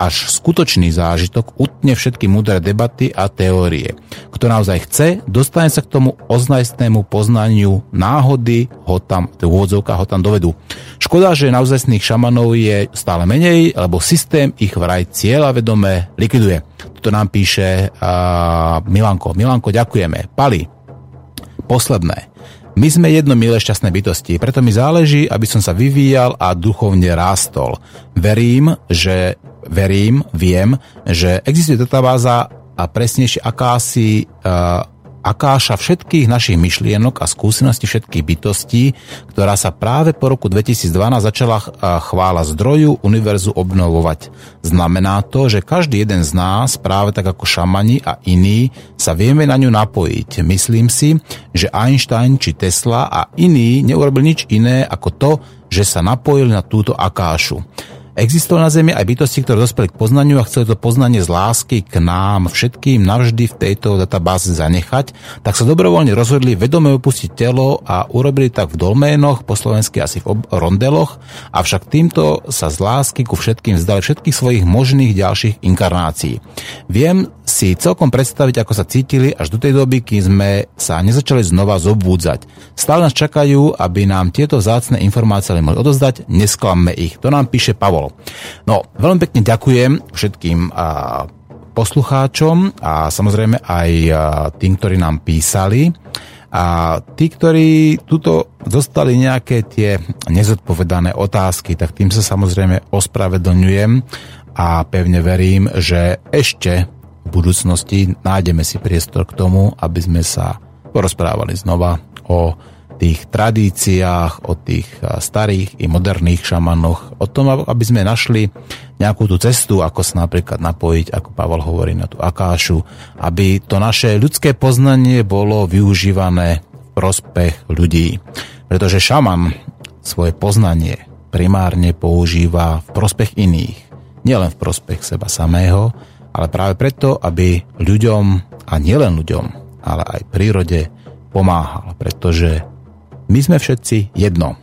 až skutočný zážitok utne všetky múdre debaty a teórie. Kto naozaj chce, dostane sa k tomu oznajstnému poznaniu náhody, ho tam, úvodzovka ho tam dovedú. Škoda, že naozajstných šamanov je stále menej, lebo systém ich vraj cieľa vedome likviduje. Toto nám píše uh, Milanko. Milanko, ďakujeme. Pali, posledné. My sme jedno milé šťastné bytosti, preto mi záleží, aby som sa vyvíjal a duchovne rástol. Verím, že verím, viem, že existuje databáza a presnejšie akási uh, akáša všetkých našich myšlienok a skúseností všetkých bytostí, ktorá sa práve po roku 2012 začala chvála zdroju univerzu obnovovať. Znamená to, že každý jeden z nás, práve tak ako šamani a iní, sa vieme na ňu napojiť. Myslím si, že Einstein či Tesla a iní neurobili nič iné ako to, že sa napojili na túto akášu. Existovali na Zemi aj bytosti, ktoré dospeli k poznaniu a chceli to poznanie z lásky k nám všetkým navždy v tejto databáze zanechať, tak sa dobrovoľne rozhodli vedome opustiť telo a urobili tak v dolménoch, po slovensky asi v rondeloch, avšak týmto sa z lásky ku všetkým vzdali všetkých svojich možných ďalších inkarnácií. Viem si celkom predstaviť, ako sa cítili až do tej doby, kým sme sa nezačali znova zobúdzať. Stále nás čakajú, aby nám tieto vzácne informácie mohli odozdať, nesklamme ich. To nám píše Pavol. No, veľmi pekne ďakujem všetkým a, poslucháčom a samozrejme aj tým, ktorí nám písali. A tí, ktorí tuto dostali nejaké tie nezodpovedané otázky, tak tým sa samozrejme ospravedlňujem a pevne verím, že ešte v budúcnosti nájdeme si priestor k tomu, aby sme sa porozprávali znova o tých tradíciách, o tých starých i moderných šamanoch, o tom, aby sme našli nejakú tú cestu, ako sa napríklad napojiť, ako Pavel hovorí na tú akášu, aby to naše ľudské poznanie bolo využívané v prospech ľudí. Pretože šaman svoje poznanie primárne používa v prospech iných. Nielen v prospech seba samého, ale práve preto, aby ľuďom, a nielen ľuďom, ale aj prírode pomáhal, pretože my sme všetci jedno.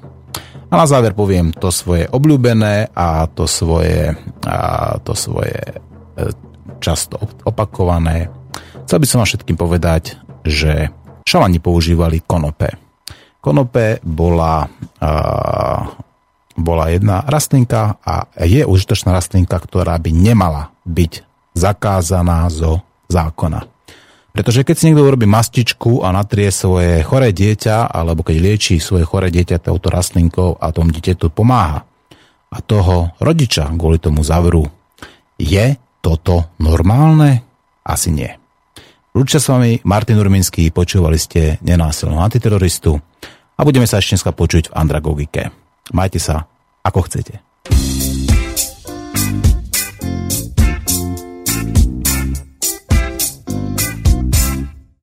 A na záver poviem to svoje obľúbené a to svoje, a to svoje e, často opakované. Chcel by som vám všetkým povedať, že šamani používali konope. Konope bola, a, bola jedna rastlinka a je užitočná rastlinka, ktorá by nemala byť zakázaná zo zákona. Pretože keď si niekto urobí mastičku a natrie svoje choré dieťa, alebo keď lieči svoje choré dieťa touto rastlinkou a tomu dieťaťu pomáha a toho rodiča kvôli tomu zavrú, je toto normálne? Asi nie. Lúčia s vami Martin Urminský, počúvali ste nenásilnú antiteroristu a budeme sa ešte dneska počuť v andragogike. Majte sa, ako chcete.